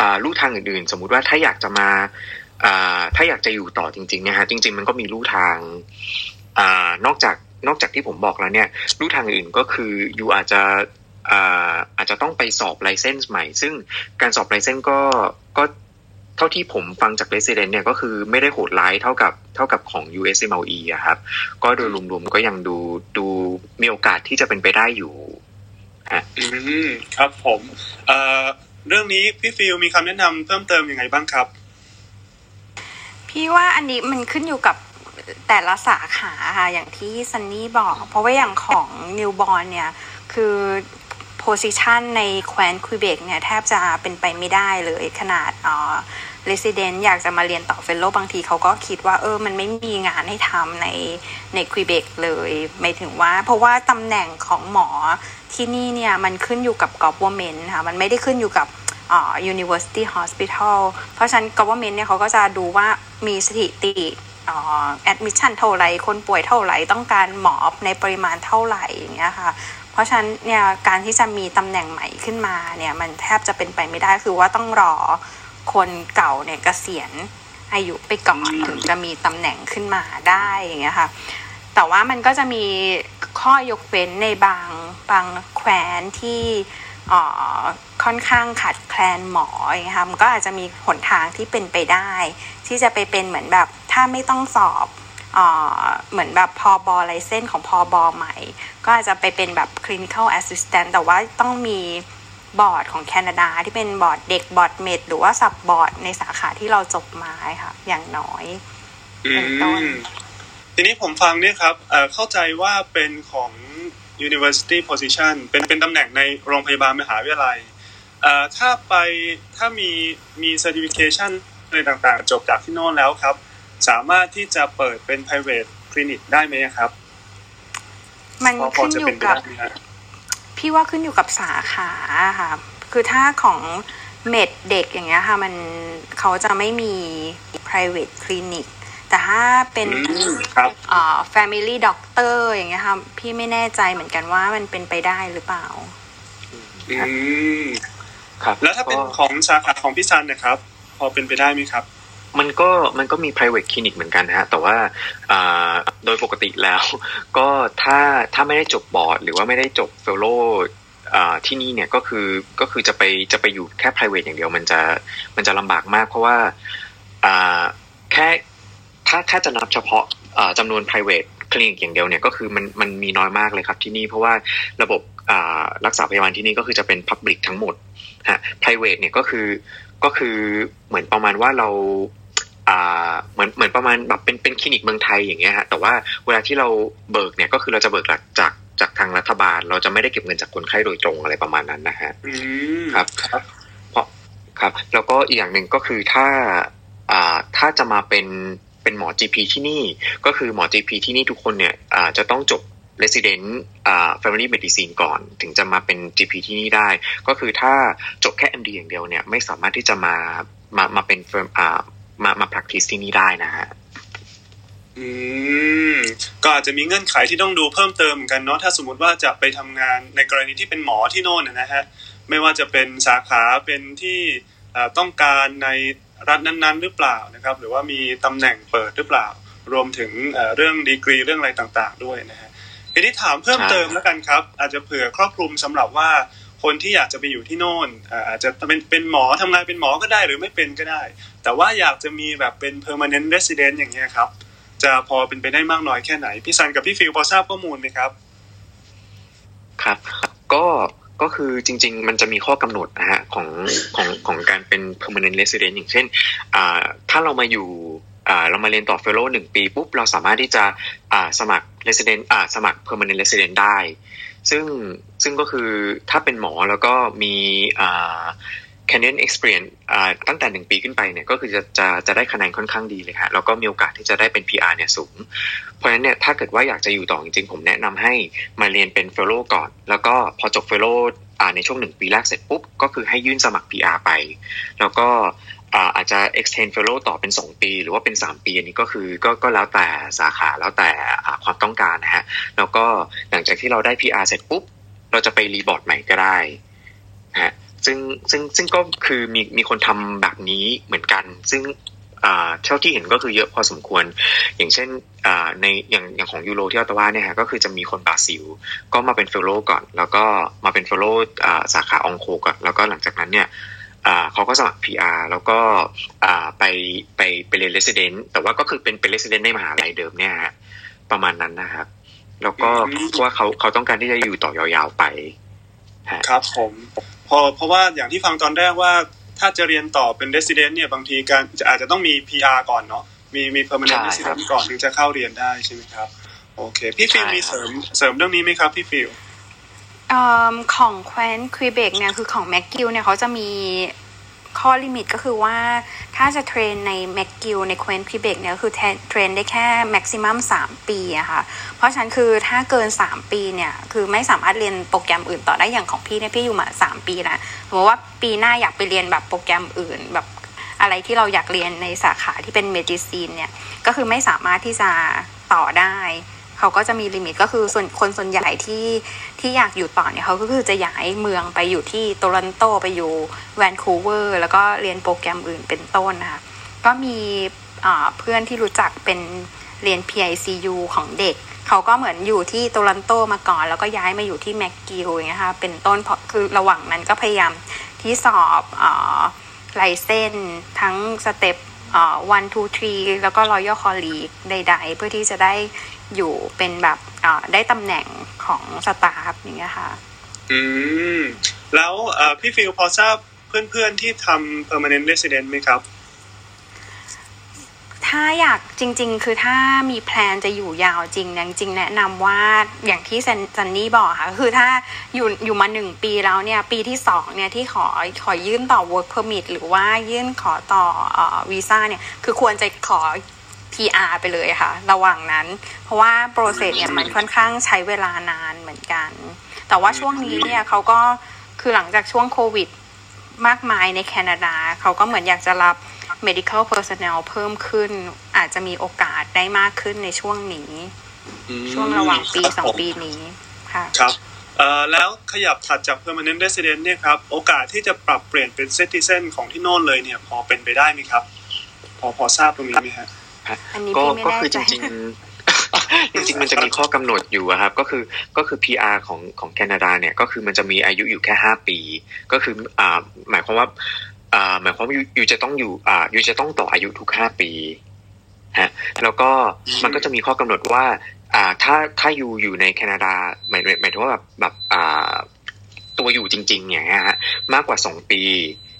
อ่าลู่ทางอื่นๆ สมมุติว่าถ้าอยากจะมาอ่าถ้าอยากจะอยู่ต่อจริงๆเนี่ยฮะจริง ๆ มันก็มีลู่ทางอ่านอกจาก นอกจากที่ผมบอกแล้วเนี่ยลู่ทางอื่นก็คืออยู่อาจจะอ่าอาจจะต้องไปสอบไลเซนส์ใหม่ ซึ่งการสอบไลเซนส์ก็ก็เท่าที่ผมฟังจาก Resident เนี่ยก็คือไม่ได้โหดร้ายเท่ากับเท่ากับของ USMLE อะครับ ก็โดยรวมๆก็ยังดูดูมีโอกาสที่จะเป็นไปได้อยู่อืมครับผมเอ่อเรื่องนี้พี่ฟิลมีคำแนะนำเพิ่มเติมยังไงบ้างครับ พี่ว่าอันนี้มันขึ้นอยู่กับ แต่ละสาขาค่ะ อย่างที่ซันนี่บอก เพราะว่าอย่างของนิวบอ n เนี่ยคือ position ในแคว้นควิเบกเนี่ยแทบจะเป็นไปไม่ได้เลยขนาดอ่อ resident อยากจะมาเรียนต่อ fellow บางทีเขาก็คิดว่าเออมันไม่มีงานให้ทำในในควิเบกเลยไม่ถึงว่า เพราะว่าตำแหน่งของหมอที่นี่เนี่ยมันขึ้นอยู่กับ government ค่ะมันไม่ได้ขึ้นอยู่กับอ่า university hospital เพราะฉะนั้น government เนี่ยเขาก็จะดูว่ามีสถิติ อ่า admission เท่าไหร่ คนป่วยเท่าไหร่ ต้องการหมอในปริมาณเท่าไหร่อย่างเงี้ยค่ะ เพราะฉะนั้นเนี่ยการที่จะมีตำแหน่งใหม่ขึ้นมาเนี่ยมันแทบจะเป็นไปไม่ได้คือว่าต้องรอคนเก่าเนี่ยเกษียณอายุไปก่อนถึงจะมีตำแหน่งขึ้นมาได้อย่างเงี้ยค่ะ แต่ว่ามันก็จะมีข้อยกเว้นในบางบางแคว้นที่เอ่อ ค่อนข้างขาดแคลนหมออย่างเงี้ยค่ะมันก็อาจจะมีหนทางที่เป็นไปได้ ที่จะไปเป็นเหมือนแบบถ้าไม่ต้องสอบเออเหมือนแบบพอบอ license ของพอบอใหม่ ก็อาจจะไปเป็นแบบ clinical assistant แต่ว่าต้องมีบอร์ดของแคนาดาที่เป็นบอร์ดเด็ก board med หรือว่า subboard ในสาขาที่เราจบมาค่ะ อย่างน้อยอืเป็นต้นมทีนี้ผมฟังเนี่ยครับเอ่อเข้าใจว่าเป็นของ university position เป็นเป็นตำแหน่งในโรงพยาบาลมหาวิทยาลัยเอ่อถ้าไปถ้ามีมี certification อะไรต่างๆ จบจากที่โน่นแล้วครับ สามารถที่จะเปิดเป็น private clinic ได้ไหมครับ มันพอพอขึ้นจะอเป็นยู่ไปกับได้ไหมฮะพี่ว่าขึ้นอยู่กับสาขาค่ะ คือถ้าของเมดเด็กอย่างเงี้ยค่ะ มันเขาจะไม่มี private clinic แต่ถ้าเป็นอืมครับอ่า family doctor อย่างเงี้ยค่ะพี่ไม่แน่ใจเหมือนกันว่ามันเป็นไปได้หรือเปล่า อืมครับ แล้วถ้าเป็นก็ของสาขาของพี่ซันนะครับ พอเป็นไปได้ไหมครับมันก็มันก็มี private clinic เหมือนกันฮะ แต่ว่าอ่าโดยปกติแล้ว ก็ถ้าถ้าไม่ได้จบบอร์ด หรือว่าไม่ได้จบ fellow อ่าที่นี่เนี่ยก็คือก็คือจะไปจะไปอยู่แค่ private อย่างเดียว มันจะมันจะลำบากมาก เพราะว่าอ่าแค่ ถ้าถ้าจะนับเฉพาะอ่าจำนวน private คลินิกอย่างเดียวเนี่ยก็คือมันมันมีน้อยมากเลยครับที่นี่เพราะว่าระบบอ่ารักษาพยาบาลที่นี่ก็คือจะเป็น public ทั้งหมดฮะ private เนี่ยก็คือก็คือเหมือนประมาณว่าเราอ่าเหมือนเหมือนประมาณแบบเป็นเป็นคลินิกเมืองไทยอย่างเงี้ยฮะแต่ว่าเวลาที่เราเบิกเนี่ยก็คือเราจะเบิกจากจากทางรัฐบาล เราจะไม่ได้เก็บเงินจากคนไข้โดยตรงอะไรประมาณนั้นนะฮะอืมครับครับเพราะครับ แล้วก็อีกอย่างหนึ่งก็คือถ้าอ่าถ้าจะมาเป็น เป็นหมอ GP ที่นี่ ก็คือหมอ GP ที่นี่ทุกคนเนี่ยจะต้องจบ resident family medicine ก่อนถึงจะมาเป็น GP ที่นี่ได้ ก็คือถ้าจบแค่ MD อย่างเดียวเนี่ยไม่สามารถที่จะมามามาเป็น firm อ่ามามา practice ที่นี่ได้นะฮะอืมก็อาจจะมีเงื่อนไขที่ต้องดูเพิ่มเติมเหมือนกันเนาะถ้าสมมติว่าจะไปทำงานในกรณีที่เป็นหมอที่โน่นนะฮะไม่ว่าจะเป็นสาขาเป็นที่ต้องการใน รัฐนั้นๆ หรือเปล่านะครับ หรือว่ามีตำแหน่งเปิดหรือเปล่า รวมถึงเรื่องดีกรีเรื่องอะไรต่างๆ ด้วยนะฮะทีนี้ถามเพิ่มเติมแล้วกันครับ อาจจะเผื่อครอบคลุมสำหรับว่าคนที่อยากจะไปอยู่ที่โน่นอาจจะเป็นเป็นหมอทำงานเป็นหมอก็ได้หรือไม่เป็นก็ได้ แต่ว่าอยากจะมีแบบเป็น permanent resident อย่างเงี้ยครับ จะพอเป็นไปได้มากน้อยแค่ไหน พี่ซันกับพี่ฟิลพอทราบข้อมูลไหมครับ ครับ ก็ ก็คือจริง ๆ มันจะมีข้อกำหนดนะฮะของของของการเป็น permanent resident อย่างเช่นถ้าเรามาอยู่เรามาเรียนต่อ fellow หนึ่งปีปุ๊บเราสามารถที่จะสมัคร resident สมัคร permanent resident ได้ ซึ่งซึ่งก็คือถ้าเป็นหมอแล้วก็มี c a n a n Experience ตั้งแต่หนึ่งปีขึ้นไปเนี่ยก็คือจะจะจะได้คะแนนค่อนข้างดีเลยฮะแล้วก็มีโอกาสที่จะได้เป็น PR เนี่ยสูง เพราะฉะนั้นเนี่ยถ้าเกิดว่าอยากจะอยู่ต่อจริงๆ ผมแนะนำให้มาเรียนเป็น Fellow ก่อน แล้วก็พอจบ Fellow อ่ในช่วงหนึ่งปีแรกเสร็จปุ๊บ ก็คือให้ยื่นสมัคร PR ไป แล้วก็อาจจะ extend fellow ต่อเป็น 2 ปี หรือว่าเป็น 3 ปีอันนี้ก็คือก็ก็แล้วแต่สาขาแล้วแต่ความต้องการนะฮะแล้วก็หลังจากที่เราได้ PR เสร็จปุ๊บ เราจะไปรีบอร์ดใหม่ก็ได้ฮะ ซึ่งซึ่งซึ่งก็คือมีมีคนทำแบบนี้เหมือนกัน ซึ่งอ่าเท่าที่เห็นก็คือเยอะพอสมควร อย่างเช่นอ่าในอย่างอย่างของยูโรที่ออตตาวาเนี่ยฮะก็คือจะมีคนบราซิล ก็มาเป็น fellow ก่อน แล้วก็มาเป็น fellow อ่าสาขา onco ก่อน แล้วก็หลังจากนั้นเนี่ยอ่าเขาก็สมัคร PR แล้วก็อ่าไปไปไปเรียน resident แต่ว่าก็คือเป็นเป็น resident ในมหาลัยเดิมเนี่ยฮะประมาณนั้นนะครับ แล้วก็อืมเพราะว่าเขาเขาต้องการที่จะอยู่ต่อยาวๆไปฮะครับผม พอเพราะว่าอย่างที่ฟังตอนแรกว่าถ้าจะเรียนต่อเป็น resident เนี่ยบางทีการจะอาจจะต้องมี PR ก่อนเนาะมีมี permanent ใช่ครับ resident ก่อนถึงจะเข้าเรียนได้ใช่ไหมครับ โอเค พี่ฟิลใช่มีครับเสริมเสริมเรื่องนี้ไหมครับพี่ฟิลเอิ่มของแคว้นควีเบกเนี่ยคือของ McGill เนี่ยเขาจะมี ข้อ limit ก็คือว่าถ้าจะ train ใน McGill ในแคว้นควีเบกเนี่ยก็คือ train train ได้แค่ maximum 3ปีอะค่ะ เพราะฉะนั้นคือถ้าเกิน 3 ปีเนี่ย คือไม่สามารถเรียนโปรแกรมอื่นต่อได้อย่างของพี่เนี่ยพี่อยู่มา 3 ปีแล้วสมมติว่าปีหน้าอยากไปเรียนแบบโปรแกรมอื่นแบบอะไรที่เราอยากเรียนในสาขาที่เป็น medicine เนี่ย ก็คือไม่สามารถที่จะต่อได้ เขาก็จะมี limit ก็คือส่วนคนส่วนใหญ่ที่ที่อยากอยู่ต่อเนี่ยเขาก็คือจะย้ายเมืองไปอยู่ที่โตรอนโตไปอยู่แวนคูเวอร์แล้วก็เรียนโปรแกรมอื่นเป็นต้นนะคะก็มีเพื่อนที่รู้จักเป็นเรียน PICU ของเด็ก เขาก็เหมือนอยู่ที่โตรอนโตมาก่อน แล้วก็ย้ายมาอยู่ที่ McGill อย่างเงี้ยค่ะเป็นต้นเพราะคือระหว่างนั้นก็พยายามที่สอบอ่า license ทั้ง step อ่า one two three แล้วก็ Royal College ใด ๆ เพื่อที่จะได้ อยู่เป็นแบบอ่าได้ตำแหน่งของ staff อย่างเงี้ยค่ะ อืม แล้วเอ่อพี่ฟิลพอทราบเพื่อนๆที่ทำ permanent resident ไหมครับ ถ้าอยากจริง ๆ คือถ้ามี plan จะอยู่ยาวจริงเนี่ยจริงๆแนะนำว่าอย่างที่ซันนี่บอกค่ะ คือถ้าอยู่อยู่มาหนึ่งปีแล้วเนี่ย ปีที่สองเนี่ยที่ขอขอยื่นต่อ work permit หรือว่ายื่นขอต่อวีซ่าเนี่ย คือควรจะขอ PR ไปเลยค่ะ ระหว่างนั้น เพราะว่าโปรเซสเนี่ยมันค่อนข้างใช้เวลานานเหมือนกัน แต่ว่าช่วงนี้เนี่ยเขาก็คือหลังจากช่วงโควิดมากมายในแคนาดา เขาก็เหมือนอยากจะรับ medical personnel เพิ่มขึ้น อาจจะมีโอกาสได้มากขึ้นในช่วงนี้ ช่วงระหว่างปีสองปีนี้ค่ะครับเอ่อแล้วขยับถัดจาก permanent resident เนี่ยครับ โอกาสที่จะปรับเปลี่ยนเป็น citizen ของที่โน่นเลยเนี่ย พอเป็นไปได้ไหมครับ พอพอทราบตรงนี้ไหมฮะ ก็ก็คือจริงจริงจริง ๆ มันจะมีข้อกำหนดอยู่ครับ ก็คือก็คือ PR ของของแคนาดาเนี่ยก็คือมันจะมีอายุอยู่แค่ห้าปี ก็คืออ่าหมายความว่าอ่าหมายความว่าอยู่จะต้องอยู่อ่าอยู่จะต้องต่ออายุทุกห้าปีฮะแล้วก็มันก็จะมีข้อกำหนดว่า อ่าถ้าถ้าอยู่อยู่ในแคนาดาหมายหมายถึงว่าแบบแบบอ่าตัวอยู่จริง ๆ อย่างเงี้ยฮะมากกว่าสองปี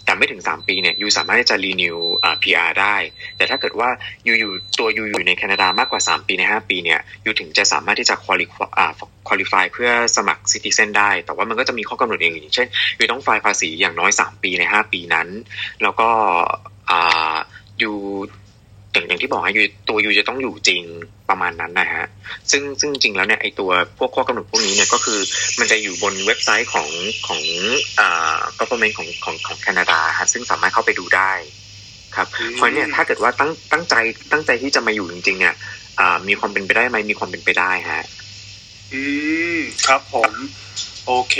แต่ไม่ถึงสามปีเนี่ยยูสามารถที่จะรีนิวอ่า PR ได้ แต่ถ้าเกิดว่ายูอยู่ตัวยูอยู่ในแคนาดามากกว่าสามปีในห้าปีเนี่ยยูถึงจะสามารถที่จะคุริอ่าคุริฟายเพื่อสมัครซิติเซนได้ แต่ว่ามันก็จะมีข้อกำหนดเองอย่างเช่นยูต้องฟล์ภาษีอย่างน้อยสามปีในห้าปีนั้น แล้วก็อ่ายูอย่างอย่างที่บอกให้ยูตัวยูจะต้องอยู่จริง ประมาณนั้นนะฮะซึ่งซึ่งจริงแล้วเนี่ยไอตัวพวกข้อกำหนดพวกนี้เนี่ยก็คือมันจะอยู่บนเว็บไซต์ของของอ่า government ของของของแคนาดาฮะซึ่งสามารถเข้าไปดูได้ครับเพราะเนี่ยถ้าเกิดว่าตั้งตั้งใจตั้งใจที่จะมาอยู่จริงๆเนี่ยอ่ามีความเป็นไปได้ไหมมีความเป็นไปได้ฮะอืมครับผมโอเค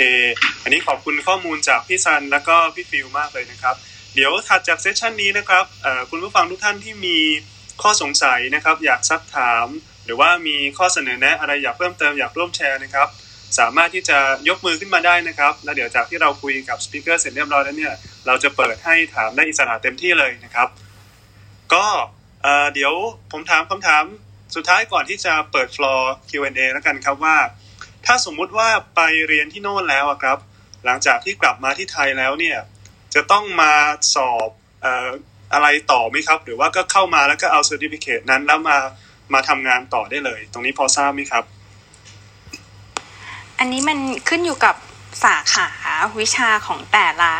อันนี้ขอบคุณข้อมูลจากพี่ซันแล้วก็พี่ฟิลมากเลยนะครับ เดี๋ยวถัดจาก session นี้นะครับคุณผู้ฟังทุกท่านที่มี ข้อสงสัยนะครับ อยากซักถาม หรือว่ามีข้อเสนอแนะอะไรอยากเพิ่มเติมอยากร่วมแชร์นะครับ สามารถที่จะยกมือขึ้นมาได้นะครับ แล้วเดี๋ยวจากที่เราคุยกับ speaker เสร็จเรียบร้อยแล้วเนี่ยเราจะเปิดให้ถามได้อิสระเต็มที่เลยนะครับ ก็เดี๋ยวผมถามคำถามสุดท้ายก่อนที่จะเปิด floor Q&A แล้วกันครับว่า ถ้าสมมุติว่าไปเรียนที่โน่นแล้วครับ หลังจากที่กลับมาที่ไทยแล้วเนี่ยจะต้องมาสอบ อะไรต่อไหมครับ หรือว่าก็เข้ามาแล้วก็เอาเซอร์ติฟิเคตนั้นแล้วมามาทำงานต่อได้เลย ตรงนี้พอทราบไหมครับ อันนี้มันขึ้นอยู่กับสาขาวิชาของแต่ละ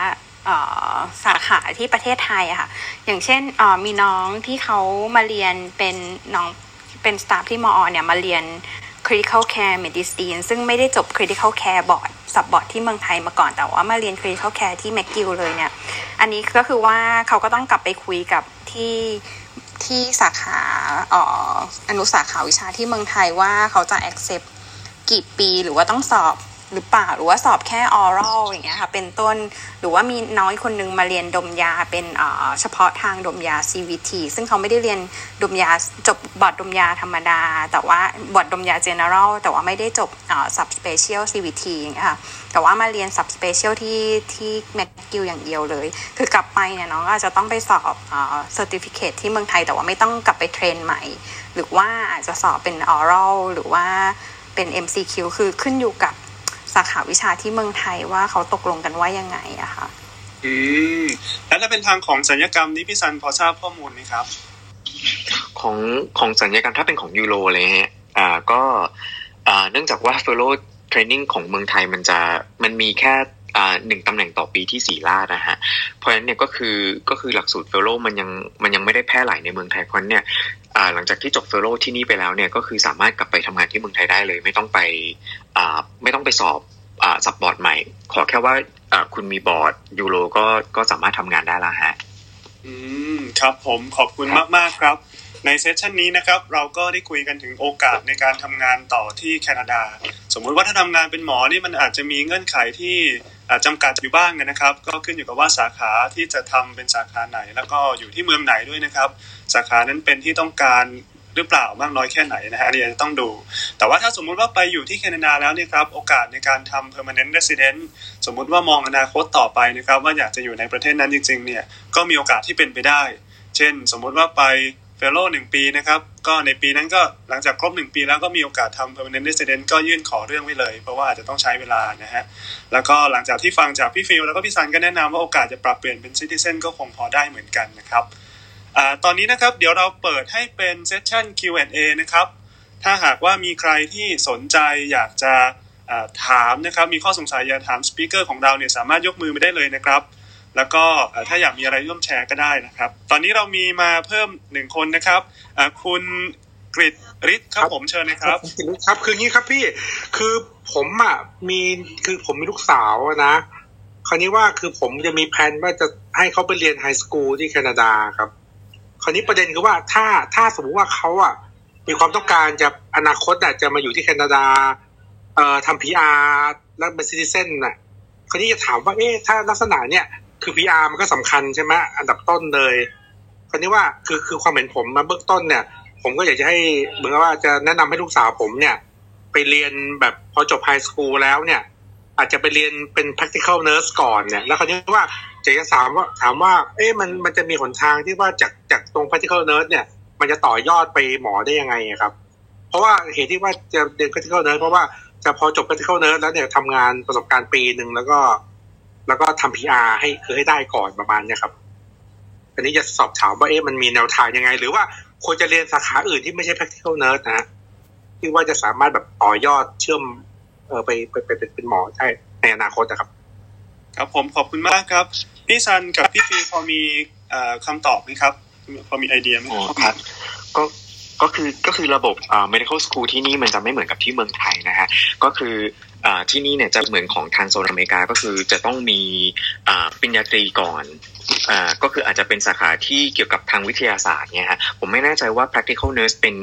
สาขาที่ประเทศไทยอะค่ะ อย่างเช่นมีน้องที่เขามาเรียนเป็นน้องเป็น staff ที่มอเนี่ยมาเรียน critical care medicine ซึ่งไม่ได้จบ critical care board subboard ที่เมืองไทยมาก่อนแต่ว่ามาเรียน critical care ที่แม c กิลเลยเนี่ย อันนี้ก็คือว่าเขาก็ต้องกลับไปคุยกับที่ที่สาขาอนุสาขาวิชาที่เมืองไทยว่าเขาจะ accept กี่ปีหรือว่าต้องสอบ หรือเปล่าหรือว่าสอบแค่ oral อย่างเงี้ยค่ะเป็นต้นหรือว่ามีน้องคนนึงมาเรียนดมยาเป็นเฉพาะทางดมยา CVT ซึ่งเขาไม่ได้เรียนดมยาจบบอดดมยาธรรมดา แต่ว่าบอดดมยา general แต่ว่าไม่ได้จบ subspecial CVT อย่างเงี้ยค่ะแต่ว่ามาเรียน subspecial ที่ที่แม c กิลอย่างเดียวเลย คือกลับไปเนี่ยน้องอาจจะต้องไปสอบ certificate ที่เมืองไทยแต่ว่าไม่ต้องกลับไปเทรนใหม่ หรือว่าอาจจะสอบเป็น oral หรือว่าเป็น MCQ คือขึ้นอยู่กับ สาขาวิชาที่เมืองไทยว่าเขาตกลงกันว่ายังไงอะคะอืมแล้วถ้าเป็นทางของศัลยกรรมนี้พี่ซันพอทราบข้อมูลไหมครับ ของของศัลยกรรมถ้าเป็นของยูโรเลยฮะอ่าก็อ่าเนื่องจากว่า fellow training ของเมืองไทยมันจะมันมีแค่อ่า หนึ่งตำแหน่งต่อปีที่ศิริราชนะฮะ เพราะฉะนั้นเนี่ยก็คือก็คือหลักสูตร fellow มันยังมันยังไม่ได้แพร่หลายในเมืองไทยเพราะเนี่ยหลังจากที่จบ fellow ที่นี่ไปแล้วเนี่ยก็คือสามารถกลับไปทำงานที่เมืองไทยได้เลย ไม่ต้องไปไม่ต้องไปสอบสับบอร์ดใหม่ ขอแค่ว่าคุณมีบอร์ดยูโรก็ก็สามารถทำงานได้แล้วฮะ อืมครับผมขอบคุณมากมากครับ ในเซสชันนี้นะครับเราก็ได้คุยกันถึงโอกาสในการทำงานต่อที่แคนาดา สมมุติว่าถ้าทำงานเป็นหมอนี่มันอาจจะมีเงื่อนไขที่จำกัดอยู่บ้างนะครับ ก็ขึ้นอยู่กับว่าสาขาที่จะทำเป็นสาขาไหน แล้วก็อยู่ที่เมืองไหนด้วยนะครับ สาขานั้นเป็นที่ต้องการหรือเปล่ามากน้อยแค่ไหนนะฮะอันนี้จะต้องดู แต่ว่าถ้าสมมุติว่าไปอยู่ที่แคนาดาแล้วเนี่ยครับโอกาสในการทำ permanent resident สมมุติว่ามองอนาคตต่อไปนะครับ ว่าอยากจะอยู่ในประเทศนั้นจริงๆเนี่ยก็มีโอกาสที่เป็นไปได้ เช่น สมมุติว่าไป เฟลโล่หนึ่งปีนะครับ ก็ในปีนั้นก็หลังจากครบหนึ่งปีแล้วก็มีโอกาสทำ permanent resident ก็ยื่นขอเรื่องไว้เลย เพราะว่าอาจจะต้องใช้เวลานะฮะ แล้วก็หลังจากที่ฟังจากพี่ฟิลแล้วก็พี่ซันก็แนะนำว่าโอกาสจะปรับเปลี่ยนเป็น citizen ก็คงพอได้เหมือนกันนะครับอตอนนี้นะครับเดี๋ยวเราเปิดให้เป็นเซสชั่น Q&A นะครับ ถ้าหากว่ามีใครที่สนใจอยากจะถามนะครับ มีข้อสงสัยอยากถามสปีกเกอร์ของเราเนี่ยสามารถยกมือมาได้เลยนะครับ แล้วก็ถ้าอยากมีอะไรร่วมแชร์ก็ได้นะครับ ตอนนี้เรามีมาเพิ่มหนึ่งคนนะครับคุณกริตฤทธิ์ครับผมเชิญนะครับครับ คืองี้ครับพี่คือผมอะมีคือผมมีลูกสาวนะคราวนี้ว่าคือผมจะมีแผนว่าจะให้เขาไปเรียนไฮสคูลที่แคนาดาครับ คราวนี้ประเด็นคือว่าถ้าถ้าสมมติว่าเขาอะมีความต้องการจะอนาคตอะจะมาอยู่ที่แคนาดาเอ่อทำพีอาร์แล้วเป็นซิติเซนน่ะคราวนี้จะถามว่าเอ๊ะถ้าลักษณะเนี่ย คือพีอาร์มันก็สำคัญใช่ไหมอันดับต้นเลยคราวนี้ว่าคือคือความเห็นผมมาเบื้องต้นเนี่ย ผมก็อยากจะให้เหมือนกับว่าจะแนะนำให้ลูกสาวผมเนี่ย ไปเรียนแบบพอจบไฮสคูลแล้วเนี่ย อาจจะไปเรียนเป็น practical nurse ก่อนเนี่ย แล้วคราวนี้ว่าจะจะถามว่าถามว่า เอ๊ะมันมันจะมีหนทางที่ว่าจากจากตรง practical nurse เนี่ย มันจะต่อยอดไปหมอได้ยังไงครับ เพราะว่าเหตุที่ว่าจะเรียน practical nurse เพราะว่าจะพอจบ practical nurse แล้วเนี่ยทำงานประสบการณ์ปีหนึ่งแล้วก็ แล้วก็ทำ PR ให้คือให้ได้ก่อนประมาณเนี้ยครับ อันนี้จะสอบถามว่าเอ๊ะมันมีแนวทางยังไง หรือว่าควรจะเรียนสาขาอื่นที่ไม่ใช่ practical nurse นะฮะที่ว่าจะสามารถแบบต่อยอดเชื่อม เออไปไปไปเป็นเป็นหมอใช่ในอนาคตนะครับ ครับผมขอบคุณมากครับ พี่ซันกับพี่ฟีพอมีเอ่อคำตอบไหมครับ พอมีไอเดียไหมอ๋อครับก็ก็คือก็คือระบบอ่า medical school ที่นี่มันจะไม่เหมือนกับที่เมืองไทยนะฮะ ก็คืออ่า ที่นี่เนี่ยจะเหมือนของทางโซนอเมริกาก็คือจะต้องมีปริญญาตรีก่อนอก็คืออาจจะเป็นสาขาที่เกี่ยวกับทางวิทยาศาสตร์เนี่ยฮะผมไม่แน่ใจว่า practical nurse เป็น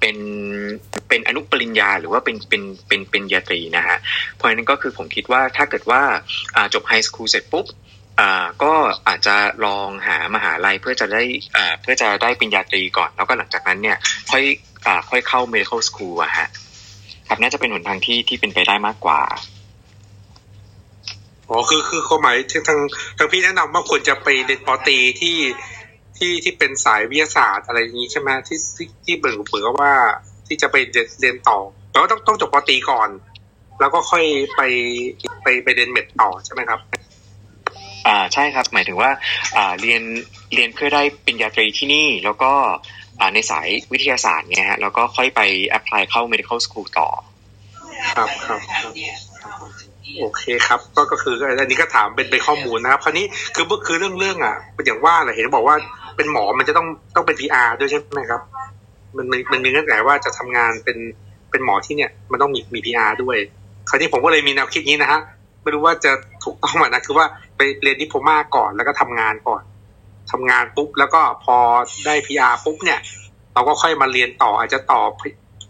เป็นเป็นอนุปริญญาหรือว่าเป็นเป็นเป็นเป็นปริญญาตรีนะฮะเพราะฉะนั้นก็คือผมคิดว่าถ้าเกิดว่าจบไฮสคูลเสร็จปุ๊บก็อาจจะลองหามหาลัยเพื่อจะได้เพื่อจะได้ปริญญาตรีก่อน แล้วก็หลังจากนั้นเนี่ยค่อยอค่อยเข้า medical school อะฮะ ครับน่าจะเป็นหนทางที่ที่เป็นไปได้มากกว่าอ๋อคือคือความหมายที่ทางทางพี่แนะนำว่าควรจะไปเรียนปอตรีที่ที่ที่เป็นสายวิทยาศาสตร์อะไรอย่างนี้ใช่ไหมที่ที่ที่เบิ่งเบื่อว่าที่จะไปเรียนเรียนต่อแต่ว่าต้องต้องจบปอตรีก่อน แล้วก็ค่อยไปไปไปเรียนเมดต่อใช่ไหมครับ อ่าใช่ครับ หมายถึงว่า อ่าเรียนเรียนเพื่อได้ปริญญาตรีที่นี่แล้วก็อ่า ในสายวิทยาศาสตร์เนี่ยฮะแล้วก็ค่อยไป apply เข้า medical school ต่อ ครับครับโอเคครับ ก็ก็คืออันนี้ก็ถามเป็นเป็นข้อมูลนะครับ คราวนี้คือคือเรื่องเรื่องอะเป็นอย่างว่าแหละเห็นบอกว่าเป็นหมอมันจะต้องต้องเป็น PR ด้วยใช่ไหมครับ มันมันมันมีเงื่อนไขว่าจะทำงานเป็นเป็นหมอที่เนี่ย มันต้องมีมี PR ด้วย คราวนี้ผมก็เลยมีแนวคิดนี้นะฮะไม่รู้ว่าจะถูกต้องไหมนะคือว่าไปเรียนดิโพมาก่อนแล้วก็ทำงานก่อน ทำงานปุ๊บแล้วก็พอได้ PR ปุ๊บเนี่ย เราก็ค่อยมาเรียนต่ออาจจะต่อ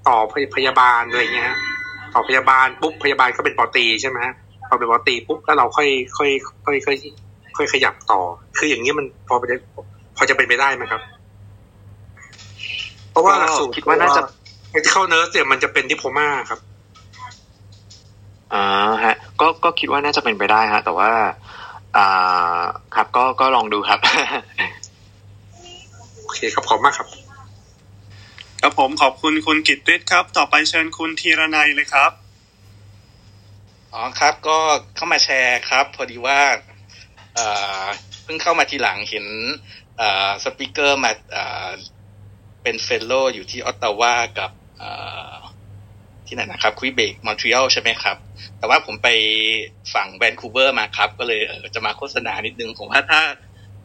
ต่อพยาบาลอะไรเงี้ยฮะต่อพยาบาลปุ๊บพยาบาลก็เป็นป.ตรีใช่ไหมฮะพอเป็นป.ตรีปุ๊บแล้วเราค่อยค่อยค่อยค่อยค่อยขยับต่อ คืออย่างนี้มันพอจะพอจะเป็นไปได้ไหมครับ เพราะว่าหลักสูตรคิดว่าน่าจะที่เข้า nurse เนี่ยมันจะเป็น diploma ครับอ่าฮะ ก็ก็คิดว่าน่าจะเป็นไปได้ฮะ แต่ว่า อ่าครับก็ก็ลองดูครับ โอเคครับขอบคุณมากครับครับผมขอบคุณคุณกิตฤทธิ์ครับ ต่อไปเชิญคุณธีรนัยเลยครับอ๋อครับ ก็เข้ามาแชร์ครับ พอดีว่าเอ่อเพิ่งเข้ามาทีหลังเห็นเอ่อ speaker มาเอ่อเป็น fellow อยู่ที่ออตตาวากับเอ่อ ที่ไหนนะครับควิเบกมอนทรีออลใช่ไหมครับ แต่ว่าผมไปฝั่งแวนคูเวอร์มาครับ ก็เลยจะมาโฆษณานิดนึง ผมว่าถ้า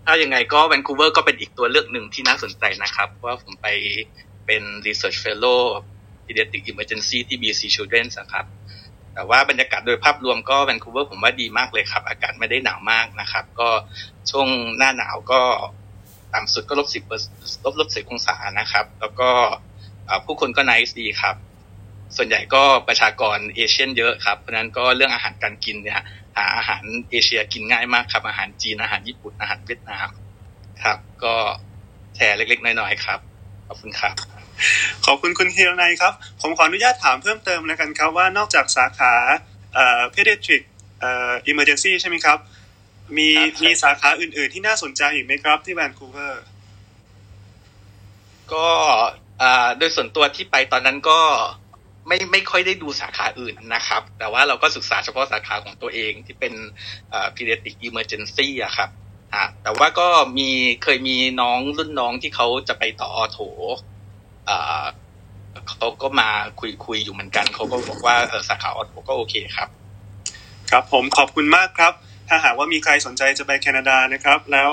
ถ้ายังไงก็แวนคูเวอร์ก็เป็นอีกตัวเลือกหนึ่งที่น่าสนใจนะครับเพราะว่าผมไปเป็น Research Fellow Pediatric Emergency ที่ BC Children's นะครับแต่ว่าบรรยากาศโดยภาพรวมก็แวนคูเวอร์ผมว่าดีมากเลยครับ อากาศไม่ได้หนาวมากนะครับ ก็ช่วงหน้าหนาวก็ต่ำสุดก็ลบสิบลบลบสิบองศานะครับ แล้วก็ผู้คนก็ nice ดีครับ ส่วนใหญ่ก็ประชากรเอเชียนเยอะครับ เพราะฉะนั้นก็เรื่องอาหารการกินเนี่ยหาอาหารเอเชียกินง่ายมากครับ อาหารจีนอาหารญี่ปุ่นอาหารเวียดนามครับ ก็แชร์เล็กๆน้อยๆครับขอบคุณครับ ขอบคุณคุณธีรนัยครับ ผมขออนุญาตถามเพิ่มเติมแล้วกันครับว่านอกจากสาขาเอ่อ pediatric เอ่อ emergency ใช่ไหมครับ มีครับมีสาขาอื่น ๆ ที่น่าสนใจอีกไหมครับที่แวนคูเวอร์ก็อ่าโดยส่วนตัวที่ไปตอนนั้นก็ ไม่ไม่ค่อยได้ดูสาขาอื่นนะครับ แต่ว่าเราก็ศึกษาเฉพาะสาขาของตัวเองที่เป็น pediatric emergency อะครับอะแต่ว่าก็มีเคยมีน้องรุ่นน้องที่เขาจะไปต่ออโถอ่าเขาก็มาคุยคุยอยู่เหมือนกัน เขาก็บอกว่าสาขาออโถก็โอเคครับ ครับผมขอบคุณมากครับ ถ้าหากว่ามีใครสนใจจะไปแคนาดานะครับ แล้ว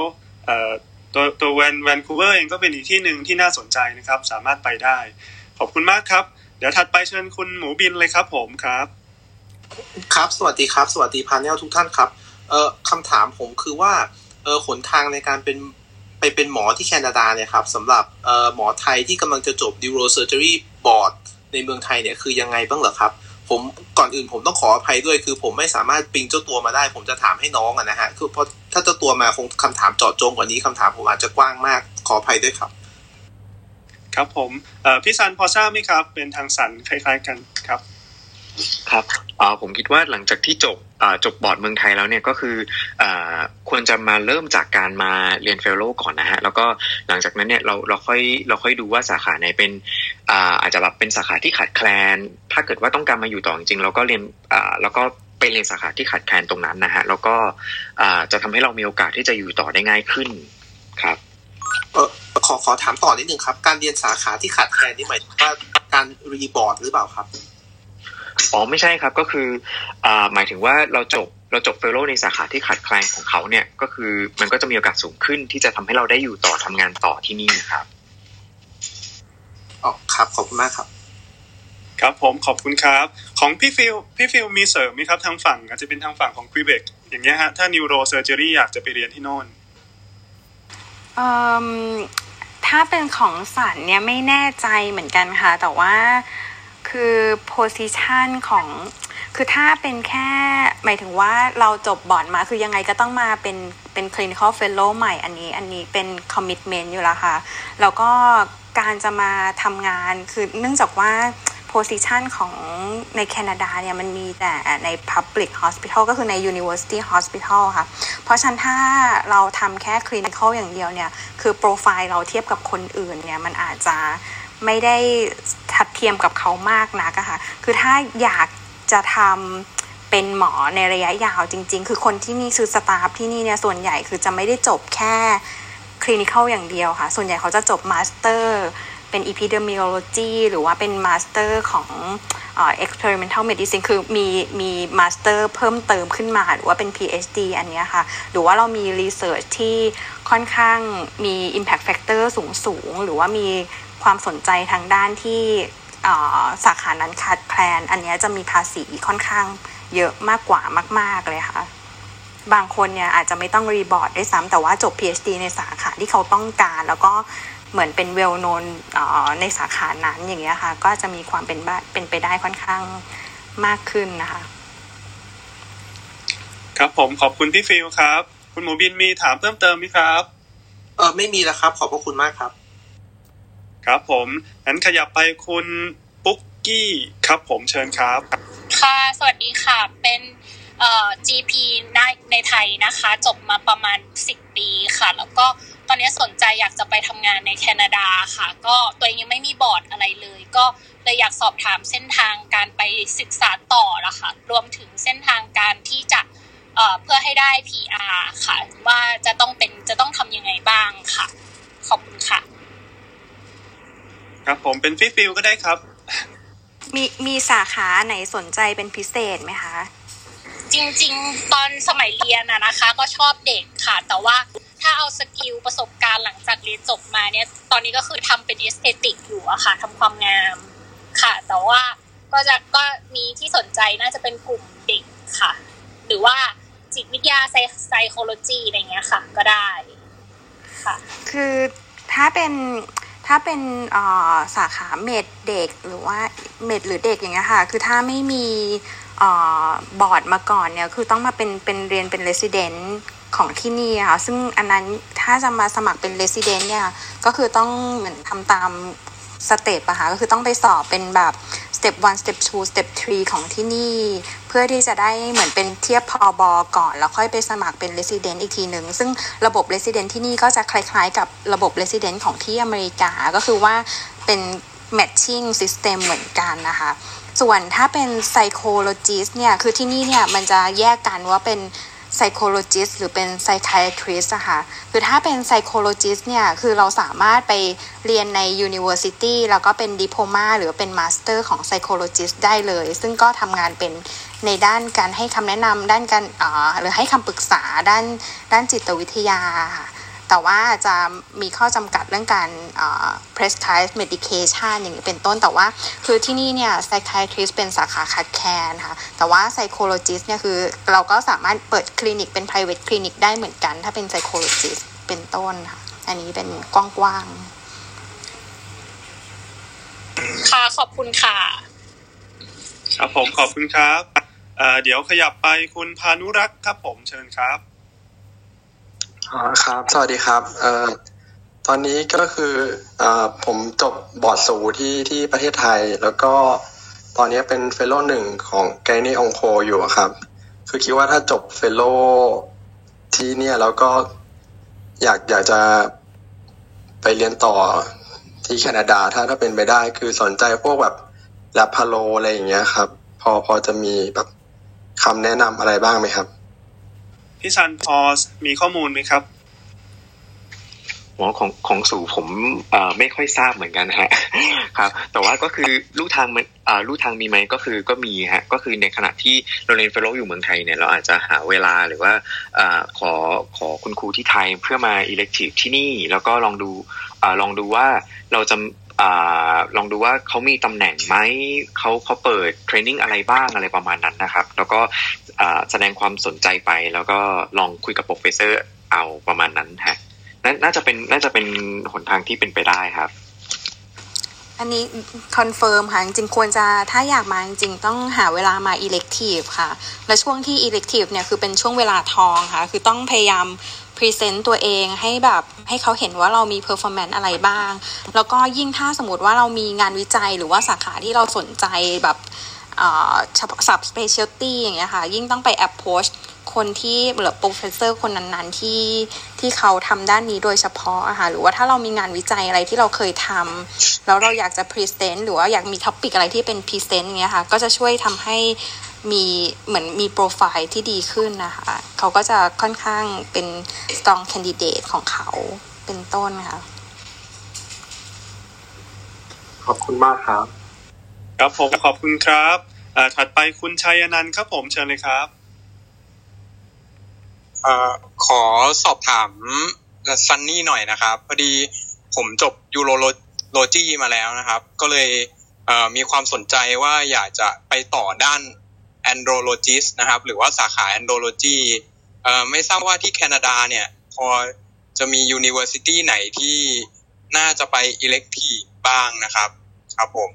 ตัวตัวแวนแวนคูเวอร์เองก็เป็นอีกที่หนึ่งที่น่าสนใจนะครับ สามารถไปได้ ขอบคุณมากครับ ดี๋ยวถัดไปเชิญคุณหมูบินเลยครับผมครับ ครับ สวัสดีครับ สวัสดีพาเนลทุกท่านครับ เอ่อคำถามผมคือว่า เออหนทางในการเป็นไปเป็นหมอที่แคนาดาเนี่ยครับสำหรับเอ่อหมอไทยที่กำลังจะจบ neurosurgery board ในเมืองไทยเนี่ยคือยังไงบ้างเหรอครับ ผมก่อนอื่นผมต้องขออภัยด้วยคือ ผมไม่สามารถปิงเจ้าตัวมาได้ ผมจะถามให้น้องอะนะฮะคือเพราะถ้าเจ้าตัวมาคงคำถามเจาะจงกว่านี้คำถามผมอาจจะกว้างมากขออภัยด้วยครับ ครับผมพี่ซันพอทราบไหมครับ เป็นทางสันคล้าย ๆกันครับครับผมคิดว่าหลังจากที่จบจบบอร์ดเมืองไทยแล้วเนี่ยก็คืออควรจะมาเริ่มจากการมาเรียนเฟลโลก่อนนะฮะแล้วก็หลังจากนั้นเนี่ยเราเราค่อยเราค่อยดูว่าสาขาไหนเป็นอาอาจจะแบบเป็นสาขาที่ขาดแคลน ถ้าเกิดว่าต้องการมาอยู่ต่อจริงๆเราก็เรียนอ่าแล้วก็ไปเรียนสาขาที่ขาดแคลนตรงนั้นนะฮะแล้วก็จะทำให้เรามีโอกาสที่จะอยู่ต่อได้ง่ายขึ้นครับ เออขอขอถามต่อนิดนึงครับ การเรียนสาขาที่ขาดแคลนนี่หมายถึงว่าการรีบอร์ดหรือเปล่าครับอ๋อไม่ใช่ครับก็คืออ่าหมายถึงว่าเราจบเราจบเฟลโลในสาขาที่ขาดแคลนของเขาเนี่ยก็คือมันก็จะมีโอกาสสูงขึ้นที่จะทำให้เราได้อยู่ต่อทำงานต่อที่นี่ครับอ๋อครับขอบคุณมากครับ ครับผมขอบคุณครับ ของพี่ฟิลพี่ฟิลมีเสริมไหมครับทางฝั่ง อาจจะเป็นทางฝั่งของควิเบกอย่างเงี้ยฮะถ้า neurosurgery อยากจะไปเรียนที่โน่นเอิ่ม ถ้าเป็นของศัลย์เนี่ยไม่แน่ใจเหมือนกันค่ะ แต่ว่าคือ position ของคือถ้าเป็นแค่หมายถึงว่าเราจบบอร์ดมาคือยังไงก็ต้องมาเป็นเป็น clinical fellow ใหม่อันนี้อันนี้เป็น commitment อยู่แล้วค่ะ แล้วก็การจะมาทำงานคือเนื่องจากว่า position ของในแคนาดาเนี่ยมันมีแต่ใน public hospital ก็คือใน university hospital ค่ะ เพราะฉะนั้นถ้าเราทำแค่ clinical อย่างเดียวเนี่ย คือโปรไฟล์เราเทียบกับคนอื่นเนี่ย มันอาจจะไม่ได้ทัดเทียมกับเขามากนักอะค่ะ คือถ้าอยากจะทำเป็นหมอในระยะยาวจริง ๆ คือคนที่นี่คือสตาฟที่นี่เนี่ย ส่วนใหญ่คือจะไม่ได้จบแค่clinical อย่างเดียวค่ะ ส่วนใหญ่เขาจะจบ master เป็น epidemiology หรือว่าเป็น master ของเอ่อ experimental medicine คือมีมี master เพิ่มเติมขึ้นมาหรือว่าเป็น PhD อันเนี้ยค่ะ หรือว่าเรามี research ที่ค่อนข้างมี impact factor สูงสูง หรือว่ามีความสนใจทางด้านที่สาขานั้นขาดแคลน อันเนี้ยจะมีภาษีค่อนข้างเยอะมากกว่ามาก ๆ เลยค่ะ บางคนเนี่ยอาจจะไม่ต้องรีบอร์ดด้วยซ้ำแต่ว่าจบ PhD ในสาขาที่เขาต้องการ แล้วก็ เหมือนเป็นเวลโนนในสาขานั้นอย่างเงี้ยค่ะ ก็จะมีความเป็นบ้าเป็นไปได้ค่อนข้างมากขึ้นนะคะ ครับผมขอบคุณพี่ฟิลครับ คุณหมูบินมีถามเพิ่มเติมไหมครับ เออไม่มีแล้วครับ ขอบพระคุณมากครับ ครับผมงั้นขยับไปคุณปุ๊กกี้ครับผมเชิญครับ ค่ะสวัสดีค่ะเป็นเอ่อ GP ในในไทยนะคะ จบมาประมาณ 10 ปีค่ะ แล้วก็ ตอนนี้สนใจอยากจะไปทำงานในแคนาดาค่ะ ก็ตัวเองยังไม่มีบอร์ดอะไรเลย ก็เลยอยากสอบถามเส้นทางการไปศึกษาต่อละค่ะ รวมถึงเส้นทางการที่จะเอ่อเพื่อให้ได้ PR ค่ะ ว่าจะต้องเป็นจะต้องทำยังไงบ้างค่ะ ขอบคุณค่ะ ครับผมเป็นพี่ฟิลก็ได้ครับ มีมีสาขาไหนสนใจเป็นพิเศษไหมคะ จริง ๆ ตอนสมัยเรียนอะนะคะ ก็ชอบเด็กค่ะ แต่ว่า ถ้าเอา skill ประสบการณ์หลังจากเรียนจบมาเนี่ย ตอนนี้ก็คือทำเป็น aesthetic อยู่อะค่ะทำความงามค่ะ แต่ว่าก็จะก็มีที่สนใจน่าจะเป็นกลุ่มเด็กค่ะ หรือว่าจิตวิทยาไซ psychology อะไรเงี้ยค่ะ ก็ได้ค่ะ คือถ้าเป็นถ้าเป็นออสาขา med เด็กหรือว่า med หรือเด็กอย่างเงี้ยค่ะ คือถ้าไม่มีออบอร์ดมาก่อนเนี่ย คือต้องมาเป็นเป็นเรียนเป็นเลส i เดนต์ ของที่นี่ค่ะ ซึ่งอันนั้นถ้าจะมาสมัครเป็นเลส i เดนต์เนี่ย ก็คือต้องเหมือนทำตาม step อะค่ะ ก็คือต้องไปสอบเป็นแบบ step 1 step 2 step 3ของที่นี่ เพื่อที่จะได้เหมือนเป็นเทียบพอบอก่อน แล้วค่อยไปสมัครเป็น resident อีกทีหนึ่ง ซึ่งระบบ resident ที่นี่ก็จะคล้ายๆ กับระบบ resident ของที่อเมริกา ก็คือว่าเป็น matching system เหมือนกันนะคะ ส่วนถ้าเป็น psychologist เนี่ย คือที่นี่เนี่ย มันจะแยกกันว่าเป็น psychologist หรือเป็น psychiatrist อะค่ะคือถ้าเป็น psychologist เนี่ยคือเราสามารถไปเรียนใน university แล้วก็เป็น diploma หรือเป็น master ของ psychologist ได้เลย ซึ่งก็ทำงานเป็นในด้านการให้คำแนะนำด้านการหรือให้คำปรึกษาด้านด้านจิตวิทยาค่ะ แต่ว่าจะมีข้อจำกัดเรื่องการ prescribe medication อย่างนี้เป็นต้นแต่ว่า คือที่นี่เนี่ย psychiatrist เป็นสาขาคัดแคนค่ะแต่ว่า psychologist เนี่ยคือเราก็สามารถเปิดคลินิกเป็น private clinic ได้เหมือนกัน ถ้าเป็น psychologist เป็นต้นค่ะอันนี้เป็นกว้างๆค่ะขอบคุณค่ะครับผมขอบคุณครับเดี๋ยวขยับไปคุณพานุรักษ์ครับผมเชิญครับ อ๋อครับ สวัสดีครับ เอ่อตอนนี้ก็คือเอ่อผมจบบอร์ดสูติที่ประเทศไทย แล้วก็ตอนนี้เป็น fellow หนึ่งของ gyne onco อยู่ครับ คือคิดว่าถ้าจบ fellow ที่เนี่ยแล้วก็อยากอยากจะไปเรียนต่อที่แคนาดาถ้าถ้าเป็นไปได้ คือสนใจพวกแบบ laparo อะไรอย่างเงี้ยครับ พอพอจะมีแบบคำแนะนำอะไรบ้างไหมครับ พี่ซันพอมีข้อมูลไหมครับหมอของของสูติผมไม่ค่อยทราบเหมือนกันฮะครับ แต่ว่าก็คือลู่ทางมันลู่ทางมีไหมก็คือก็มีฮะก็คือในขณะที่เราเรียน fellow อยู่เมืองไทยเนี่ยเราอาจจะหาเวลาหรือว่าอขอขอคุณครูที่ไทยเพื่อมา elective ที่นี่ แล้วก็ลองดูอลองดูว่าเราจะ ลองดูว่าเขามีตำแหน่งไหมเขาเขาเปิด training อะไรบ้างอะไรประมาณนั้นนะครับ แล้วก็แสดงความสนใจไปแล้วก็ลองคุยกับ professor เอาประมาณนั้นฮะน่าจะเป็นน่าจะเป็นหนทางที่เป็นไปได้ครับ อันนี้ confirm ค่ะ จริงควรจะถ้าอยากมาจริงต้องหาเวลามา elective ค่ะ และช่วงที่ elective เนี่ยคือเป็นช่วงเวลาทองค่ะ คือต้องพยายาม present ตัวเองให้แบบให้เขาเห็นว่าเรามี performance อะไรบ้าง แล้วก็ยิ่งถ้าสมมติว่าเรามีงานวิจัยหรือว่าสาขาที่เราสนใจแบบเฉพาะ subspecialty อย่างเงี้ยค่ะ ยิ่งต้องไป approach คนที่หรือ professor คนนั้นๆที่ที่เขาทำด้านนี้โดยเฉพาะอะค่ะหรือว่าถ้าเรามีงานวิจัยอะไรที่เราเคยทำแล้วเราอยากจะ present หรือว่าอยากมี topic อะไรที่เป็น present เงี้ยค่ะ ก็จะช่วยทำให้ มีเหมือนมีโปรไฟล์ที่ดีขึ้นนะคะ เขาก็จะค่อนข้างเป็น strong candidate ของเขาเป็นต้นค่ะ ขอบคุณมากครับ ครับผมขอบคุณครับถัดไปคุณชัยนันท์ครับผมเชิญเลยครับอขอสอบถามซันนี่หน่อยนะครับ พอดีผมจบยูโรโลจีมาแล้วนะครับ ก็เลยมีความสนใจว่าอยากจะไปต่อด้าน andrologist นะครับ หรือว่าสาขา andrology ไม่ทราบว่าที่แคนาดาเนี่ย พอจะมี university ไหนที่น่าจะไป elective บ้างนะครับ ครับผม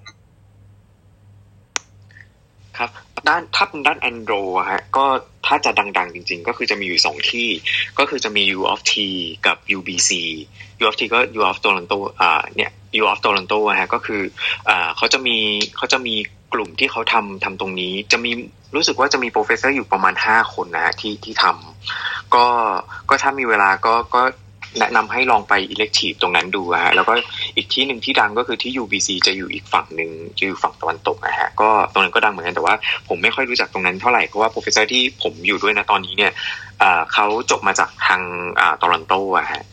ครับด้านถ้าเป็นด้าน Andro ฮะก็ถ้าจะดัง ๆ จริง ๆ ก็คือจะมีอยู่สองที่ ก็คือจะมี U of T กับ UBC U of T ก็ U of Toronto อ่าเนี่ย U of Toronto ฮะก็คืออ่าเขาจะมีเขาจะมีกลุ่มที่เขาทำทำตรงนี้ จะมี รู้สึกว่าจะมี professor อยู่ประมาณห้าคนนะที่ที่ทำก็ก็ถ้ามีเวลาก็ก็แนะนำให้ลองไป elective ตรงนั้นดูฮะแล้วก็อีกที่หนึ่งที่ดังก็คือที่ UBC จะอยู่อีกฝั่งหนึ่งจะอยู่ฝั่งตะวันตกนะฮะก็ตรงนั้นก็ดังเหมือนกันแต่ว่าผมไม่ค่อยรู้จักตรงนั้นเท่าไหร่เพราะว่า professor ที่ผมอยู่ด้วยนะตอนนี้เนี่ยเขาจบมาจากทางตอรอนโตอะฮะ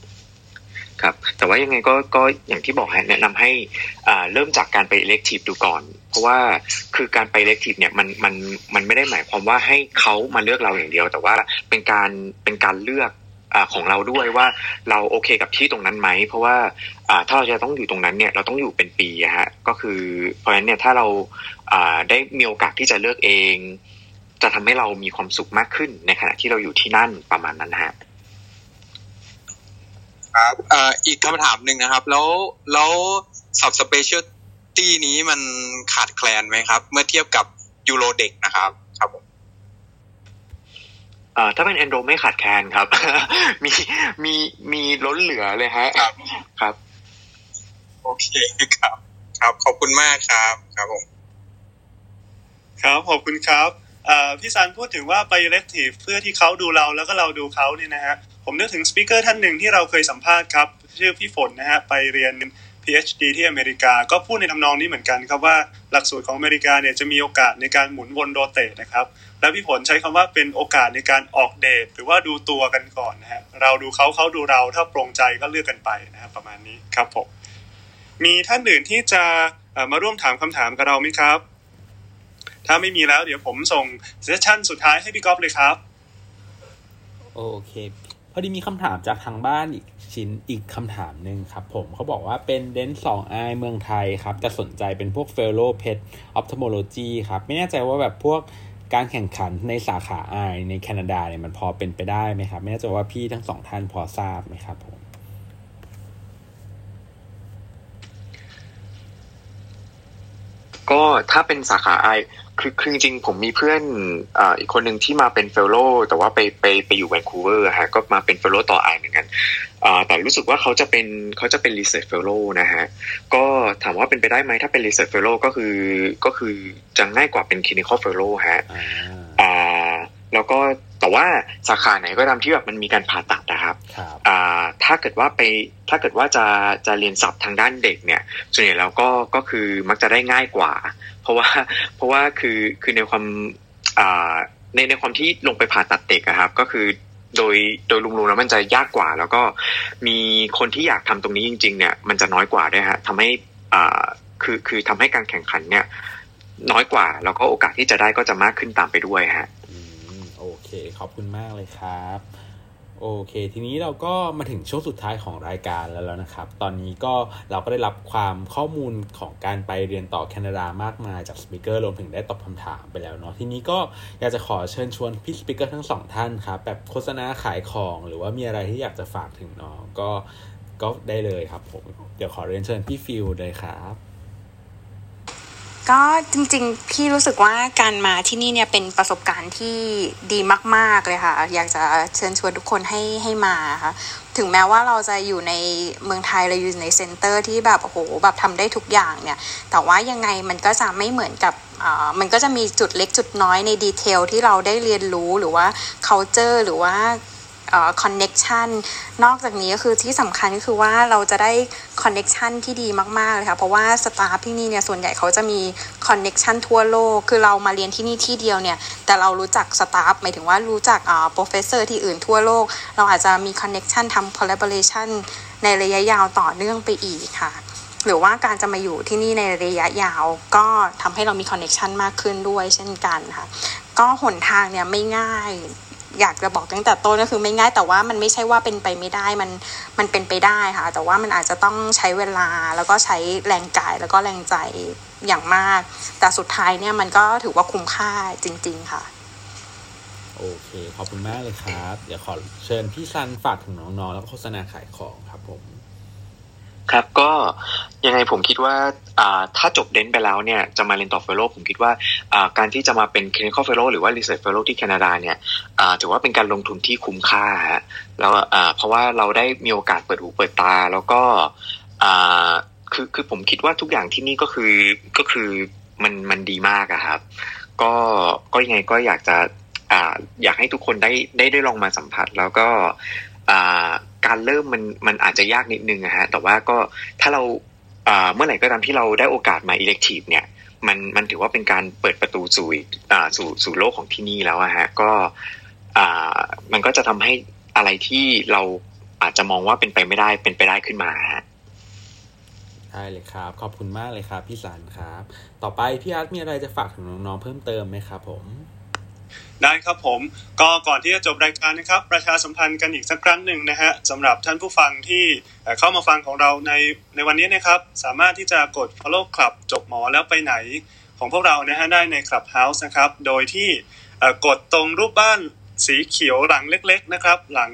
ครับ แต่ว่ายังไงก็ก็อย่างที่บอกฮะแนะนำให้เริ่มจากการไป elective ดูก่อน เพราะว่าคือการไป elective เนี่ยมันมันมันไม่ได้หมายความว่าให้เขามาเลือกเราอย่างเดียว แต่ว่าเป็นการเป็นการเลือกของเราด้วยว่าเราโอเคกับที่ตรงนั้นไหม เพราะว่าถ้าเราจะต้องอยู่ตรงนั้นเนี่ยเราต้องอยู่เป็นปีฮะก็คือเพราะฉะนั้นเนี่ยถ้าเราได้มีโอกาสที่จะเลือกเอง จะทำให้เรามีความสุขมากขึ้นในขณะที่เราอยู่ที่นั่นประมาณนั้นฮะ ครับอีกคำถามหนึ่งนะครับ แล้วแล้ว subspecialty นี้มันขาดแคลนไหมครับ เมื่อเทียบกับ uro เด็กนะครับ ครับผมอ่าถ้าเป็น andro ไม่ขาดแคลนครับ มีมีมีล้นเหลือเลยฮะครับครับ โอเคครับ ครับขอบคุณมากครับ ครับผมครับขอบคุณครับพี่ซันพูดถึงว่าไป elective เพื่อที่เขาดูเราแล้วก็เราดูเขาเนี่ยนะฮะ ผมนึกถึง speaker ท่านหนึ่งที่เราเคยสัมภาษณ์ครับ ชื่อพี่ฝนนะฮะไปเรียน PhD ที่อเมริกา ก็พูดในทำนองนี้เหมือนกันครับว่าหลักสูตรของอเมริกาเนี่ยจะมีโอกาสในการหมุนวน rotate นะครับและพี่ฝนใช้คำว่าเป็นโอกาสในการออกเดทหรือว่าดูตัวกันก่อนนะฮะเราดูเขาเขาดูเราถ้าปลงใจก็เลือกกันไปนะครับประมาณนี้ครับผมมีท่านอื่นที่จะมาร่วมถามคำถามกับเราไหมครับ ถ้าไม่มีแล้วเดี๋ยวผมส่ง session สุดท้ายให้พี่ก๊อฟเลยครับ โอเค พอดีมีคำถามจากทางบ้านอีกชิ้นอีกคำถามหนึ่งครับผมเขาบอกว่าเป็น dent สอง eye เมืองไทยครับ แต่สนใจเป็นพวก fellow peds ophthalmology ครับ ไม่แน่ใจว่าแบบพวกการแข่งขันในสาขา eye ในแคนาดาเนี่ยมันพอเป็นไปได้ไหมครับ ไม่แน่ใจว่าพี่ทั้งสองท่านพอทราบไหมครับผมก็ถ้าเป็นสาขา eye คือคือจริงๆผมมีเพื่อนอ่าอีกคนหนึ่งที่มาเป็น fellow แต่ว่าไปไปไปอยู่แวนคูเวอร์ฮะก็มาเป็น fellow ต่อ eye เหมือนกันอ่าแต่รู้สึกว่าเขาจะเป็นเขาจะเป็น research fellow นะฮะก็ถามว่าเป็นไปได้ไหมถ้าเป็น research fellow ก็คือก็คือจะง่ายกว่าเป็น clinical fellow ฮะอ่าแล้วก็แต่ว่าสาขาไหนก็ตามที่แบบมันมีการผ่าตัดนะครับอ่าถ้าเกิดว่าไปถ้าเกิดว่าจะจะเรียนศัพท์ทางด้านเด็กเนี่ยส่วนใหญ่แล้วก็ก็คือมักจะได้ง่ายกว่า เพราะว่าเพราะว่าคือคือในความอ่าในในความที่ลงไปผ่าตัดเด็กครับ ก็คือโดยโดยรวมๆแล้วมันจะยากกว่า แล้วก็มีคนที่อยากทำตรงนี้จริง ๆ เนี่ย มันจะน้อยกว่าด้วยฮะทำให้อ่าคือคือทำให้การแข่งขันเนี่ย น้อยกว่า แล้วก็โอกาสที่จะได้ก็จะมากขึ้นตามไปด้วยฮะโอเค ขอบคุณมากเลยครับ โอเค ทีนี้เราก็มาถึงช่วงสุดท้ายของรายการแล้วแล้วนะครับ ตอนนี้ก็เราก็ได้รับความข้อมูลของการไปเรียนต่อแคนาดามากมายจาก speaker รวมถึงได้ตอบคำถามไปแล้วเนาะทีนี้ก็อยากจะขอเชิญชวนพี่ speaker ทั้งสองท่านครับแบบโฆษณาขายของหรือว่ามีอะไรที่อยากจะฝากถึงน้องก็ก็ได้เลยครับผม เดี๋ยวขอเรียนเชิญพี่ฟิลเลยครับ ก็จริงๆ พี่รู้สึกว่าการมาที่นี่เนี่ยเป็นประสบการณ์ที่ดีมาก ๆเลยค่ะ อยากจะเชิญชวนทุกคนให้ให้มาค่ะ ถึงแม้ว่าเราจะอยู่ในเมืองไทยเราอยู่ใน center ที่แบบโอ้โหแบบทำได้ทุกอย่างเนี่ย แต่ว่ายังไงมันก็จะไม่เหมือนกับมันก็จะมีจุดเล็กจุดน้อยใน detail ที่เราได้เรียนรู้หรือว่า culture หรือว่า connection นอกจากนี้ก็คือที่สำคัญก็คือว่าเราจะได้ connection ที่ดีมาก ๆ เลยค่ะ เพราะว่า staff ที่นี่เนี่ยส่วนใหญ่เขาจะมีconnection ทั่วโลก คือเรามาเรียนที่นี่ที่เดียวเนี่ย แต่เรารู้จัก staff หมายถึงว่ารู้จักอ่า professor ที่อื่นทั่วโลก เราอาจจะมี connection ทำ collaboration ในระยะยาวต่อเนื่องไปอีกค่ะหรือว่าการจะมาอยู่ที่นี่ในระยะยาวก็ทำให้เรามี connection มากขึ้นด้วยเช่นกันค่ะ ก็หนทางเนี่ยไม่ง่าย อยากจะบอกตั้งแต่ต้นก็คือไม่ง่ายแต่ว่ามันไม่ใช่ว่าเป็นไปไม่ได้มันมันเป็นไปได้ค่ะ แต่ว่ามันอาจจะต้องใช้เวลาแล้วก็ใช้แรงกายแล้วก็แรงใจอย่างมาก แต่สุดท้ายเนี่ยมันก็ถือว่าคุ้มค่าจริง ๆ ค่ะ โอเค ขอบคุณมากเลยครับ เดี๋ยวขอเชิญพี่ซันฝากถึงน้องๆแล้วก็โฆษณาขายของ ครับก็ยังไงผมคิดว่าถ้าจบเดนไปแล้วเนี่ยจะมาเรียนต่อเฟลโลผมคิดว่าการที่จะมาเป็น clinical fellow หรือว่า research fellow ที่แคนาดาเนี่ยถือว่าเป็นการลงทุนที่คุ้มค่าแล้วเพราะว่าเราได้มีโอกาสเปิดหูเปิดตา แล้วก็คือคือผมคิดว่าทุกอย่างที่นี่ก็คือก็คือมันมันดีมากอะครับ ก็ก็ยังไงก็อยากจะอยากให้ทุกคนได้ได้ได้ลองมาสัมผัสแล้วก็ การเริ่มมันมันอาจจะยากนิดนึงนะฮะแต่ว่าก็ถ้าเราเมื่อไหร่ก็ตามที่เราได้โอกาสมา elective เนี่ยมันมันถือว่าเป็นการเปิดประตูสู่สู่สู่โลกของที่นี่แล้วอะฮะก็มันก็จะทำให้อะไรที่เราอาจจะมองว่าเป็นไปไม่ได้เป็นไปได้ขึ้นมาฮะใช่เลยครับ ขอบคุณมากเลยครับ พี่สันครับ ต่อไปพี่อาร์ตมีอะไรจะฝากถึงน้องๆเพิ่มเติมไหมครับผม ได้ครับผมก็ก่อนที่จะจบรายการนะครับ ประชาสัมพันธ์กันอีกสักครั้งหนึ่งนะฮะสำหรับท่านผู้ฟังที่เข้ามาฟังของเราในในวันนี้นะครับ สามารถที่จะกด follow club จบหมอแล้วไปไหนของพวกเรานะฮะได้ใน Clubhouse นะครับ โดยที่กดตรงรูปบ้านสีเขียวหลังเล็ก ๆ นะครับ หลัง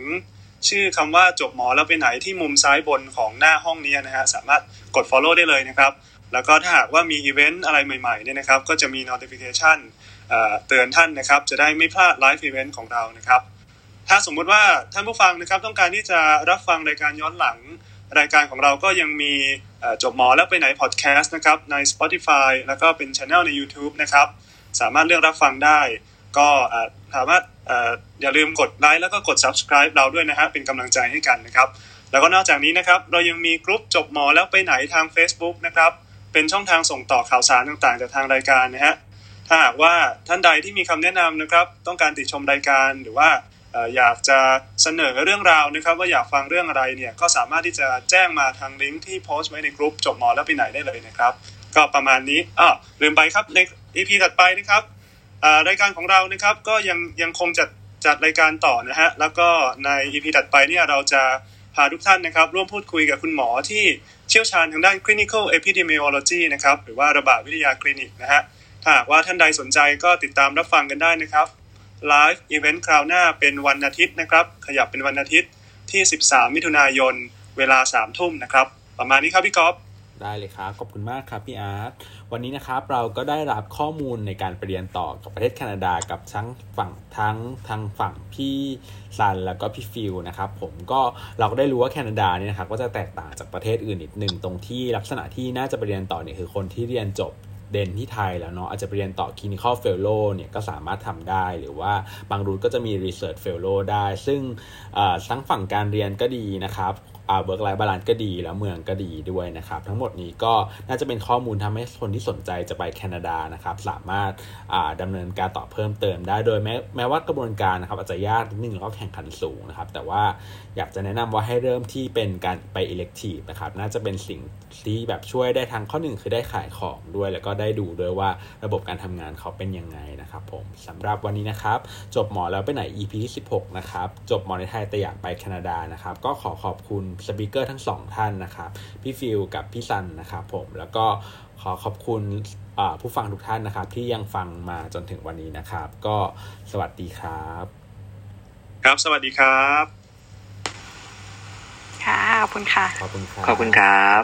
ชื่อคำว่าจบหมอแล้วไปไหนที่มุมซ้ายบนของหน้าห้องนี้นะฮะสามารถกด follow ได้เลยนะครับ แล้วก็ถ้าหากว่ามีอีเวนต์อะไรใหม่ๆเนี่ยนะครับ ก็จะมี notification เตือนท่านนะครับ จะได้ไม่พลาด live event ของเรานะครับ ถ้าสมมุติว่าท่านผู้ฟังนะครับ ต้องการที่จะรับฟังรายการย้อนหลัง รายการของเราก็ยังมีจบหมอแล้วไปไหนพอดแคสต์นะครับใน Spotify แล้วก็เป็นช anel ใน YouTube นะครับ สามารถเลือกรับฟังได้ ก็สามารถอย่าลืมกดไลค์แล้วก็กด subscribe เราด้วยนะฮะเป็นกำลังใจให้กันนะครับ แล้วก็นอกจากนี้นะครับ เรายังมีกลุ่มจบหมอแล้วไปไหนทาง Facebook นะครับ เป็นช่องทางส่งต่อข่าวสารต่างๆ จากทางรายการนะฮะ ถ้าหากว่าท่านใดที่มีคำแนะนำนะครับ ต้องการติดชมรายการหรือว่าอยากจะเสนอเรื่องราวนะครับ ว่าอยากฟังเรื่องอะไรเนี่ยก็สามารถที่จะแจ้งมาทางลิงก์ที่โพสต์ไว้ในกลุ่มจบหมอแล้วไปไหนได้เลยนะครับ ก็ประมาณนี้อ่าลืมไปครับใน EP ถัดไปนะครับรายการของเรานะครับก็ยังยังคงจัดจัดรายการต่อนะฮะแล้วก็ใน EP ถัดไปเนี่ยเราจะพาทุกท่านนะครับ ร่วมพูดคุยกับคุณหมอที่เชี่ยวชาญทางด้าน clinical epidemiology นะครับหรือว่าระบาดวิทยาคลินิกนะฮะ ถ้าหากว่าท่านใดสนใจก็ติดตามรับฟังกันได้นะครับ live event คราวหน้าเป็นวันอาทิตย์นะครับ ขยับเป็นวันอาทิตย์ที่ 13 มิถุนายน เวลา 3 ทุ่มนะครับ ประมาณนี้ครับพี่ก๊อฟได้เลยครับ ขอบคุณมากครับพี่อาร์ต วันนี้นะครับเราก็ได้รับข้อมูลในการไปเรียนต่อกับประเทศแคนาดากับทั้งฝั่งทั้งทางฝั่งพี่ซันแล้วก็พี่ฟิลนะครับผมก็เราก็ได้รู้ว่าแคนาดาเนี่ยนะครับก็จะแตกต่างจากประเทศอื่นนิดหนึ่งตรงที่ลักษณะที่น่าจะไปเรียนต่อเนี่ยคือคนที่เรียนจบ dent ที่ไทยแล้วเนาะอาจจะไปเรียนต่อ clinical fellow เนี่ยก็สามารถทำได้หรือว่าบาง route ก็จะมี research fellow ได้ ซึ่งทั้งฝั่งการเรียนก็ดีนะครับ work-life balance ก็ดีแล้วเมืองก็ดีด้วยนะครับ ทั้งหมดนี้ก็น่าจะเป็นข้อมูลทำให้คนที่สนใจจะไปแคนาดานะครับ สามารถดำเนินการต่อเพิ่มเติมได้โดยแม้แม้ว่ากระบวนการนะครับอาจจะยากนิดนึงแล้วก็แข่งขันสูงนะครับ แต่ว่าอยากจะแนะนำว่าให้เริ่มที่เป็นการไป elective นะครับ น่าจะเป็นสิ่งที่แบบช่วยได้ทางข้อหนึ่งคือได้ขายของด้วย แล้วก็ได้ดูด้วยว่าระบบการทำงานเขาเป็นยังไงนะครับผมสำหรับวันนี้นะครับ จบหมอแล้วไปไหน EP ที่16 นะครับ จบหมอในไทยแต่อยากไปแคนาดานะครับ ก็ขอขอบคุณสปิเกอร์ทั้งสองท่านนะครับ พี่ฟิลกับพี่ซันนะครับผมแล้วก็ขอขอบคุณผู้ฟังทุกท่านนะครับ ที่ยังฟังมาจนถึงวันนี้นะครับ ก็สวัสดีครับ ครับสวัสดีครับ ค่ะขอบคุณค่ะ ขอบคุณครับขอบคุณครับ